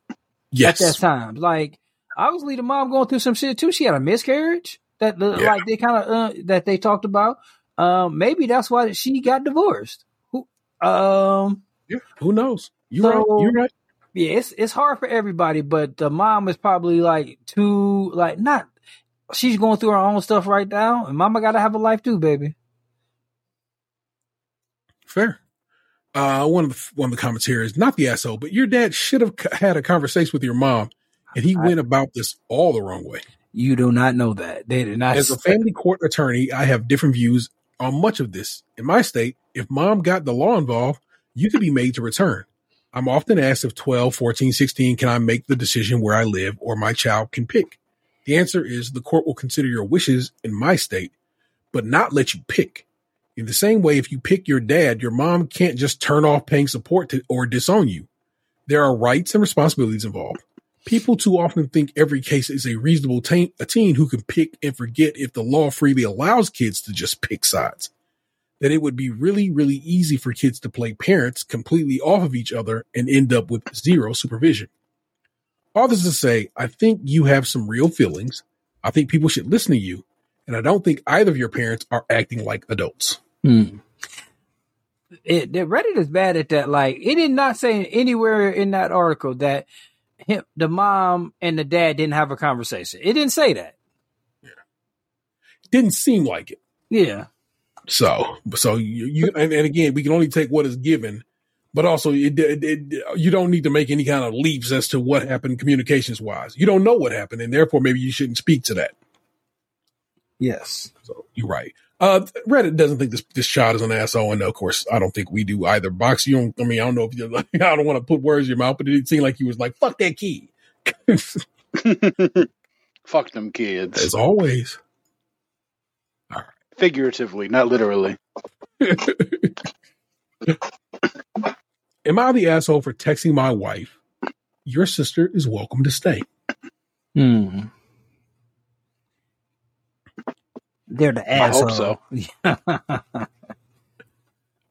yes. at that time. Like obviously the mom going through some shit too. She had a miscarriage that the, Yeah. like they kind of uh, that they talked about. Um, maybe that's why she got divorced. Who, um, Yeah, who knows? You're right. You're right. yeah, it's it's hard for everybody, but the mom is probably like too like not. She's going through her own stuff right now, and mama got to have a life too, baby. Fair. Uh, one of the one of the comments here is not the asshole, but your dad should have c- had a conversation with your mom, and he I- went about this all the wrong way. You do not know that they did not. As a family court attorney, I have different views on much of this. In my state, if mom got the law involved, you could be made to return. I'm often asked if 12, 14, 16, can I make the decision where I live or my child can pick? The answer is the court will consider your wishes in my state, but not let you pick. In the same way, if you pick your dad, your mom can't just turn off paying support to, or disown you. There are rights and responsibilities involved. People too often think every case is a reasonable teen, a teen who can pick and forget if the law freely allows kids to just pick sides. That it would be really, really easy for kids to play parents completely off of each other and end up with zero supervision. All this to say, I think you have some real feelings. I think people should listen to you. And I don't think either of your parents are acting like adults. Hmm. It, the Reddit is bad at that. Like, it did not say anywhere in that article that him, the mom and the dad didn't have a conversation. It didn't say that. Yeah. Didn't seem like it. Yeah. So, so you, you and, and again, we can only take what is given, but also it, it, it, you don't need to make any kind of leaps as to what happened communications wise. You don't know what happened, and therefore maybe you shouldn't speak to that. Yes. So you're right. Uh, Reddit doesn't think this this child is an asshole, and of course, I don't think we do either. Box, you don't. I mean, I don't know if you. I don't want to put words in your mouth, but it didn't seem like he was like "fuck that kid." Fuck them kids. As always, Figuratively, not literally. am I the asshole for texting my wife? Your sister is welcome to stay. Hmm. They're the I hope so.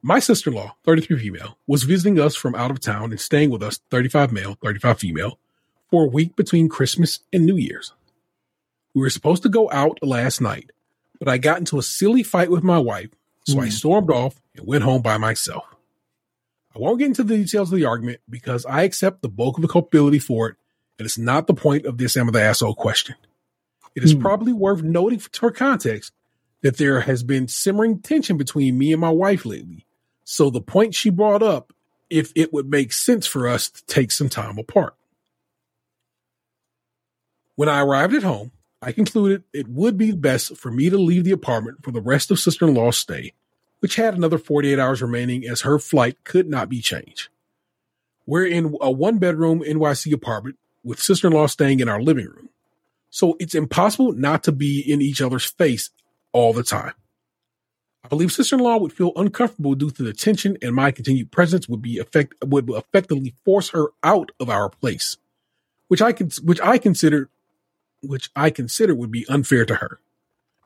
My sister in law, 33 female, was visiting us from out of town and staying with us, 35 male, 35 female, for a week between Christmas and New Year's. We were supposed to go out last night, but I got into a silly fight with my wife, so I stormed off and went home by myself. I won't get into the details of the argument because I accept the bulk of the culpability for it, and it's not the point of this am I the asshole question. It is hmm. probably worth noting for context that there has been simmering tension between me and my wife lately. So the point she brought up, if it would make sense for us to take some time apart. When I arrived at home, I concluded it would be best for me to leave the apartment for the rest of sister in law's stay, which had another 48 hours remaining as her flight could not be changed. We're in a one bedroom NYC apartment with sister in law staying in our living room. So it's impossible not to be in each other's face all the time. I believe sister in law would feel uncomfortable due to the tension, and my continued presence would be effect would effectively force her out of our place, which I can which I consider which I consider would be unfair to her.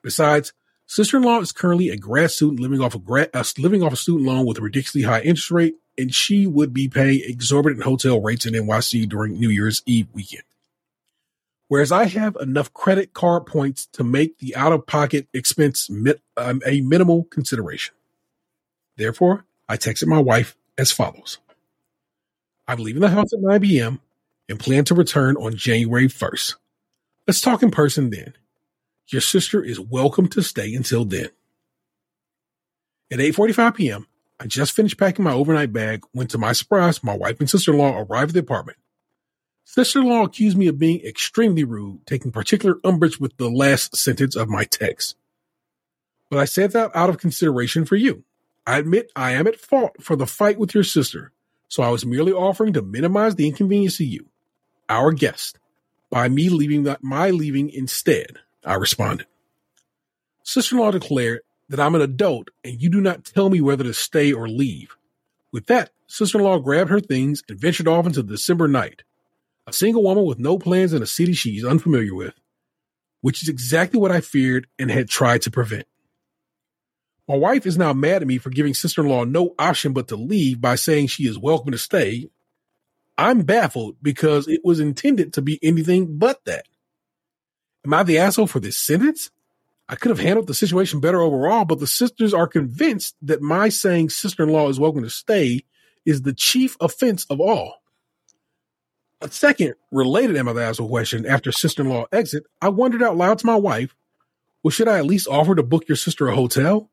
Besides, sister in law is currently a grad student living off a grad uh, living off a student loan with a ridiculously high interest rate, and she would be paying exorbitant hotel rates in NYC during New Year's Eve weekend whereas I have enough credit card points to make the out of pocket expense mi- um, a minimal consideration. Therefore, I texted my wife as follows I'm leaving the house at 9 p.m. and plan to return on January 1st. Let's talk in person then. Your sister is welcome to stay until then. At 8:45 p.m., I just finished packing my overnight bag when to my surprise, my wife and sister-in-law arrived at the apartment. Sister-in-law accused me of being extremely rude, taking particular umbrage with the last sentence of my text. But I said that out of consideration for you. I admit I am at fault for the fight with your sister, so I was merely offering to minimize the inconvenience to you, our guest, by me leaving that my leaving instead. I responded. Sister-in-law declared that I'm an adult and you do not tell me whether to stay or leave. With that, sister-in-law grabbed her things and ventured off into the December night. A single woman with no plans in a city she's unfamiliar with, which is exactly what I feared and had tried to prevent. My wife is now mad at me for giving sister in law no option but to leave by saying she is welcome to stay. I'm baffled because it was intended to be anything but that. Am I the asshole for this sentence? I could have handled the situation better overall, but the sisters are convinced that my saying sister in law is welcome to stay is the chief offense of all. A second related Asshole question after sister in law exit, I wondered out loud to my wife, well, should I at least offer to book your sister a hotel?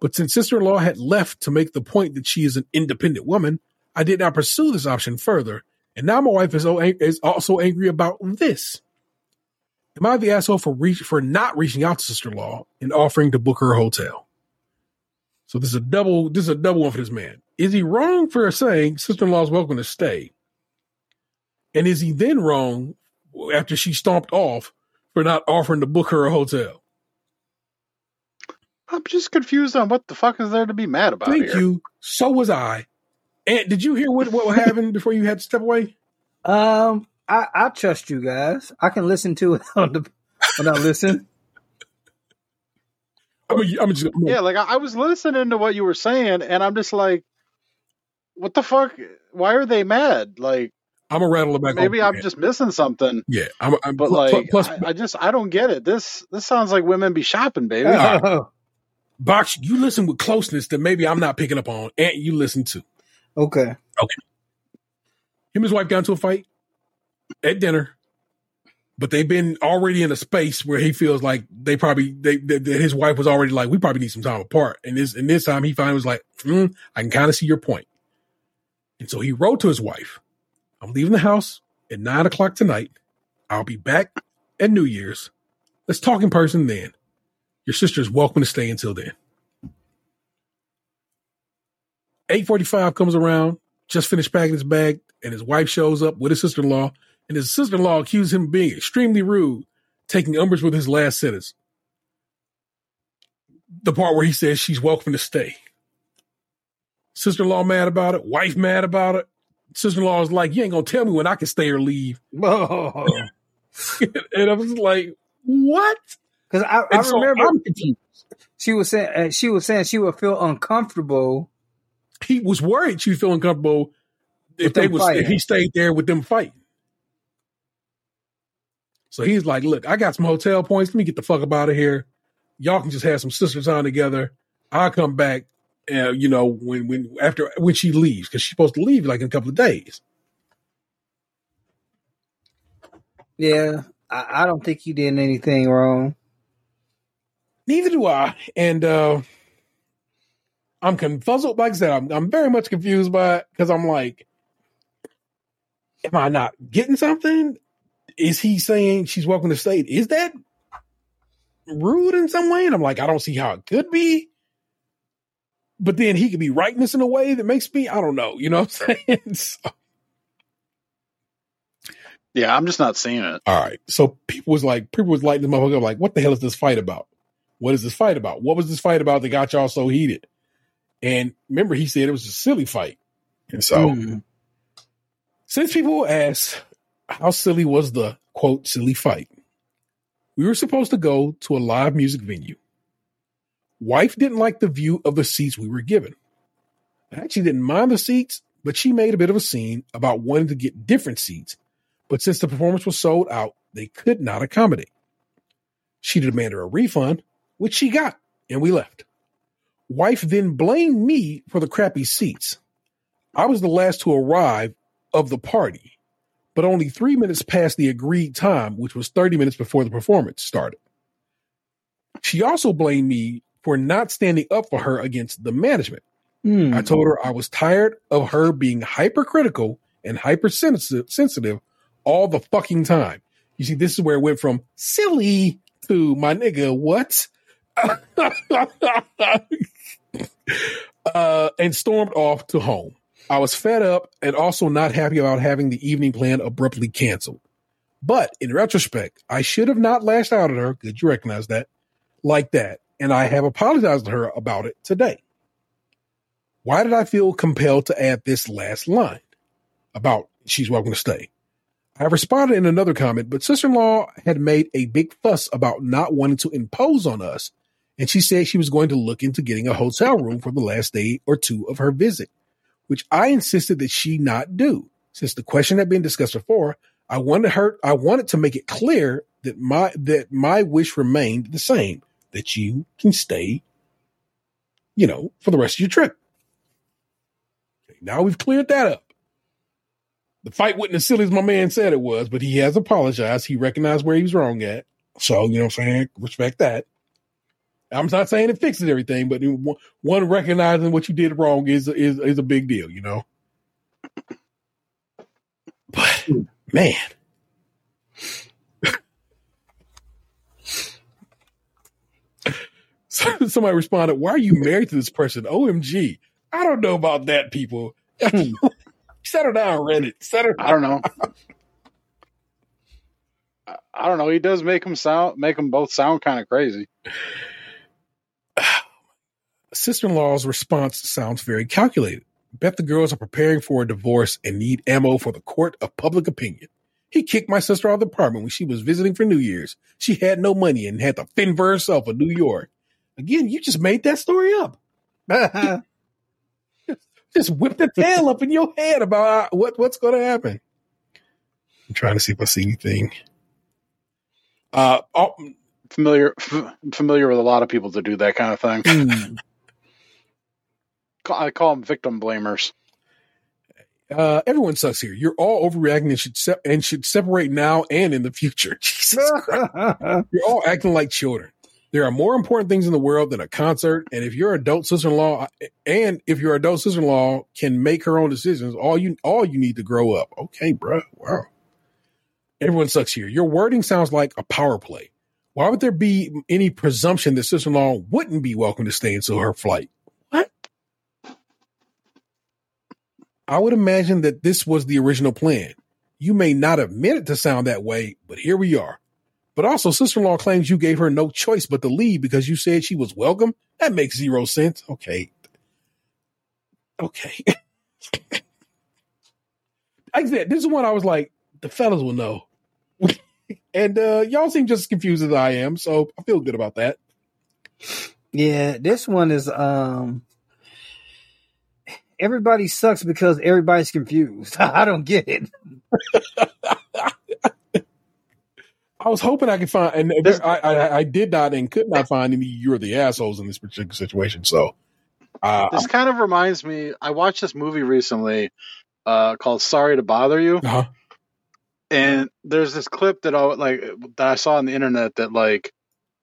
But since sister in law had left to make the point that she is an independent woman, I did not pursue this option further. And now my wife is, is also angry about this. Am I the asshole for reach for not reaching out to sister in law and offering to book her a hotel? So this is a double this is a double one for this man. Is he wrong for saying sister in law is welcome to stay? And is he then wrong after she stomped off for not offering to book her a hotel? I'm just confused on what the fuck is there to be mad about Thank here. you. So was I. And did you hear what what happened before you had to step away? Um, I I trust you guys. I can listen to it on the when I listen. I'm, I'm just, Yeah, like I, I was listening to what you were saying, and I'm just like, what the fuck? Why are they mad? Like, I'm gonna rattle it back. maybe I'm just missing something. Yeah, I'm, I'm But pl- like, plus, I, I just I don't get it. This this sounds like women be shopping, baby. Box, you listen with closeness that maybe I'm not picking up on, and you listen to. Okay. Okay. Him and his wife got into a fight at dinner, but they've been already in a space where he feels like they probably they that that his wife was already like, we probably need some time apart. And this and this time he finally was like, mm, I can kind of see your point. And so he wrote to his wife, I'm leaving the house at nine o'clock tonight. I'll be back at New Year's. Let's talk in person then. Your sister's welcome to stay until then. 845 comes around, just finished packing his bag, and his wife shows up with his sister-in-law, and his sister-in-law accuses him of being extremely rude, taking umbrage with his last sentence. The part where he says she's welcome to stay. Sister-in-law mad about it, wife mad about it. Sister-in-law is like, you ain't gonna tell me when I can stay or leave. Oh. and I was like, what? Because I, I so remember she was saying uh, she was saying she would feel uncomfortable. He was worried she'd feel uncomfortable if they was fighting. if he stayed there with them fighting. So he's like, look, I got some hotel points. Let me get the fuck up out of here. Y'all can just have some sister time together. I'll come back, uh, you know, when when after when she leaves because she's supposed to leave like in a couple of days. Yeah, I, I don't think you did anything wrong. Neither do I, and uh I'm confuzzled. Like I said, I'm I'm very much confused by it because I'm like, am I not getting something? Is he saying she's welcome to stay? Is that rude in some way? And I'm like, I don't see how it could be. But then he could be writing this in a way that makes me, I don't know, you know what I'm saying? So- Yeah, I'm just not seeing it. all right. So people was like, people was lighting the motherfucker up like, what the hell is this fight about? What is this fight about? What was this fight about that got y'all so heated? And remember, he said it was a silly fight. And so Mm. Since people asked, how silly was the quote silly fight, we were supposed to go to a live music venue. Wife didn't like the view of the seats we were given. I actually didn't mind the seats, but she made a bit of a scene about wanting to get different seats. But since the performance was sold out, they could not accommodate. She demanded a refund, which she got, and we left. Wife then blamed me for the crappy seats. I was the last to arrive of the party, but only three minutes past the agreed time, which was 30 minutes before the performance started. She also blamed me for not standing up for her against the management. Hmm. I told her I was tired of her being hypercritical and hypersensitive sensitive all the fucking time. You see, this is where it went from silly to my nigga, what? uh, and stormed off to home. I was fed up and also not happy about having the evening plan abruptly canceled. But in retrospect, I should have not lashed out at her. Good, you recognize that? Like that. And I have apologized to her about it today. Why did I feel compelled to add this last line about she's welcome to stay? I responded in another comment, but sister in law had made a big fuss about not wanting to impose on us. And she said she was going to look into getting a hotel room for the last day or two of her visit, which I insisted that she not do. Since the question had been discussed before, I wanted her, I wanted to make it clear that my, that my wish remained the same, that you can stay, you know, for the rest of your trip. Okay, now we've cleared that up. The fight wasn't as silly as my man said it was, but he has apologized. He recognized where he was wrong at. So, you know what I'm saying? Respect that. I'm not saying it fixes everything, but one recognizing what you did wrong is is is a big deal, you know. But man, somebody responded, "Why are you married to this person?" OMG, I don't know about that, people. Settle down, Reddit. Settle. I don't know. I- don't know. He does make them sound, make them both sound kind of crazy. Sister in law's response sounds very calculated. Bet the girls are preparing for a divorce and need ammo for the court of public opinion. He kicked my sister out of the apartment when she was visiting for New Year's. She had no money and had to fend for herself in New York. Again, you just made that story up. just whip the tail up in your head about uh, what, what's going to happen. I'm trying to see if I see anything. Uh, oh, Familiar, f- familiar with a lot of people that do that kind of thing. Hmm. I call them victim blamers. uh, everyone sucks here. You're all overreacting and should se- and should separate now and in the future. Jesus Christ. You're all acting like children. There are more important things in the world than a concert. And if your adult sister-in-law and if your adult sister-in-law can make her own decisions, all you all you need to grow up. Okay, bro. Wow. Everyone sucks here. Your wording sounds like a power play. Why would there be any presumption that sister-in-law wouldn't be welcome to stay until her flight? What? I would imagine that this was the original plan. You may not have meant it to sound that way, but here we are. But also, sister in law claims you gave her no choice but to leave because you said she was welcome. That makes zero sense. Okay. Okay. like I said, this is one I was like, the fellas will know. and uh, y'all seem just as confused as I am, so I feel good about that. Yeah, this one is um everybody sucks because everybody's confused. I don't get it. I was hoping I could find, and there- I, I, I did not and could not find any. You're the assholes in this particular situation. So, uh, This kind of reminds me. I watched this movie recently uh, called "Sorry to Bother You," uh-huh. and there's this clip that I like that I saw on the internet that like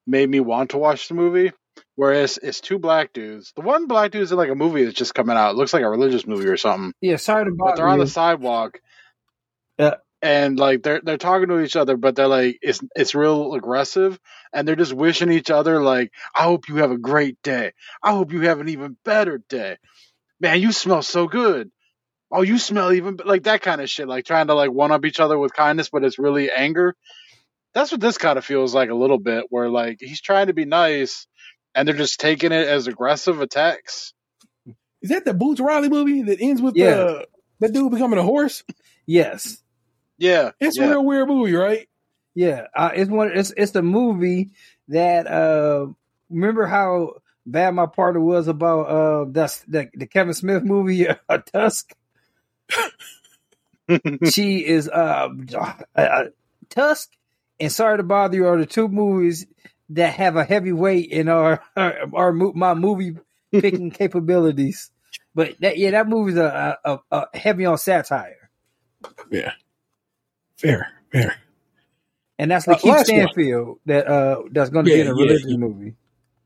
made me want to watch the movie. Whereas it's two black dudes. The one black dude is in like a movie that's just coming out. It looks like a religious movie or something. Yeah, sorry to bother. But bother they're on you. the sidewalk. Yeah. And like they're they're talking to each other, but they're like it's it's real aggressive, and they're just wishing each other like, "I hope you have a great day. I hope you have an even better day. Man, you smell so good. Oh, you smell even like that kind of shit. Like trying to like one up each other with kindness, but it's really anger. That's what this kind of feels like a little bit, where like he's trying to be nice, and they're just taking it as aggressive attacks. is that the Boots Riley movie that ends with Yeah. uh, that dude becoming a horse? Yes. Yeah, It's yeah. a real weird movie, right? Yeah, uh, it's one. It's it's the movie that uh remember how bad my partner was about uh that's the, the Kevin Smith movie uh, Tusk. she is uh, uh, Tusk and Sorry to Bother You are the two movies that have a heavy weight in our our, our my movie picking capabilities. But that yeah, that movie's a, a, a, a heavy on satire, Yeah, fair, fair. and that's Uh, Lakeith last one. Stanfield that uh that's going to Yeah, be in a yeah, religious yeah. movie.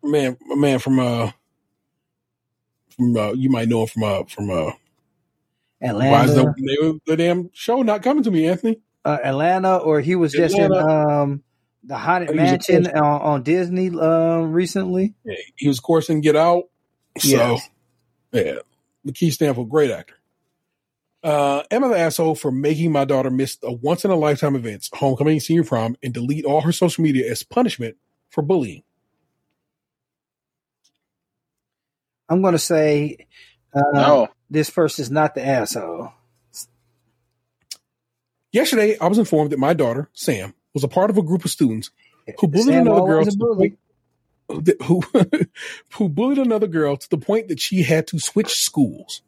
Man, a man from uh, from uh, you might know him from uh, from uh, Atlanta. why is the, name of the damn show not coming to me, Anthony? uh, Atlanta, or he was just in um the Haunted Mansion on, on Disney um recently. Yeah, he was in Get Out. So Yes. yeah, McKee Stanfield, great actor. Uh, am I the asshole for making my daughter miss a once in a lifetime events, homecoming, senior prom, and delete all her social media as punishment for bullying? I'm going to say uh, No. this person's not the asshole. Yesterday, I was informed that my daughter, Sam, was a part of a group of students who bullied Sam another girl always to a the bully. point, who who bullied another girl to the point that she had to switch schools.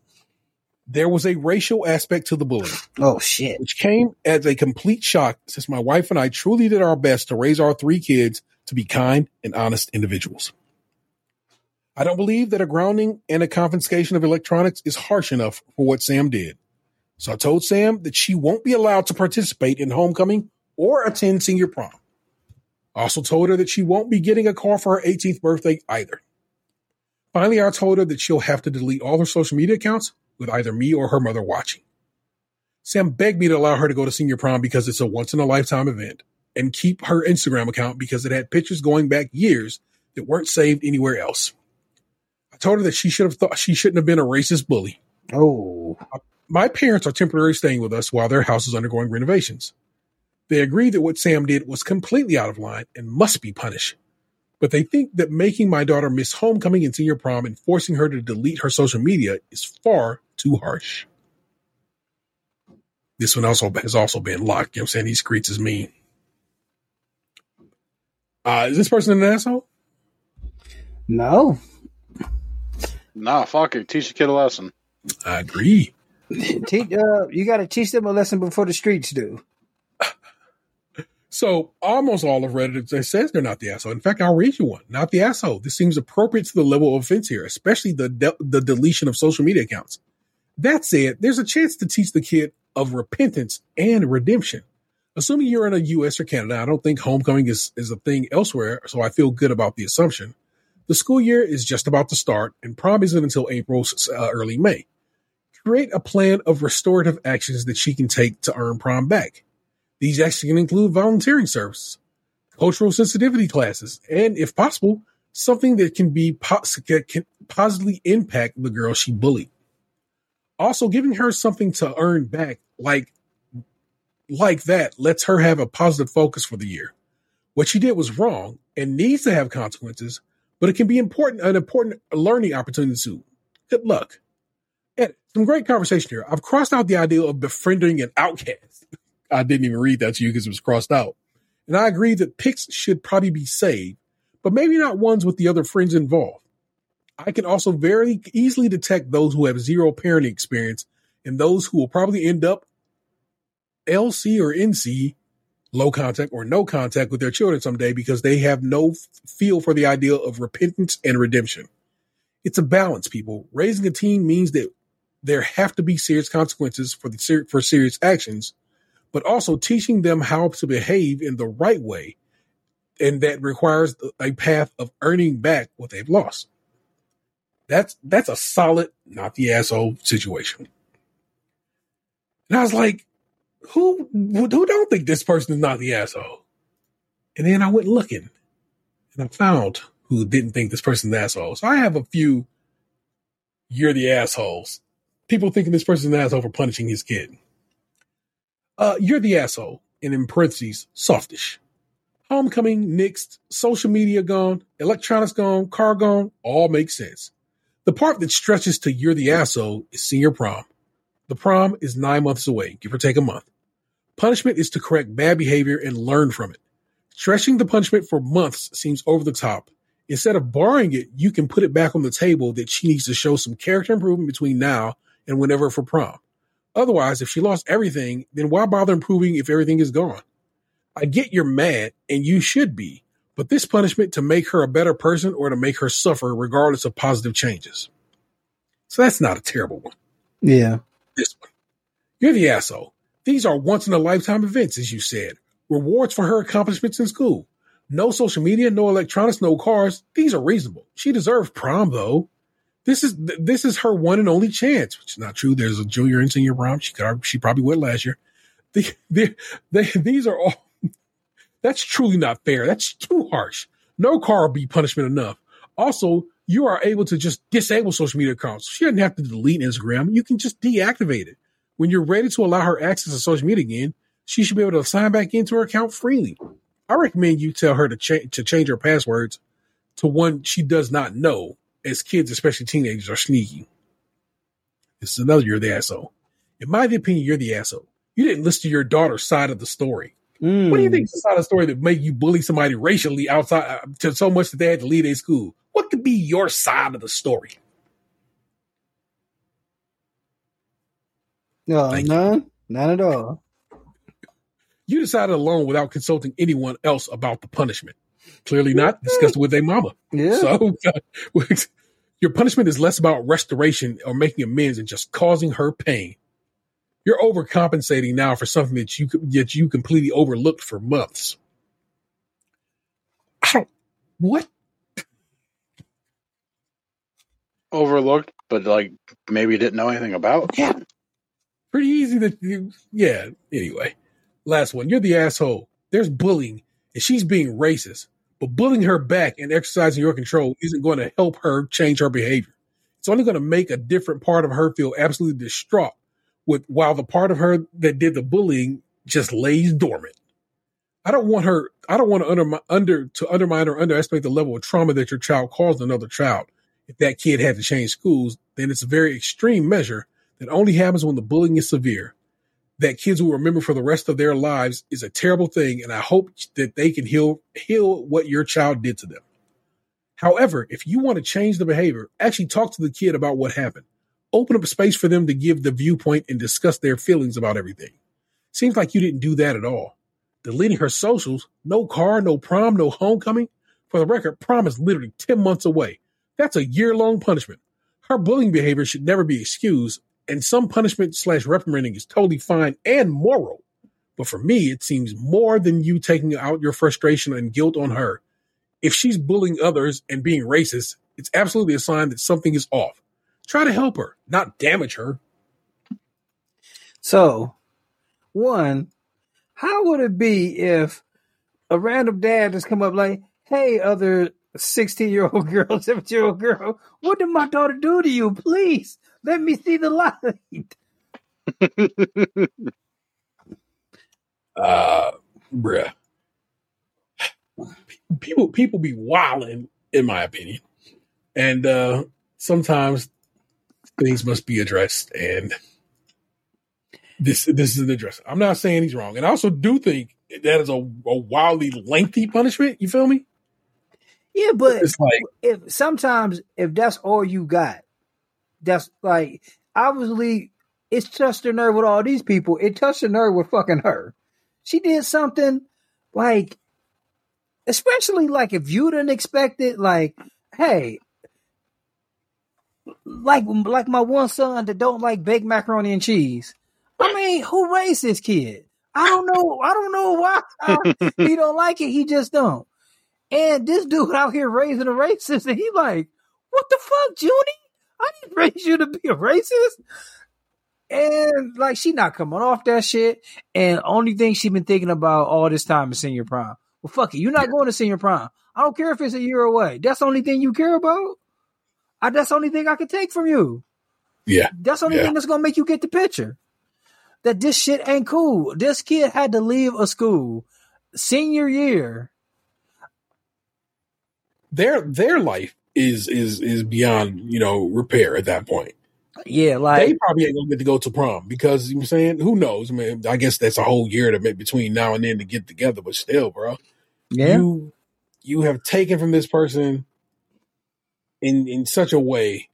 There was a racial aspect to the bullying, Oh shit! which came as a complete shock since my wife and I truly did our best to raise our three kids to be kind and honest individuals. I don't believe that a grounding and a confiscation of electronics is harsh enough for what Sam did. So I told Sam that she won't be allowed to participate in homecoming or attend senior prom. I also told her that she won't be getting a car for her 18th birthday either. Finally, I told her that she'll have to delete all her social media accounts with either me or her mother watching. Sam begged me to allow her to go to senior prom because it's a once in a lifetime event and keep her Instagram account because it had pictures going back years that weren't saved anywhere else. I told her that she should have thought she shouldn't have been a racist bully. Oh, My parents are temporarily staying with us while their house is undergoing renovations. They agree that what Sam did was completely out of line and must be punished. But they think that making my daughter miss homecoming and senior prom and forcing her to delete her social media is far too harsh. This one also has also been locked. You know what I'm saying? These creeps is mean. Uh, is this person an asshole? no! Nah, fuck it. Teach the kid a lesson. I agree. Teach, uh, you got to teach them a lesson before the streets do. So almost all of Reddit says they're not the asshole. In fact, I'll read you one. Not the asshole. This seems appropriate to the level of offense here, especially the de- the deletion of social media accounts. That said, there's a chance to teach the kid of repentance and redemption. Assuming you're in a U.S. or Canada, I don't think homecoming is, is a thing elsewhere, so I feel good about the assumption. The school year is just about to start, and prom isn't until April, uh, early May. Create a plan of restorative actions that she can take to earn prom back. These actions can include volunteering services, cultural sensitivity classes, and, if possible, something that can be pos- that can positively impact the girl she bullied. Also, giving her something to earn back, like like that, lets her have a positive focus for the year. What she did was wrong and needs to have consequences, but it can be important an important learning opportunity too. Good luck. And some great conversation here. I've crossed out the idea of befriending an outcast. I didn't even read that to you because it was crossed out. And I agree that pics should probably be saved, but maybe not ones with the other friends involved. I can also very easily detect those who have zero parenting experience and those who will probably end up LC or NC low contact or no contact with their children someday because they have no feel for the idea of repentance and redemption. It's a balance, people. Raising a teen means that there have to be serious consequences for the ser- for serious actions, but also teaching them how to behave in the right way, and that requires a path of earning back what they've lost. That's that's a solid, not the asshole situation. And I was like, who who don't think this person is not the asshole? And then I went looking, and I found who didn't think this person's asshole. So I have a few. You're the assholes. People thinking this person's an asshole for punishing his kid. Uh, you're the asshole, and in parentheses, softish. Homecoming, nixed, social media gone, electronics gone, car gone, all makes sense. The part that stretches to you're the asshole is senior prom. The prom is nine months away, give or take a month. Punishment is to correct bad behavior and learn from it. Stretching the punishment for months seems over the top. Instead of barring it, you can put it back on the table that she needs to show some character improvement between now and whenever for prom. Otherwise, if she lost everything, then why bother improving if everything is gone? I get you're mad, and you should be, but this punishment to make her a better person or to make her suffer regardless of positive changes. So that's not a terrible one. Yeah. This one. You're the asshole. These are once in a lifetime events, as you said. Rewards for her accomplishments in school. No social media, no electronics, no cars. These are reasonable. She deserves prom though. This is this is her one and only chance, which is not true. There's a junior and senior prom. She could, she probably went last year. The, the, these are all. That's truly not fair. That's too harsh. No car will be punishment enough. Also, you are able to just disable social media accounts. She doesn't have to delete Instagram. You can just deactivate it. When you're ready to allow her access to social media again, she should be able to sign back into her account freely. I recommend you tell her to, cha- to change her passwords to one she does not know, as kids, especially teenagers, are sneaky. This is another you're the asshole. In my opinion, you're the asshole. You didn't listen to your daughter's side of the story. Mm. What do you think is the side of the story that made you bully somebody racially outside uh, to so much that they had to leave their school? What could be your side of the story? No, Thank none, none at all. You decided alone without consulting anyone else about the punishment. Clearly not. Discussed with a mama. Yeah. So uh, your punishment is less about restoration or making amends and just causing her pain. You're overcompensating now for something that you that you completely overlooked for months. I don't. What? Overlooked, but like maybe didn't know anything about. Yeah. Pretty easy to you. Yeah. Anyway, last one. You're the asshole. There's bullying, and she's being racist. But bullying her back and exercising your control isn't going to help her change her behavior. It's only going to make a different part of her feel absolutely distraught with while the part of her that did the bullying just lays dormant. I don't want her. I don't want to under, under to undermine or underestimate the level of trauma that your child caused another child. If that kid had to change schools, then it's a very extreme measure that only happens when the bullying is severe. That kids will remember for the rest of their lives is a terrible thing, and I hope that they can heal heal what your child did to them. However, if you want to change the behavior, actually talk to the kid about what happened. Open up a space for them to give the viewpoint and discuss their feelings about everything. Seems like you didn't do that at all. Deleting her socials, no car, no prom, no homecoming. For the record, prom is literally 10 months away. That's a year long punishment. Her bullying behavior should never be excused, and some punishment slash reprimanding is totally fine and moral. But for me, it seems more than you taking out your frustration and guilt on her. If she's bullying others and being racist, it's absolutely a sign that something is off. Try to help her, not damage her. So, one, how would it be if a random dad just come up like, "Hey, other sixteen year old girl, seventeen year old girl, what did my daughter do to you? Please let me see the light." uh bruh. People people be wilding, in my opinion. And uh sometimes things must be addressed and this this is an address. I'm not saying he's wrong. And I also do think that is a, a wildly lengthy punishment. You feel me? Yeah, but It's like if sometimes if that's all you got, that's like obviously it's touched the nerve with all these people. It touched the nerve with fucking her. She did something like, especially like if you didn't expect it, like, hey, like like my one son that don't like baked macaroni and cheese. I mean, who raised this kid? I don't know. I don't know why he don't like it. He just don't. And this dude out here raising a racist, and he like, what the fuck, Junie? I didn't raise you to be a racist. And like, she not coming off that shit. And only thing she been thinking about all this time is senior prom. Well, fuck it. You're not going to senior prom. I don't care if it's a year away. That's the only thing you care about. I, that's the only thing I can take from you. Yeah. That's the only Yeah. thing that's gonna make you get the picture. That this shit ain't cool. This kid had to leave a school senior year. Their their life is is is beyond you know repair at that point. Yeah, like they probably ain't gonna get to go to prom because you know what I'm saying who knows? I mean, I guess that's a whole year to make between now and then to get together, but still, bro. Yeah. You you have taken from this person in in such a way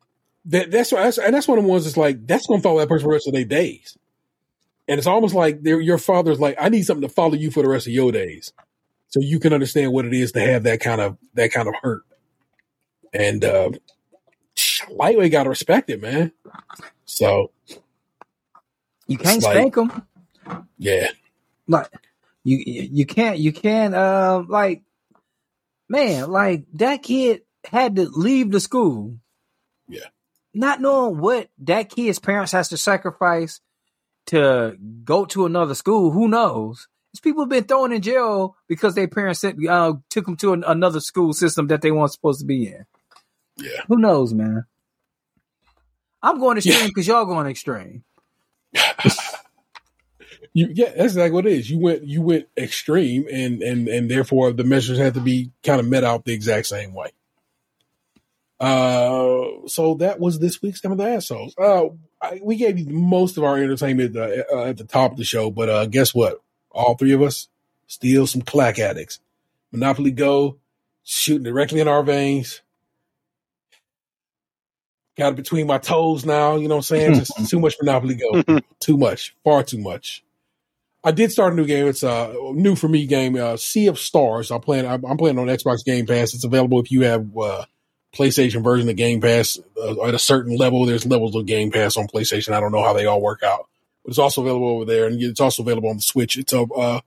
that that's that's and that's one of the ones that's like that's gonna follow that person for the rest of their days. And it's almost like your father's like, I need something to follow you for the rest of your days, so you can understand what it is to have that kind of that kind of hurt. And uh, lightweight got to respect it, man. So you can't like- spank them. yeah, Like you you can't you can't uh like man, like that kid had to leave the school. Yeah. Not knowing what that kid's parents has to sacrifice to go to another school, who knows? These people have been thrown in jail because their parents sent, uh, took them to an, another school system that they weren't supposed to be in. Yeah. Who knows, man? I'm going extreme because y'all going extreme. you yeah, that's exactly what it is. You went you went extreme, and and and therefore the measures had to be kind of met out the exact same way. Uh, so that was this week's Am I the Assholes. Uh, I, we gave you most of our entertainment uh, uh, at the top of the show, but uh, guess what? All three of us still some clack addicts. Monopoly Go, shooting directly in our veins. Got it between my toes now. You know what I'm saying? Just too much Monopoly Go. too much. Far too much. I did start a new game. It's a new for me game, uh, Sea of Stars. I'm playing. I'm playing on Xbox Game Pass. It's available if you have uh, PlayStation version of Game Pass uh, at a certain level. There's levels of Game Pass on PlayStation. I don't know how they all work out, but it's also available over there, and it's also available on the Switch. It's a uh,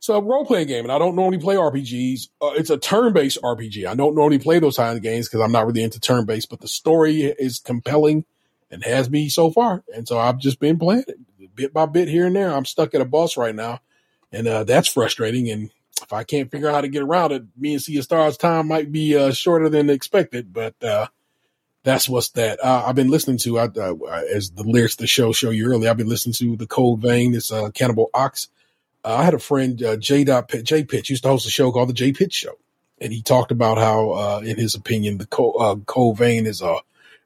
it's a role playing game, and I don't normally play RPGs. Uh, it's a turn based RPG. I don't normally play those kind of games because I'm not really into turn based, but the story is compelling and has me so far, and so I've just been playing it bit by bit here and there. I'm stuck at a boss right now, and uh, that's frustrating. And if I can't figure out how to get around it, me and Sea of Stars time might be uh, shorter than expected, but uh, that's what's that. Uh, I've been listening to, I, uh, as the lyrics the show show you earlier, I've been listening to the Cold Vein. It's uh, Cannibal Ox. Uh, I had a friend, uh, J. Pitt, J. Pitch, used to host a show called the J. Pitch Show, and he talked about how, uh, in his opinion, the Cold, uh, Cold Vein is a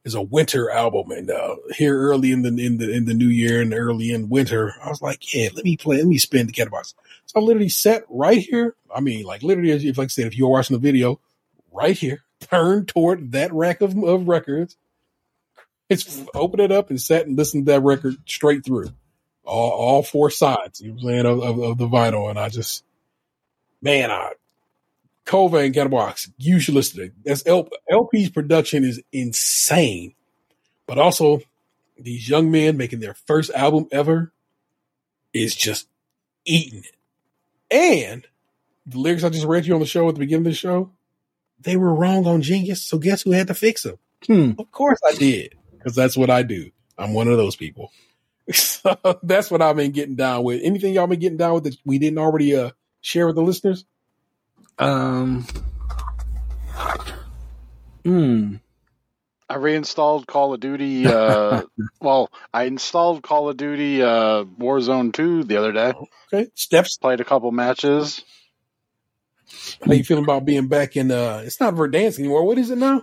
is a winter album, and uh, here early in the in the in the new year and early in winter, I was like, yeah, let me play, let me spin the Cannibal So I literally sat right here. I mean, like literally, if like I said, if you're watching the video, right here, turned toward that rack of, of records. It's open it up and sat and listened to that record straight through, all all four sides. You know what I'm saying of, of, of the vinyl, and I just, man, I Cova and Cannibal Ox, you should listen to it. That's L, El-P's production is insane, but also these young men making their first album ever is just eating it. And the lyrics I just read you on the show at the beginning of the show, they were wrong on Genius. So guess who had to fix them? Hmm. Of course I did, because that's what I do. I'm one of those people. So that's what I've been getting down with. Anything y'all been getting down with that we didn't already uh, share with the listeners? Um. Hmm. I reinstalled Call of Duty. Uh, well, I installed Call of Duty uh, Warzone 2 the other day. Okay, steps. Played a couple matches. How you feeling about being back in? uh It's not Verdansk anymore. What is it now?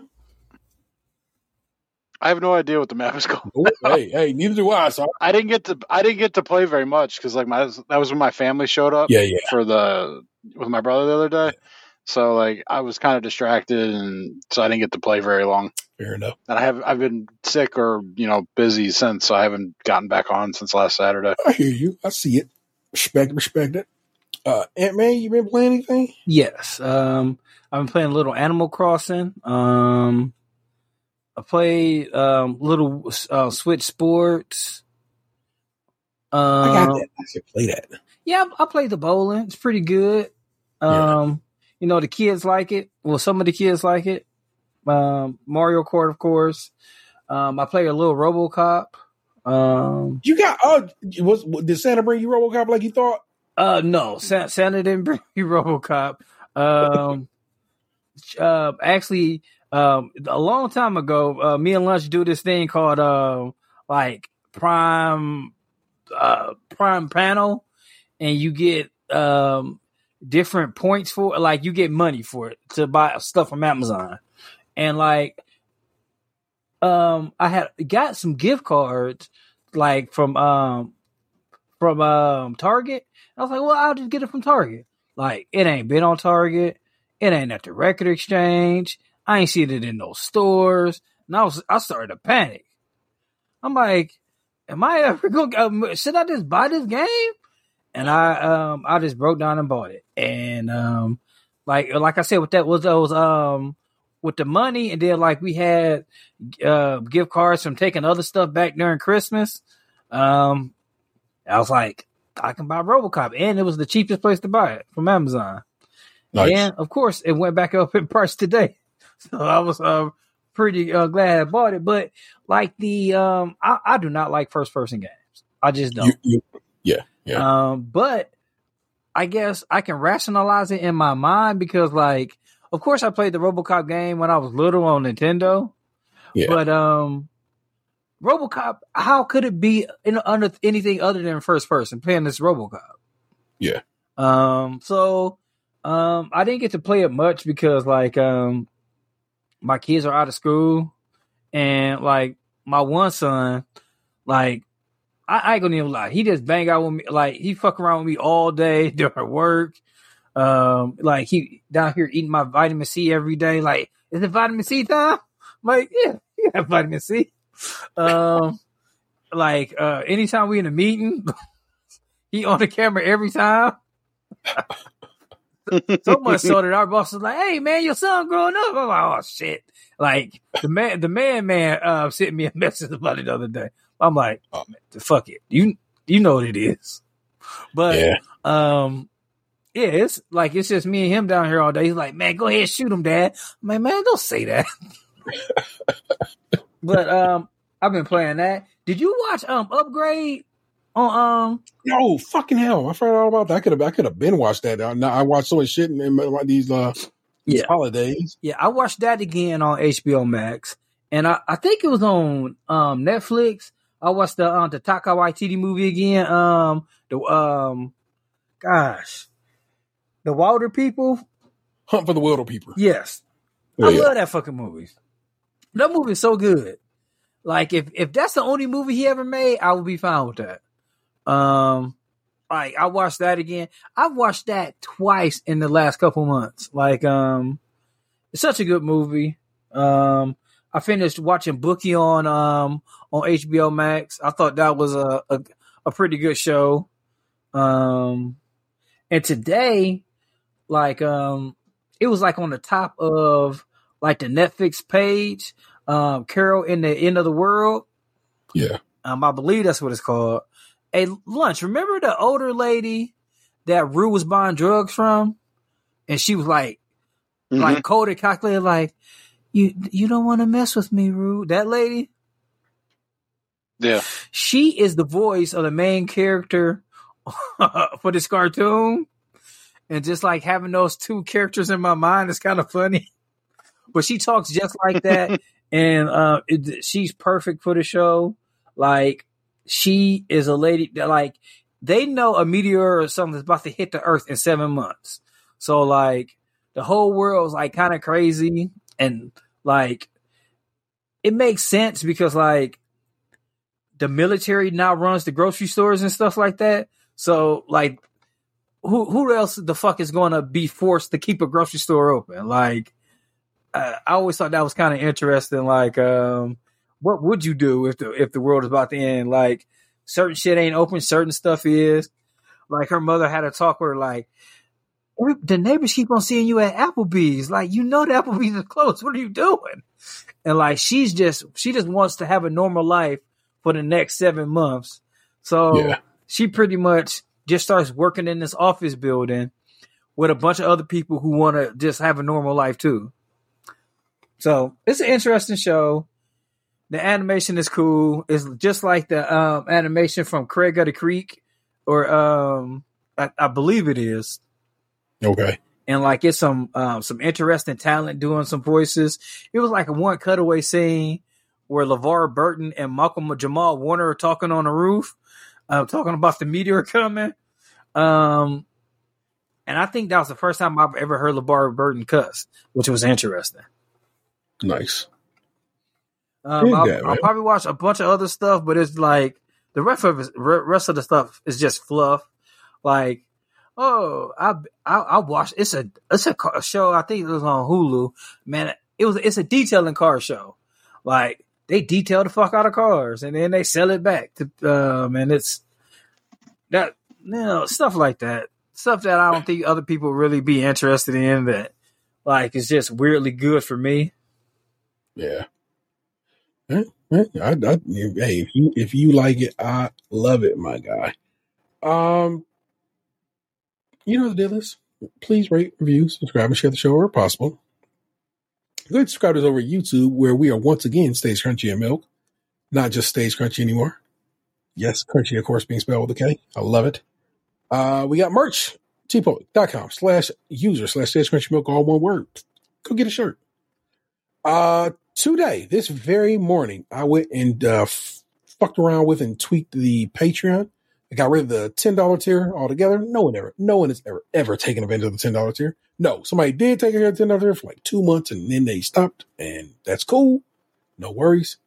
I have no idea what the map is called. Hey, hey, neither do I. So I didn't get to I didn't get to play very much because like my that was when my family showed up. Yeah, yeah. For the with my brother the other day, so like I was kind of distracted and so I didn't get to play very long. Fair enough. And I have I've been sick or you know busy since, so I haven't gotten back on since last Saturday. I hear you. I see it. Respect, respect it. Uh, Ant Man, you been playing anything? Yes. Um, I've been playing a little Animal Crossing. Um, I played um little uh, Switch Sports. Um, I got that. I should play that. Yeah, I, I played the bowling. It's pretty good. Um, you know the kids like it. Well, some of the kids like it. Um, Mario Kart, of course. Um, I played a little RoboCop. Um, You got oh, was did Santa bring you RoboCop like you thought? Uh, no, Sa- Santa didn't bring you RoboCop. Um, uh, actually, um, a long time ago, uh, me and Lunch do this thing called uh, like Prime, uh, Prime Panel, and you get um different points for like you get money for it to buy stuff from Amazon, and like um I had got some gift cards like from um from um Target. I was like, well, I'll just get it from Target. Like it ain't been on Target. It ain't at the record exchange. I ain't seen it in no stores. And I was I started to panic. I'm like, am I ever gonna um, should I just buy this game? And I um I just broke down and bought it. And um like like I said with that was those um with the money and then like we had uh gift cards from taking other stuff back during Christmas. Um I was like, I can buy Robocop and it was the cheapest place to buy it from Amazon. Nice. And of course it went back up in price today. So I was uh, pretty uh, glad I bought it. But like the um I, I do not like first person games. I just don't. You, you, yeah, yeah. Um, but I guess I can rationalize it in my mind because, like, of course, I played the RoboCop game when I was little on Nintendo. Yeah. But um, RoboCop, how could it be in under anything other than first person playing this RoboCop? yeah. Um, so um, I didn't get to play it much because like um, my kids are out of school, and like my one son, like I, I ain't gonna even lie, he just bang out with me, like he fuck around with me all day during work. Um, like he down here eating my vitamin C every day. Like, is it vitamin C time? I'm like, yeah, you have vitamin C. Um, like uh, anytime we in a meeting, he on the camera every time. So much so that our boss was like, "Hey man, your son growing up." I'm like, "Oh shit!" Like the man, the man, man, uh, sent me a message about it the other day. I'm like, "Oh man, fuck it, you you know what it is." But Yeah. um, yeah, it's like it's just me and him down here all day. He's like, "Man, go ahead, shoot him, Dad." I'm like, "Man, don't say that." but um, I've been playing that. Did you watch um Upgrade on um? No, fucking hell! I forgot all about that. I could have, I could have been watched that. I, I watched so much shit in, in these uh these Yeah. holidays. Yeah, I watched that again on HBO Max, and I, I think it was on um Netflix. I watched the um the Taika Waititi movie again. Um, the um, gosh, the Wilderpeople. Hunt for the Wilderpeople. Yes, Yeah, I yeah. love that fucking movie. That movie is so good. Like if if that's the only movie he ever made, I would be fine with that. Um, like I watched that again. I've watched that twice in the last couple months. Like um, it's such a good movie. Um, I finished watching Bookie on um on HBO Max. I thought that was a a, a pretty good show. Um, and today, like um, it was like on the top of like the Netflix page. Um, Carol & the End of the World. Yeah. Um, I believe that's what it's called. Hey, lunch. Remember the older lady that Rue was buying drugs from, and she was like, like coded, calculated, like you you don't want to mess with me, Rue. That lady, Yeah. she is the voice of the main character for this cartoon, and just like having those two characters in my mind is kind of funny. But she talks just like that, and uh, it, she's perfect for the show. Like she is a lady that like they know a meteor or something is about to hit the Earth in seven months. So like the whole world's like kind of crazy, and like it makes sense because like the military now runs the grocery stores and stuff like that. So like who who else the fuck is going to be forced to keep a grocery store open? Like I always thought that was kind of interesting. Like um, what would you do if the if the world is about to end? Like certain shit ain't open, certain stuff is. like her mother had a talk with her like the neighbors keep on seeing you at Applebee's. Like you know the Applebee's is closed. What are you doing? And like she's just she just wants to have a normal life for the next seven months. So Yeah. she pretty much just starts working in this office building with a bunch of other people who want to just have a normal life too. So it's an interesting show. The animation is cool. It's just like the um, animation from Craig of the Creek, or um, I, I believe it is. Okay. And like it's some um, some interesting talent doing some voices. It was like a one cutaway scene where LeVar Burton and Malcolm Jamal Warner are talking on the roof, uh, talking about the meteor coming. Um, and I think that was the first time I've ever heard LeVar Burton cuss, which was interesting. Nice. Um, I'll, that, I'll probably watch a bunch of other stuff, but it's like the rest of it, rest of the stuff is just fluff. Like, oh, I I, I watched it's a it's a car show. I think it was on Hulu. Man, it was it's a detailing car show. Like they detail the fuck out of cars and then they sell it back to um and it's that you know stuff like that stuff that I don't think other people really be interested in. That like it's just weirdly good for me. Yeah. Eh, eh, I, I, hey, if you if you like it, I love it, my guy. Um, you know the deal is. Please rate, review, subscribe, and share the show where possible. Go ahead subscribe to us over at YouTube, where we are once again Stays Krunchy and Milk, not just Stays Krunchy anymore. Yes, Krunchy, of course, being spelled with a K. I love it. Uh, we got merch, teepublic.com slash user slash Stays Krunchy Milk, all one word. Go get a shirt. Uh, today, this very morning, I went and uh, f- fucked around with and tweaked the Patreon. I got rid of the ten dollar tier altogether. No one ever, no one has ever ever taken advantage of the ten dollar tier. No, somebody did take advantage of ten dollar tier for like two months, and then they stopped, and that's cool. No worries.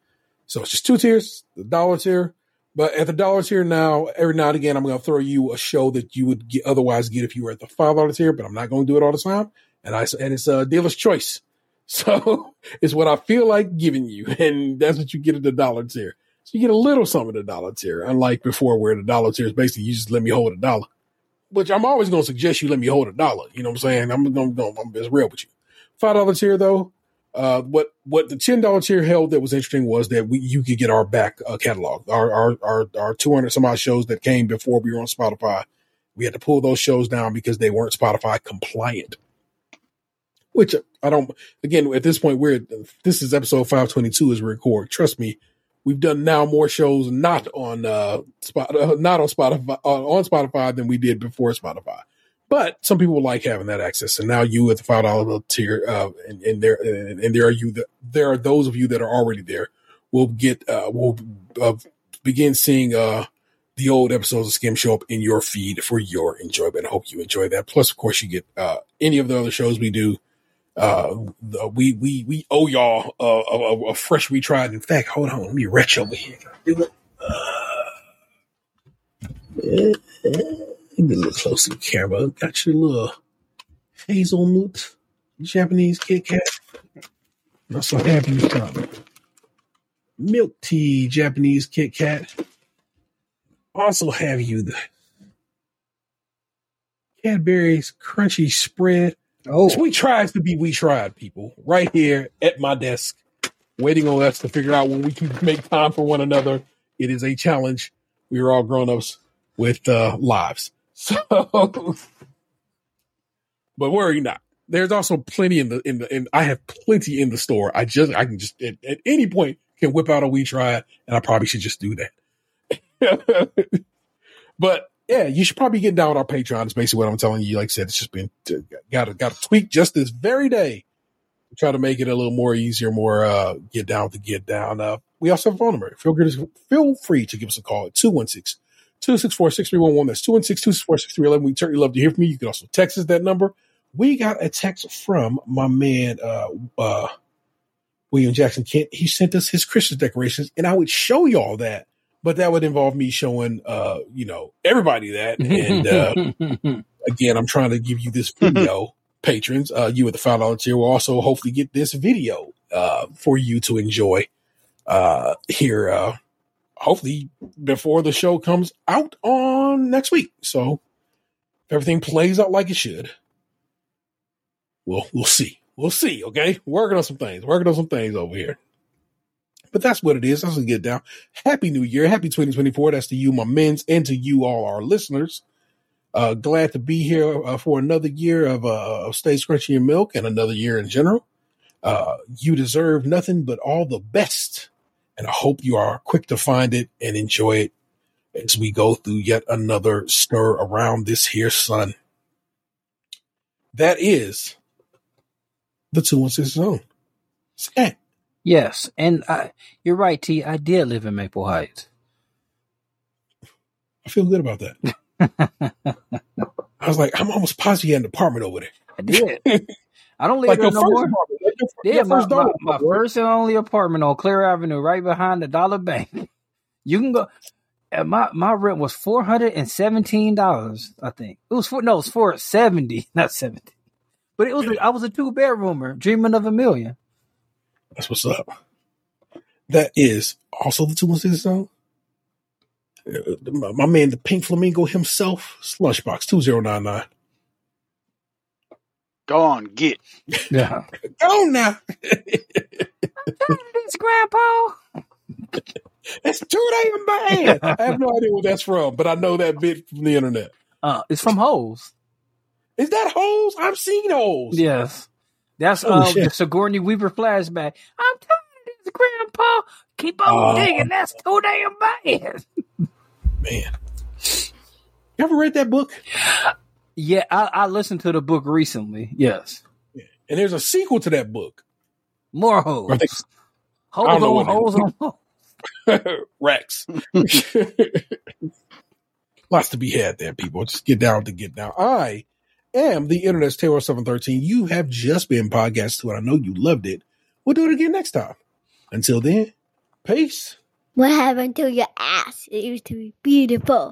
So it's just two tiers, the dollar tier. But at the dollar tier now, every now and again, I'm going to throw you a show that you would get, otherwise get if you were at the five dollar tier. But I'm not going to do it all the time. And I and it's a dealer's choice. So it's what I feel like giving you, and that's what you get at the dollar tier. So you get a little something at the dollar tier, unlike before where the dollar tier is basically you just let me hold a dollar. Which I'm always going to suggest you let me hold a dollar. You know what I'm saying? I'm to I'm just real with you. Five dollar tier though, uh, what what the ten dollar tier held that was interesting was that we you could get our back uh, catalog, our our our our 200 some odd shows that came before we were on Spotify. We had to pull those shows down because they weren't Spotify compliant which I don't. Again, at this point, we're this is episode five twenty two as we record. Trust me, we've done now more shows not on uh, spot, uh not on Spotify uh, on Spotify than we did before Spotify. But some people like having that access, and now you at the five dollar tier, uh, and, and there and, and there are you that there are those of you that are already there. Will get uh, will uh, begin seeing uh the old episodes of SKiM show up in your feed for your enjoyment. I hope you enjoy that. Plus, of course, you get uh any of the other shows we do uh we we we owe y'all a, a, a fresh retried in fact hold on. Let me retch over here. Do it. Uh, get a little closer to the camera. Got your little hazelnut japanese kit kat. I'm so happy you come milk tea japanese kit kat. Also have you the cadbury's crunchy spread Oh, we tried to be we tried people right here at my desk, waiting on us to figure out when we can make time for one another. It is a challenge. We are all grown ups with uh, lives, so but worry not. There's also plenty in the in the and I have plenty in the store. I just I can just at, at any point can whip out a we try, and I probably should just do that. but yeah, you should probably get down with our Patreon. It's basically what I'm telling you. Like I said, it's just been got to got to tweak just this very day try to make it a little more easier, more uh get down to get down. Uh, we also have a phone number. Feel good, feel free to give us a call at 216 264 6311. That's 216 264 6311. We certainly love to hear from you. You can also text us that number. We got a text from my man, uh, uh, William Jackson Kent. He sent us his Christmas decorations, and I would show y'all that, but that would involve me showing, uh, you know, everybody that. And uh, again, I'm trying to give you this video, patrons. Uh, you at the five dollar tier will also hopefully get this video uh, for you to enjoy uh, here. Uh, hopefully before the show comes out on next week. So if everything plays out like it should, we'll we'll see. We'll see. Okay, working on some things. Working on some things over here. But that's what it is. What get down. Happy New Year. Happy 2024. That's to you, my men's, and to you, all our listeners. Uh, glad to be here uh, for another year of, uh, of Stays Krunchy and Milk and another year in general. Uh, you deserve nothing but all the best. And I hope you are quick to find it and enjoy it as we go through yet another stir around this here sun. That is the 216 zone. Sad. Yes, and I, you're right, T. I did live in Maple Heights. I feel good about that. I was like, I'm almost positive you had an apartment over there. I did. I don't live Like there no more. apartment, like your, Yeah, your my, first my, my first and only apartment on Clear Avenue, right behind the Dollar Bank. You can go. My my rent was four hundred and seventeen dollars. I think it was four. No, it was four seventy, not seventy. But it was. I was a two bedroomer, dreaming of a million. That's what's up. That is also the 216 zone. Uh, My, my man, the Pink Flamingo himself, Slushbox 2099. Go on, get. Yeah. Go on now. It's Grandpa. It's too damn bad. I have no idea what that's from, but I know that bit from the internet. Uh, it's from Holes. Is that holes? I've seen holes. Yes, that's Holy uh, the Sigourney Weaver flashback. I'm tired of this, Grandpa. Keep on Oh. digging. That's too damn bad. Man. You ever read that book? Yeah, I, I listened to the book recently. Yes, And there's a sequel to that book. more holes. I Holes I don't know on holes on holes. Rex. Lots to be had there, people. Just get down to get down. I am the Internet's Terror 713. You have just been podcast to it. I know you loved it. We'll do it again next time. Until then, peace. What happened to your ass? It used to be beautiful.